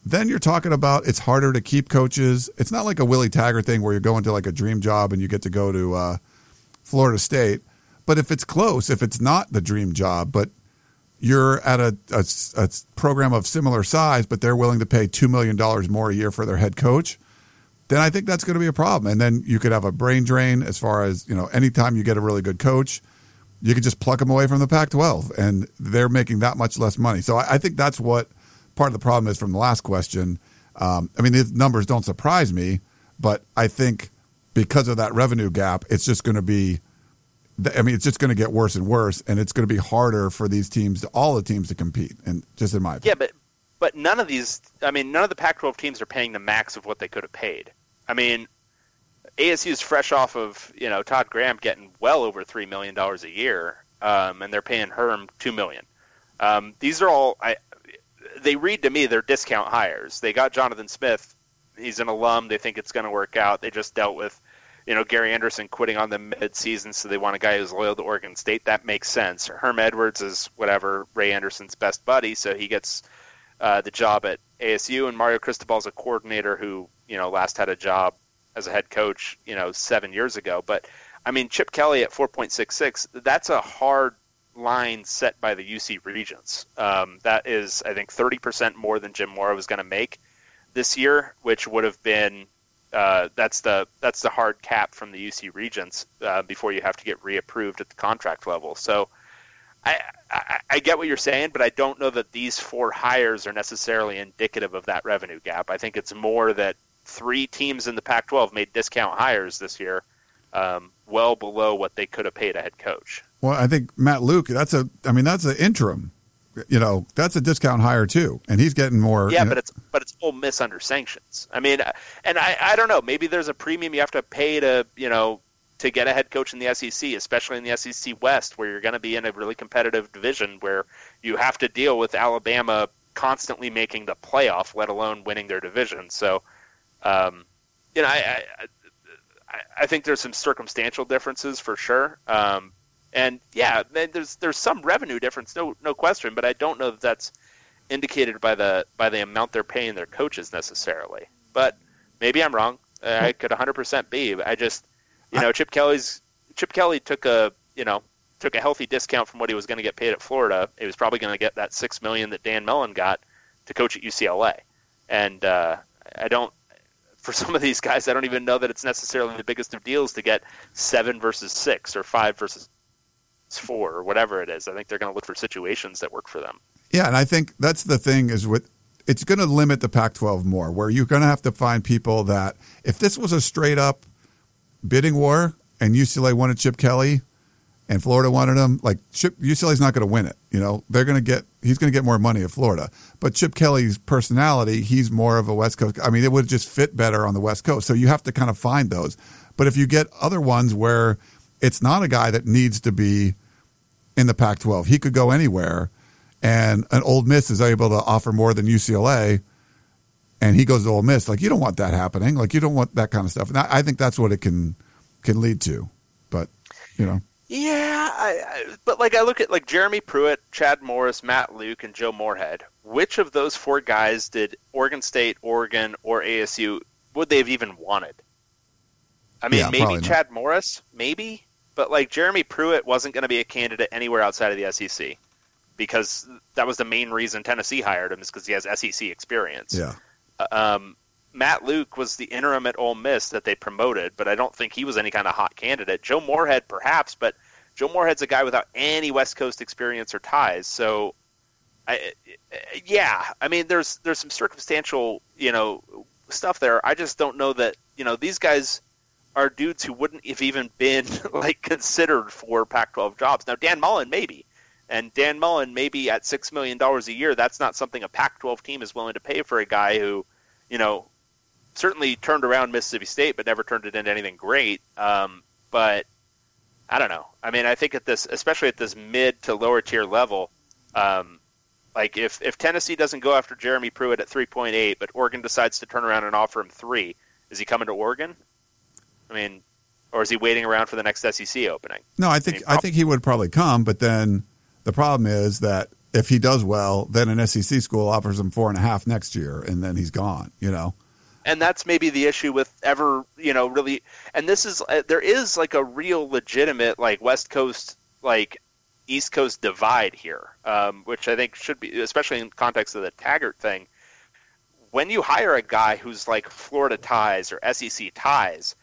then you're talking about it's harder to keep coaches. It's not like a Willie Taggart thing where you're going to like a dream job and you get to go to uh, Florida State. But if it's close, if it's not the dream job, but you're at a, a, a program of similar size, but they're willing to pay $2 million more a year for their head coach, then I think that's going to be a problem. And then you could have a brain drain as far as, you know, anytime you get a really good coach, you could just pluck them away from the Pac-12, and they're making that much less money. So I, I think that's what part of the problem is from the last question. Um, I mean, the numbers don't surprise me, but I think because of that revenue gap, it's just going to be. I mean, it's just going to get worse and worse, and it's going to be harder for these teams, all the teams, to compete. And just in my opinion. Yeah, but but none of these. I mean, none of the Pac-12 teams are paying the max of what they could have paid. I mean, ASU is fresh off of you know Todd Graham getting well over three million dollars a year, um, and they're paying Herm two million. Um, these are all I. They read to me they're discount hires. They got Jonathan Smith. He's an alum. They think it's going to work out. They just dealt with, you know, Gary Anderson quitting on the mid-season, so they want a guy who's loyal to Oregon State. That makes sense. Herm Edwards is whatever Ray Anderson's best buddy, so he gets uh, the job at ASU. And Mario Cristobal's a coordinator who, you know, last had a job as a head coach, you know, seven years ago. But I mean, Chip Kelly at 4.66, that's a hard line set by the UC Regents. Um, that is, I think, 30% more than Jim Mora was going to make this year, which would have been uh, that's the that's the hard cap from the UC Regents uh, before you have to get reapproved at the contract level. So. I, I, I get what you're saying, but I don't know that these four hires are necessarily indicative of that revenue gap. I think it's more that three teams in the Pac-12 made discount hires this year, um, well below what they could have paid a head coach. Well, I think Matt Luke. That's a. I mean, that's an interim. You know, that's a discount hire too, and he's getting more. Yeah, you know, but it's but it's Ole Miss under sanctions. I mean, and I I don't know. Maybe there's a premium you have to pay to you know to get a head coach in the SEC, especially in the SEC West, where you're going to be in a really competitive division where you have to deal with Alabama constantly making the playoff, let alone winning their division. So, um, you know, I, I I think there's some circumstantial differences for sure. Um, and yeah, there's there's some revenue difference, no no question, but I don't know that that's indicated by the by the amount they're paying their coaches necessarily. But maybe I'm wrong. I could 100% be. I just you know, Chip Kelly's Chip Kelly took a you know took a healthy discount from what he was going to get paid at Florida. He was probably going to get that six million that Dan Mullen got to coach at UCLA, and uh, I don't. For some of these guys, I don't even know that it's necessarily the biggest of deals to get seven versus six or five versus four or whatever it is. I think they're going to look for situations that work for them. Yeah, and I think that's the thing is with it's going to limit the Pac-12 more, where you're going to have to find people that if this was a straight up bidding war and UCLA wanted Chip Kelly and Florida wanted him, like Chip UCLA's not going to win it. You know, they're going to get he's going to get more money at Florida. But Chip Kelly's personality, he's more of a West Coast. I mean, it would just fit better on the West Coast. So you have to kind of find those. But if you get other ones where it's not a guy that needs to be in the Pac-12, he could go anywhere, and an Ole Miss is able to offer more than UCLA and he goes to Ole Miss. Like you don't want that happening. Like you don't want that kind of stuff. And I, I think that's what it can can lead to. But you know, yeah. I, I, but like I look at like Jeremy Pruitt, Chad Morris, Matt Luke, and Joe Moorhead. Which of those four guys did Oregon State, Oregon, or ASU would they have even wanted? I mean, Yeah, maybe probably not. Chad Morris, maybe, but like Jeremy Pruitt wasn't going to be a candidate anywhere outside of the SEC because that was the main reason Tennessee hired him is because he has SEC experience. yeah, Um, Matt Luke was the interim at Ole Miss that they promoted, but I don't think he was any kind of hot candidate. Joe Moorhead, perhaps, but Joe Moorhead's a guy without any West Coast experience or ties. So, I, yeah, I mean, there's there's some circumstantial, you know, stuff there. I just don't know that you know these guys are dudes who wouldn't have even been like considered for Pac-12 jobs. Now, Dan Mullen maybe, and Dan Mullen maybe at six million dollars a year. That's not something a Pac-12 team is willing to pay for a guy who, you know, certainly turned around Mississippi State, but never turned it into anything great. Um, but I don't know. I mean, I think at this, especially at this mid to lower tier level, um, like if if Tennessee doesn't go after Jeremy Pruitt at 3.8, but Oregon decides to turn around and offer him three, is he coming to Oregon? I mean, or is he waiting around for the next SEC opening? no, I think I mean, I think he would probably come. But then the problem is that if he does well, then an SEC school offers him four and a half next year, and then he's gone. You know, and that's maybe the issue with ever you know really and this is uh, there is like a real legitimate like west coast like east coast divide here um, which i think should be especially in context of the taggart thing when you hire a guy who's like florida ties or sec ties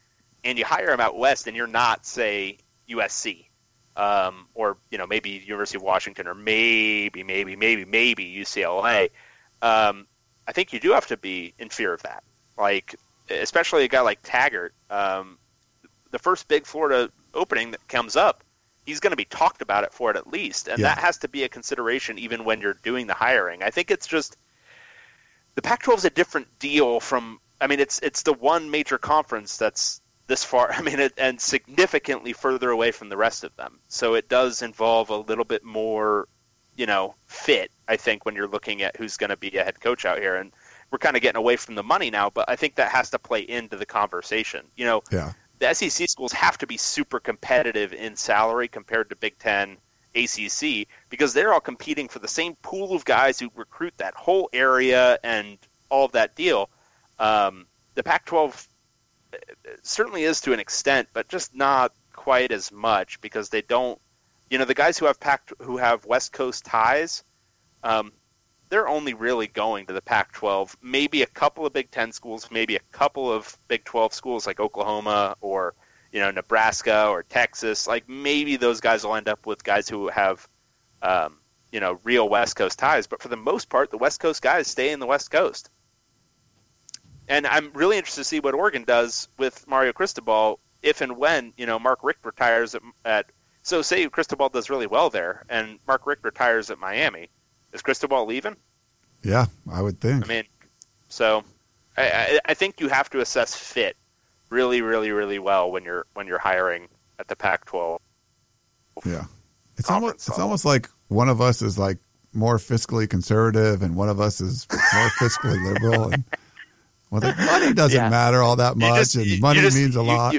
and you hire him out west and you're not say usc um, or you know maybe University of Washington, or maybe maybe maybe maybe UCLA, um, I think you do have to be in fear of that. Like especially a guy like Taggart, um, the first big Florida opening that comes up, he's going to be talked about it for it at least, and Yeah. that has to be a consideration even when you're doing the hiring. I think it's just the Pac-12 is a different deal from. I mean, it's it's the one major conference that's this far. I mean, it, and significantly further away from the rest of them. So it does involve a little bit more, you know, fit. I think when you're looking at who's going to be a head coach out here, and we're kind of getting away from the money now, but I think that has to play into the conversation. You know, Yeah. the SEC schools have to be super competitive in salary compared to Big Ten, ACC, because they're all competing for the same pool of guys who recruit that whole area and all of that deal. Um, the Pac-12 uh, certainly is to an extent, but just not quite as much because they don't. You know, the guys who have Pac who have West Coast ties, um, they're only really going to the Pac-12. Maybe a couple of Big Ten schools, maybe a couple of Big 12 schools like Oklahoma or you know Nebraska or Texas. Like maybe those guys will end up with guys who have um, you know real West Coast ties. But for the most part, the West Coast guys stay in the West Coast. And I'm really interested to see what Oregon does with Mario Cristobal if and when you know Mark Richt retires at, at so say Cristobal does really well there and Mark Richt retires at Miami. Is Cristobal leaving? Yeah, I would think. I mean, so I, I, I think you have to assess fit really, really, really well when you're when you're hiring at the Pac-12. yeah. It's almost it's level. almost like one of us is like more fiscally conservative and one of us is more fiscally liberal and well the money doesn't Yeah. matter all that much just- and you- money you just- means a you- lot.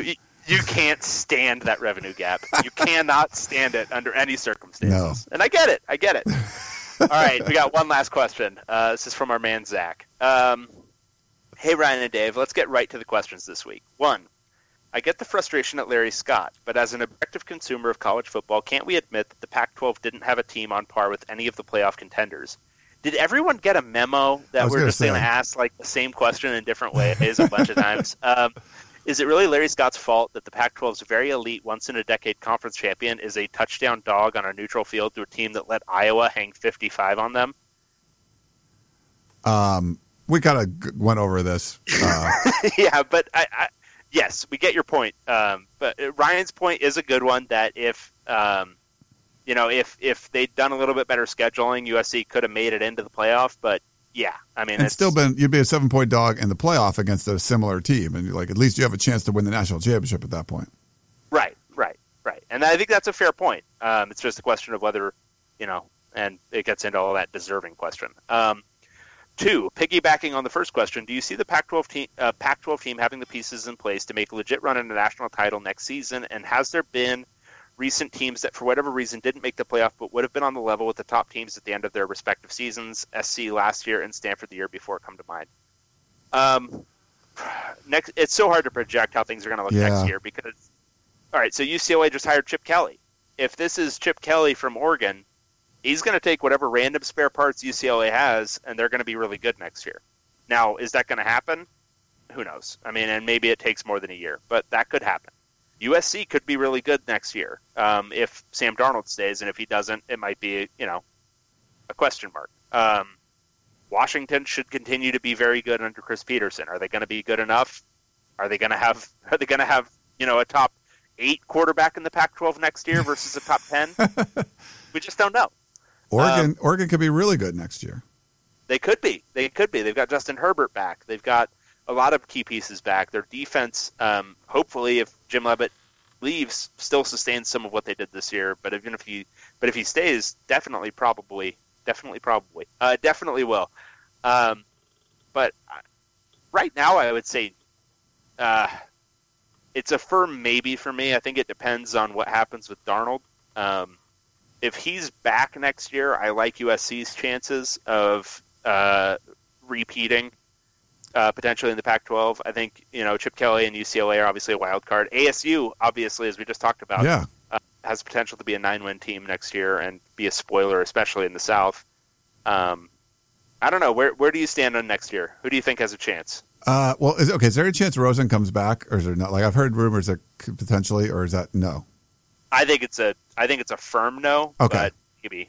You, can't stand that revenue gap. You cannot stand it under any circumstances. And I get it. I get it. All right, we got one last question. Uh, this is from our man Zach. Um, hey Ryan and Dave, let's get right to the questions this week. One, I get the frustration at Larry Scott, but as an objective consumer of college football, can't we admit that the Pac-12 didn't have a team on par with any of the playoff contenders? Did everyone get a memo that we're just going to ask like the same question in different ways a bunch of times? Um, is it really Larry Scott's fault that the Pac-12's very elite, once-in-a-decade conference champion is a touchdown dog on a neutral field to a team that let Iowa hang 55 on them? Um, we kind of went over this. Uh, yeah, but I, I, yes, we get your point. Um, but Ryan's point is a good one. That if um, you know, if if they'd done a little bit better scheduling, USC could have made it into the playoff. But yeah, I mean, it's still been you'd be a seven point dog in the playoff against a similar team, and like at least you have a chance to win the national championship at that point. Right, right, right. And I think that's a fair point. Um, it's just a question of whether, you know, and it gets into all that deserving question. Um, two, piggybacking on the first question, do you see the Pac-12 team, uh, Pac-12 team having the pieces in place to make a legit run in the national title next season? And has there been recent teams that, for whatever reason, didn't make the playoff but would have been on the level with the top teams at the end of their respective seasons? SC last year and Stanford the year before come to mind. Um, next, it's so hard to project how things are going to look Yeah. next year because all right, so UCLA just hired Chip Kelly. If this is Chip Kelly from Oregon, he's going to take whatever random spare parts UCLA has, and they're going to be really good next year. Now, is that going to happen? Who knows? I mean, and maybe it takes more than a year, but that could happen. USC could be really good next year um, if Sam Darnold stays, and if he doesn't, it might be you know a question mark. Um, Washington should continue to be very good under Chris Petersen. Are they going to be good enough? Are they going to have? Are they going to have you know a top eight quarterback in the Pac-12 next year versus a top ten? we just don't know. Oregon Oregon could be really good next year. They could be. They could be. They've got Justin Herbert back. They've got a lot of key pieces back. Their defense, um, hopefully, if Jim Leavitt leaves, still sustains some of what they did this year. But even if he, but if he stays, definitely, probably, definitely, probably, uh, definitely will. Um, but uh, right now, I would say uh, it's a firm maybe for me. I think it depends on what happens with Darnold. Um, if he's back next year, I like USC's chances of uh, repeating uh, potentially in the Pac-12. I think you know Chip Kelly and UCLA are obviously a wild card. ASU, obviously, as we just talked about, Yeah. has potential to be a nine-win team next year and be a spoiler, especially in the South. Um, I don't know where where do you stand on next year? Who do you think has a chance? Uh, well, is, okay. Is there a chance Rosen comes back, or is there not? Like I've heard rumors that could potentially, or is that no? I think it's a I think it's a firm no. Okay. But maybe.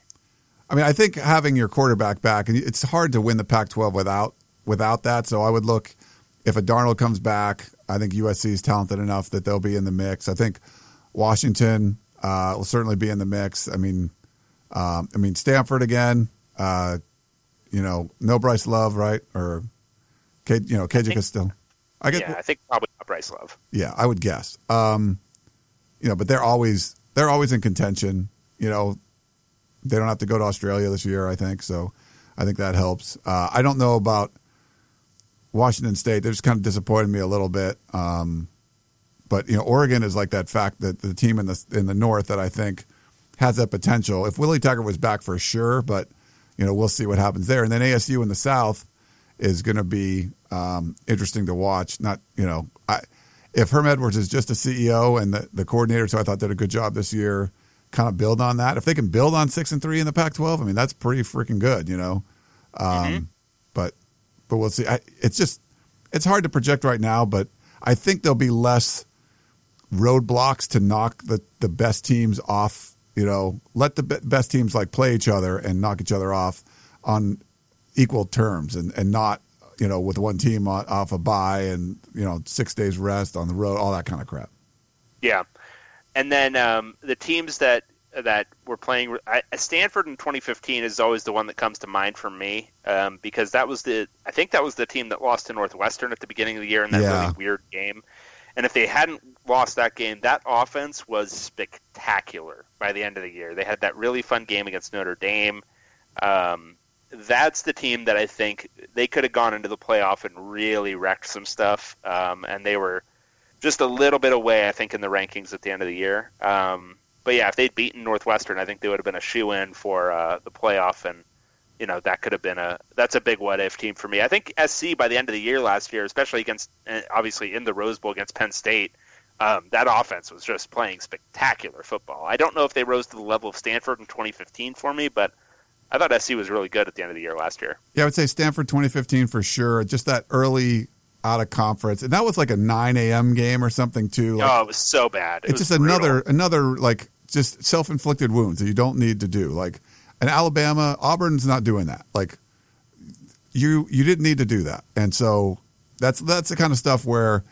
I mean, I think having your quarterback back, and it's hard to win the Pac-12 without without that. So I would look if a Darnold comes back. I think USC is talented enough that they'll be in the mix. I think Washington uh, will certainly be in the mix. I mean, um, I mean Stanford again. Uh, you know, no Bryce Love, right? Or K, you know, KJ Costello. I get, yeah, I think probably not Bryce Love. yeah, I would guess. Um, you know, but they're always they're always in contention. You know, they don't have to go to Australia this year. I think so. I think that helps. Uh, I don't know about Washington State. They're just kind of disappointed me a little bit. Um, but you know, Oregon is like that fact that the team in the in the North that I think has that potential. If Willie Taggart was back for sure, but you know, we'll see what happens there. And then ASU in the South is going to be um, interesting to watch. Not you know, I, if Herm Edwards is just a CEO and the, the coordinator, so I thought did a good job this year, kind of build on that. If they can build on six and three in the Pac-12, I mean that's pretty freaking good, you know. Um, But but we'll see. I, it's just it's hard to project right now, but I think there'll be less roadblocks to knock the the best teams off. You know, let the be- best teams like play each other and knock each other off on equal terms, and and not you know with one team off a bye and you know six days rest on the road, all that kind of crap. Yeah, and then um, the teams that that were playing I, Stanford in 2015 is always the one that comes to mind for me um, because that was the I think that was the team that lost to Northwestern at the beginning of the year in that Yeah. really weird game. And if they hadn't lost that game, that offense was spectacular by the end of the year. They had that really fun game against Notre Dame. Um, that's the team that I think they could have gone into the playoff and really wrecked some stuff. Um, and they were just a little bit away, I think, in the rankings at the end of the year. Um, but yeah, if they'd beaten Northwestern, I think they would have been a shoe in for uh, the playoff, and you know that could have been a that's a big what if team for me. I think SC by the end of the year last year, especially against uh, obviously in the Rose Bowl against Penn State, um, that offense was just playing spectacular football. I don't know if they rose to the level of Stanford in 2015 for me, but I thought SC was really good at the end of the year last year. Yeah, I would say Stanford 2015 for sure. Just that early out of conference, and that was like a 9 a.m. game or something too. Like, oh, it was so bad. It it's just brutal. another another like just self inflicted wounds that you don't need to do. Like in Alabama, Auburn's not doing that. Like you you didn't need to do that, and so that's that's the kind of stuff where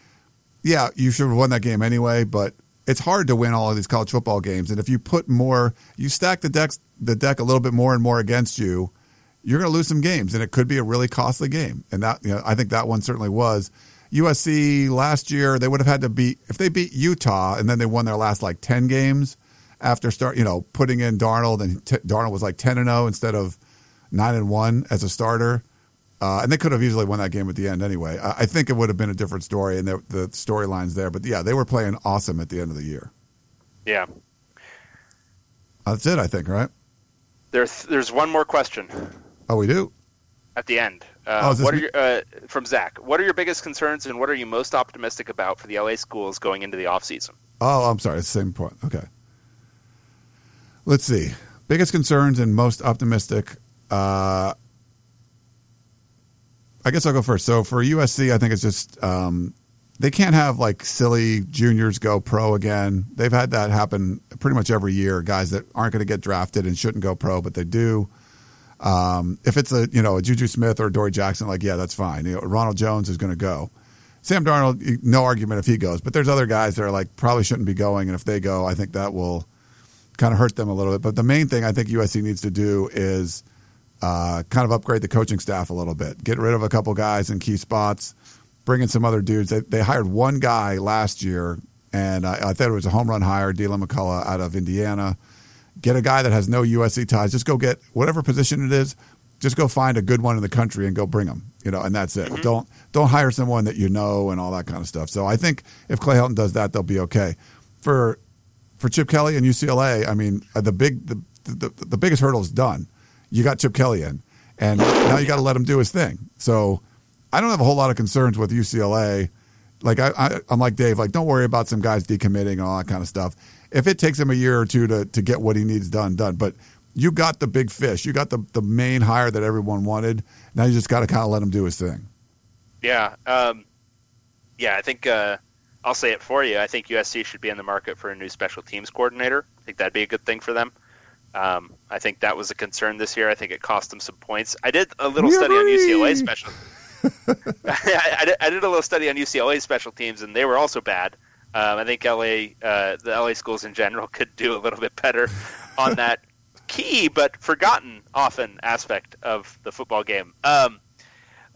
yeah, you should have won that game anyway, but. It's hard to win all of these college football games, and if you put more, you stack the deck the deck a little bit more and more against you, you're going to lose some games, and it could be a really costly game. And that, you know, I think that one certainly was. USC last year, they would have had to beat if they beat Utah, and then they won their last like ten games after start, you know, putting in Darnold, and t- Darnold was like ten and zero instead of nine and one as a starter, uh, and they could have easily won that game at the end anyway. I, I think it would have been a different story, and the, the storylines there. But yeah, they were playing awesome at the end of the year. Yeah. That's it, I think, right? There's there's one more question. Oh, we do. at the end. Oh, Uh, this what are your, uh, from Zach? What are your biggest concerns, and what are you most optimistic about for the LA schools going into the offseason? Oh, I'm sorry. It's the same point. Okay. Let's see. Biggest concerns and most optimistic. Uh, I guess I'll go first. So for USC, I think it's just um, they can't have like silly juniors go pro again. They've had that happen pretty much every year. Guys that aren't going to get drafted and shouldn't go pro, but they do. Um, if it's a you know a Juju Smith or Adoree' Jackson, like yeah, that's fine. You know, Ronald Jones is going to go. Sam Darnold, no argument if he goes, but there's other guys that are like probably shouldn't be going, and if they go, I think that will kind of hurt them a little bit. But the main thing I think USC needs to do is uh, kind of upgrade the coaching staff a little bit, get rid of a couple guys in key spots, bring in some other dudes. They, they hired one guy last year, and I, I thought it was a home run hire, Deland McCullough out of Indiana. Get a guy that has no USC ties. Just go get whatever position it is. Just go find a good one in the country and go bring them. You know, and that's it. Don't don't hire someone that you know and all that kind of stuff. So I think if Clay Helton does that, they'll be okay. For for Chip Kelly and UCLA, I mean, uh, the big the the, the biggest hurdle is done. You got Chip Kelly in, and now you got to let him do his thing. So I don't have a whole lot of concerns with UCLA. Like I, I, I'm like Dave. Like, don't worry about some guys decommitting and all that kind of stuff. If it takes him a year or two to to get what he needs done, done. But you got the big fish. You got the the main hire that everyone wanted. Now you just got to kind of let him do his thing. Yeah, um, yeah. I think uh, I'll say it for you. I think USC should be in the market for a new special teams coordinator. I think that'd be a good thing for them. Um, I think that was a concern this year. I think it cost them some points. I did a little study on. UCLA special. I, I, did, I did a little study on UCLA special teams, and they were also bad. Um, I think LA, uh, the LA schools in general, could do a little bit better on that key but forgotten often aspect of the football game. Um,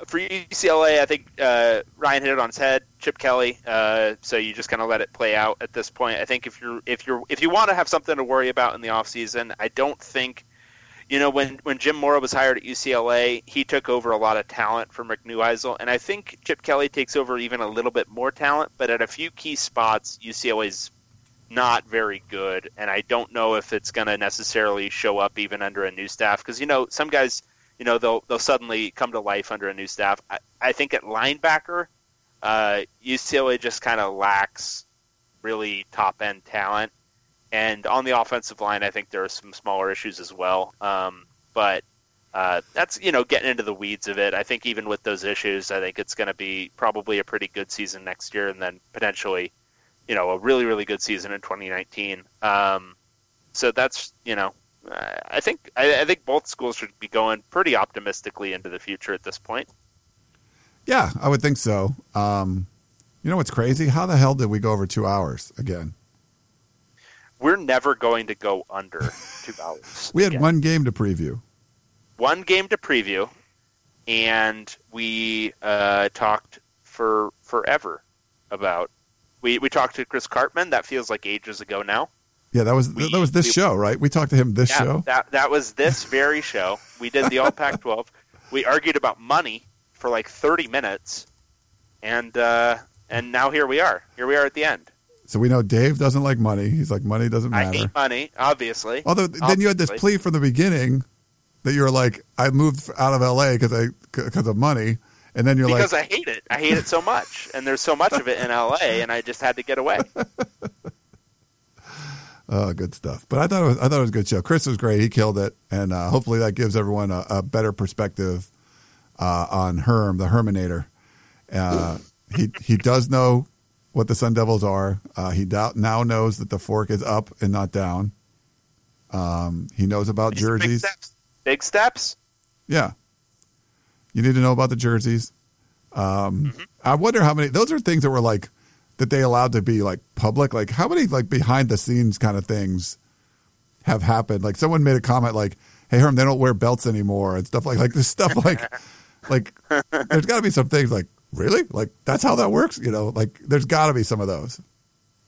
for UCLA, I think uh, Ryan hit it on his head. Chip Kelly. Uh, so you just kind of let it play out at this point. I think if you're if you're if you want to have something to worry about in the offseason, I don't think you know when when Jim Mora was hired at UCLA, he took over a lot of talent from Rick Neuheisel, and I think Chip Kelly takes over even a little bit more talent. But at a few key spots, UCLA's not very good, and I don't know if it's going to necessarily show up even under a new staff because you know some guys you know they'll they'll suddenly come to life under a new staff. I, I think at linebacker, uh, UCLA just kind of lacks really top end talent, and on the offensive line, I think there are some smaller issues as well. Um, but uh, that's you know getting into the weeds of it. I think even with those issues, I think it's going to be probably a pretty good season next year, and then potentially, you know, a really really good season in 2019. Um, so that's you know I think I, I think both schools should be going pretty optimistically into the future at this point. Yeah, I would think so. Um, you know what's crazy? How the hell did we go over two hours again? We're never going to go under two hours. We had again. one game to preview. one game to preview, and we uh, talked for forever about. We we talked to Chris Karpman. That feels like ages ago now. Yeah, that was We- that was this we- show, right? We talked to him this Yeah, show. that that was this very show. We did the All Pac-12. We argued about money for like 30 minutes, and uh, and now here we are. Here we are at the end. So we know Dave doesn't like money. He's like money doesn't matter. I hate money, obviously. Although then you had this plea from the beginning that you were like, I moved out of LA because I because of money, and then you're because like, because I hate it. I hate it so much, and there's so much of it in LA, and I just had to get away. oh, good stuff. But I thought it was I thought it was a good show. Chris was great. He killed it, and uh, hopefully that gives everyone a, a better perspective uh, on Herm, the Herminator. Uh, he he does know what the Sun Devils are. Uh, he doubt, now knows that the fork is up and not down. Um, he knows about These jerseys. Big steps. Big steps. Yeah. You need to know about the jerseys. Um, Mm-hmm. I wonder how many, those are things that were like, that they allowed to be like public. Like, how many like behind the scenes kind of things have happened? Like, someone made a comment like, hey, Herm, they don't wear belts anymore and stuff like, like this stuff like, like, there's got to be some things like, really? Like, that's how that works? You know, like, there's got to be some of those.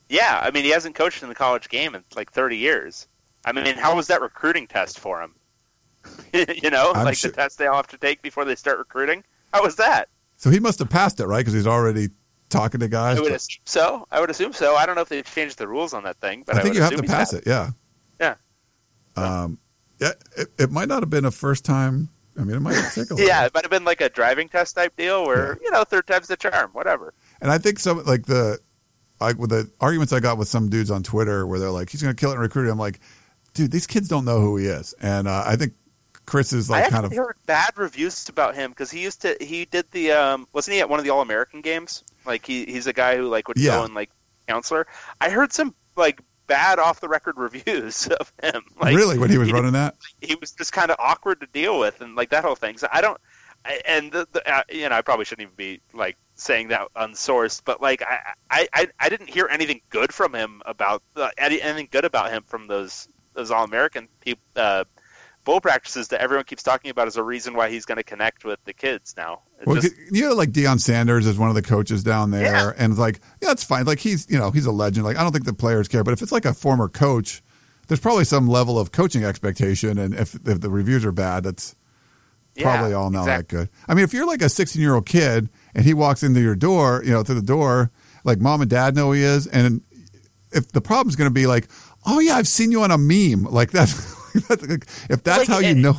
Yeah, I mean, he hasn't coached in the college game in like 30 years. I mean, how was that recruiting test for him? you know, I'm like sure- the test they all have to take before they start recruiting. How was that? So he must have passed it, right? Because he's already talking to guys. I would but- assume so. I would assume so. I don't know if they've changed the rules on that thing, but I I, think would you have to pass it. Yeah. Yeah. Um, yeah. It, it might not have been a first time. I mean, it might take a. Yeah, it might have been like a driving test type deal where you know third time's the charm, whatever. And I think some like the like with the arguments I got with some dudes on Twitter where they're like, he's going to kill it in recruiting. I'm like, dude, these kids don't know who he is. And uh, I think Chris is I like kind of heard bad reviews about him because he used to he did the um wasn't he at one of the All American games? Like he he's a guy who like would Yeah. go and like counselor. I heard some like bad off the record reviews of him. Like really when he was he- running that. he was just kind of awkward to deal with and like that whole thing. So I don't, I, and the, the uh, you know I probably shouldn't even be like saying that unsourced, but like I I, I, didn't hear anything good from him about uh, anything good about him from those those All American people. Uh, Bull practices that everyone keeps talking about is a reason why he's going to connect with the kids now. Well, just- you know, like Deion Sanders is one of the coaches down there, Yeah. and it's like, yeah, it's fine. Like he's, you know, he's a legend. Like I don't think the players care, but if it's like a former coach, there's probably some level of coaching expectation, and if if the reviews are bad, that's yeah, probably all not that good. I mean, if you're like a 16 year old kid and he walks into your door, you know, through the door, like mom and dad know he is, and if the problem's going to be like, oh yeah, I've seen you on a meme, like that's, if that's Like, how you know,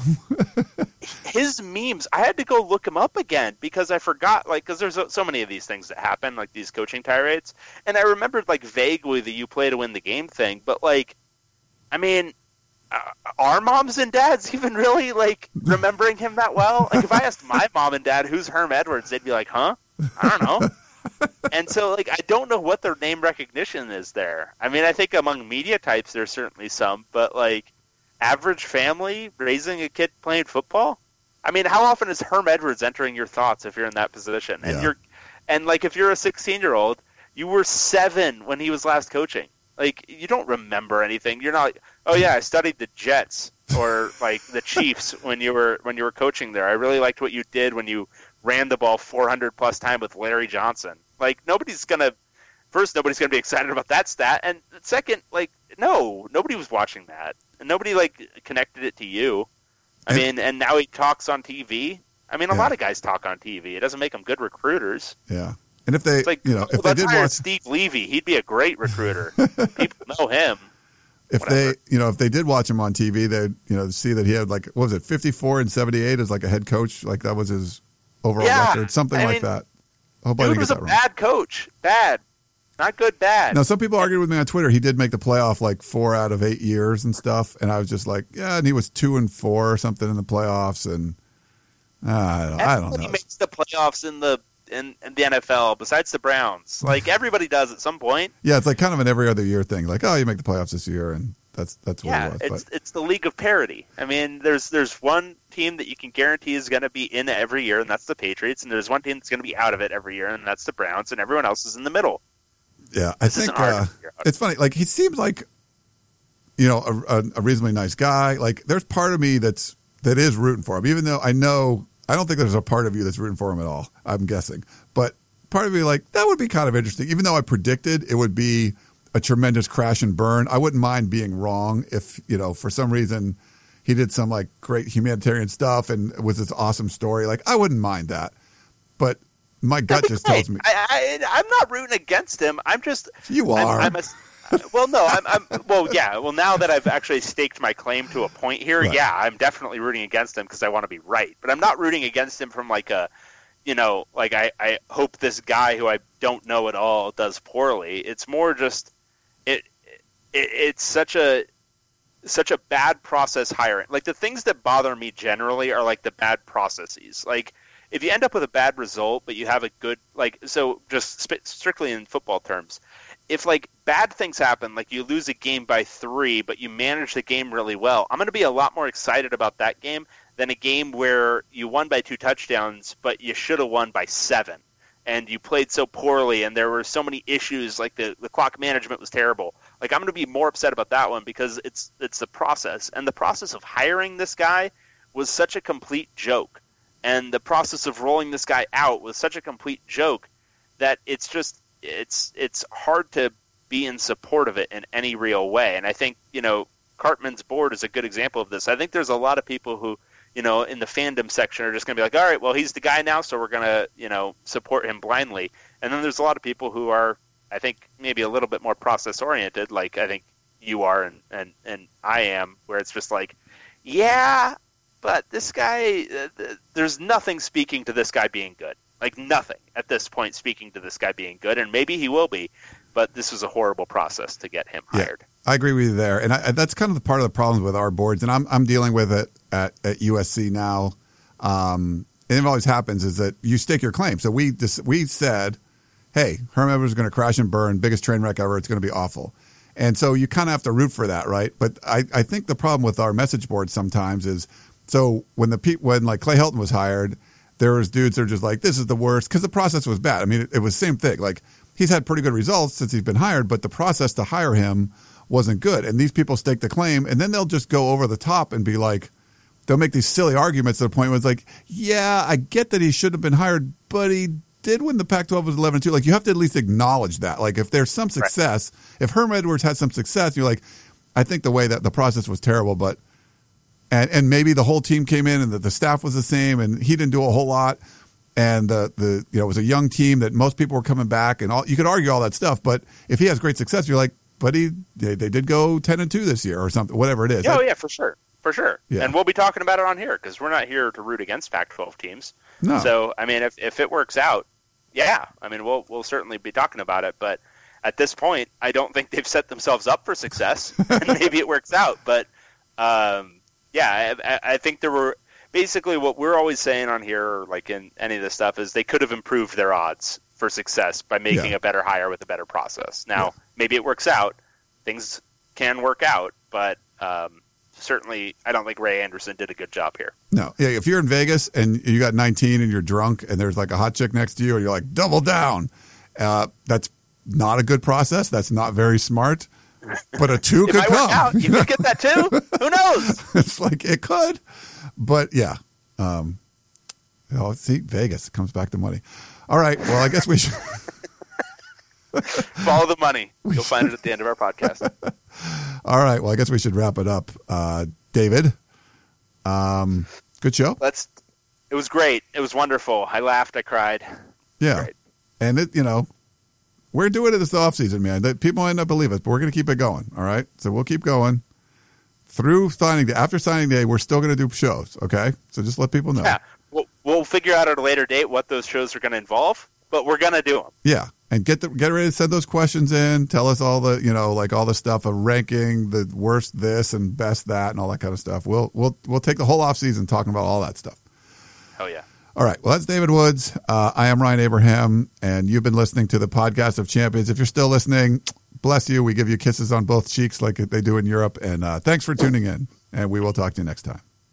his memes i had to go look him up again because i forgot like because there's so- many of these things that happen like these coaching tirades. And i remembered like vaguely the you play to win the game thing but like i mean uh, are moms and dads even really like remembering him that well? Like if i asked my mom and dad who's herm edwards they'd be like huh? I don't know. And so like I don't know what their name recognition is there. I mean, I think among media types there's certainly some, but like average family raising a kid playing football. I mean, how often is Herm Edwards entering your thoughts if you're in that position? And Yeah. you're and like if you're a 16 year old, you were seven when he was last coaching. Like you don't remember anything. You're not. Oh yeah, I studied the Jets or like the Chiefs when you were when you were coaching there. I really liked what you did when you ran the ball 400 plus time with Larry Johnson. Like nobody's gonna. First, nobody's gonna be excited about that stat, and second, like no, nobody was watching that, and nobody like connected it to you. I And- mean, and now he talks on TV. I mean, a Yeah. lot of guys talk on TV. It doesn't make them good recruiters. Yeah. And if they, It's like you know, if they did watch, Steve Levy, he'd be a great recruiter. People know him. if whatever. they, you know, if they did watch him on TV, they'd, you know, see that he had like, what was it, 54 and 78 as like a head coach? Like that was his overall Yeah. record, something I like mean, that. I hope I Dude didn't was a wrong. bad coach. Bad, not good. Bad. Now, some people argued with me on Twitter. He did make the playoff like four out of eight years and stuff, and I was just like, yeah, and he was two and four or something in the playoffs, and uh, I don't, I don't know. makes the playoffs in the in, in the NFL besides the Browns. Like everybody does at some point. Yeah, it's like kind of an every other year thing. Like, oh, you make the playoffs this year, and that's that's what yeah, it was. it's But it's the league of parity. I mean, there's there's one team that you can guarantee is going to be in every year, and that's the Patriots, and there's one team that's going to be out of it every year, and that's the Browns, and everyone else is in the middle. Yeah, I This think uh, to figure out. it's funny. Like he seems like you know a, a, a reasonably nice guy. Like there's part of me that's that is rooting for him, even though I know I don't think there's a part of you that's rooting for him at all. I'm guessing, but part of me like that would be kind of interesting. Even though I predicted it would be a tremendous crash and burn, I wouldn't mind being wrong if you know for some reason he did some like great humanitarian stuff and it was this awesome story. Like I wouldn't mind that, but my gut just tells me I, I, I'm not rooting against him. I'm just you are. I'm, I'm a, well, no, I'm, I'm. Well, yeah. Well, now that I've actually staked my claim to a point here, Right. yeah, I'm definitely rooting against him because I want to be right. But I'm not rooting against him from like a, you know, like I, I hope this guy who I don't know at all does poorly. It's more just, it, it it's such a, such a bad process hiring. Like the things that bother me generally are like the bad processes. Like if you end up with a bad result, but you have a good like so just strictly in football terms, if like bad things happen, like you lose a game by three, but you manage the game really well, I'm going to be a lot more excited about that game than a game where you won by two touchdowns, but you should have won by seven, and you played so poorly, and there were so many issues, like the the clock management was terrible. Like I'm going to be more upset about that one because it's it's the process, and the process of hiring this guy was such a complete joke, and the process of rolling this guy out was such a complete joke that it's just it's it's hard to be in support of it in any real way. And I think you know Karpman's board is a good example of this. I think there's a lot of people who you know in the fandom section are just going to be like, all right, well he's the guy now, so we're going to you know support him blindly. And then there's a lot of people who are I think maybe a little bit more process oriented, like I think you are and and and I am, where it's just like, yeah, but this guy, uh, th- there's nothing speaking to this guy being good. Like nothing at this point speaking to this guy being good, and maybe he will be, but this was a horrible process to get him Yeah. hired. I agree with you there, and I, that's kind of the part of the problems with our boards, and I'm I'm dealing with it at, at USC now. Um, and it always happens is that you stake your claim. So we dis- we said, hey, Herm Edwards is going to crash and burn, biggest train wreck ever. It's going to be awful, and so you kind of have to root for that, right? But I, I think the problem with our message board sometimes is so when the pe- when like Clay Helton was hired, there was dudes that are just like this is the worst because the process was bad. I mean, it, it was the same thing. Like he's had pretty good results since he's been hired, but the process to hire him wasn't good. And these people stake the claim, and then they'll just go over the top and be like, they'll make these silly arguments to the point where it's like, yeah, I get that he shouldn't have been hired, but he did win the Pac-12 was 11 2. Like you have to at least acknowledge that. Like if there's some success, if Herm Edwards had some success, you're like, I think the way that the process was terrible, but and and maybe the whole team came in and the, the staff was the same and he didn't do a whole lot and the the you know it was a young team that most people were coming back and all you could argue all that stuff but if he has great success you're like but he they, they did go 10 and 2 this year or something whatever it is Oh That- yeah, for sure, for sure. Yeah. And we'll be talking about it on here because we're not here to root against Pac-12 teams. no So I mean, if if it works out, yeah, I mean we'll we'll certainly be talking about it. But at this point, I don't think they've set themselves up for success. and maybe it works out, but um, yeah, I, I- think there were basically what we're always saying on here, like in any of this stuff, is they could have improved their odds for success by making Yeah. a better hire with a better process. Now, maybe it works out. Things can work out, but um, certainly, I don't think Ray Anderson did a good job here. No, yeah. If you're in Vegas and you got 19 and you're drunk and there's like a hot chick next to you and you're like double down, uh, that's not a good process. That's not very smart. But a two could come. work out. You could get that too. Who knows? it's like it could, but yeah. Um, oh, see, Vegas comes back to money. All right. Well, I guess we should. Follow the money. You'll find it at the end of our podcast. All right. Well, I guess we should wrap it up. Uh, David, um, good show. Let's. It was great. It was wonderful. I laughed. I cried. Yeah. Great. And it, you know, we're doing it this off season, man. People might not believe us, but we're going to keep it going. All right. So we'll keep going through signing day. After signing day, we're still going to do shows. Okay. So just let people know. Yeah. We'll, we'll figure out at a later date what those shows are going to involve, but we're going to do them. Yeah, and get the, get ready to send those questions in. Tell us all the you know like all the stuff of ranking the worst this and best that and all that kind of stuff. We'll we'll we'll take the whole off season talking about all that stuff. Hell yeah. All right. Well, that's David Woods. Uh, I am Ryan Abraham, and you've been listening to the podcast of champions. If you're still listening, bless you. We give you kisses on both cheeks like they do in Europe. And uh, thanks for tuning in, and we will talk to you next time.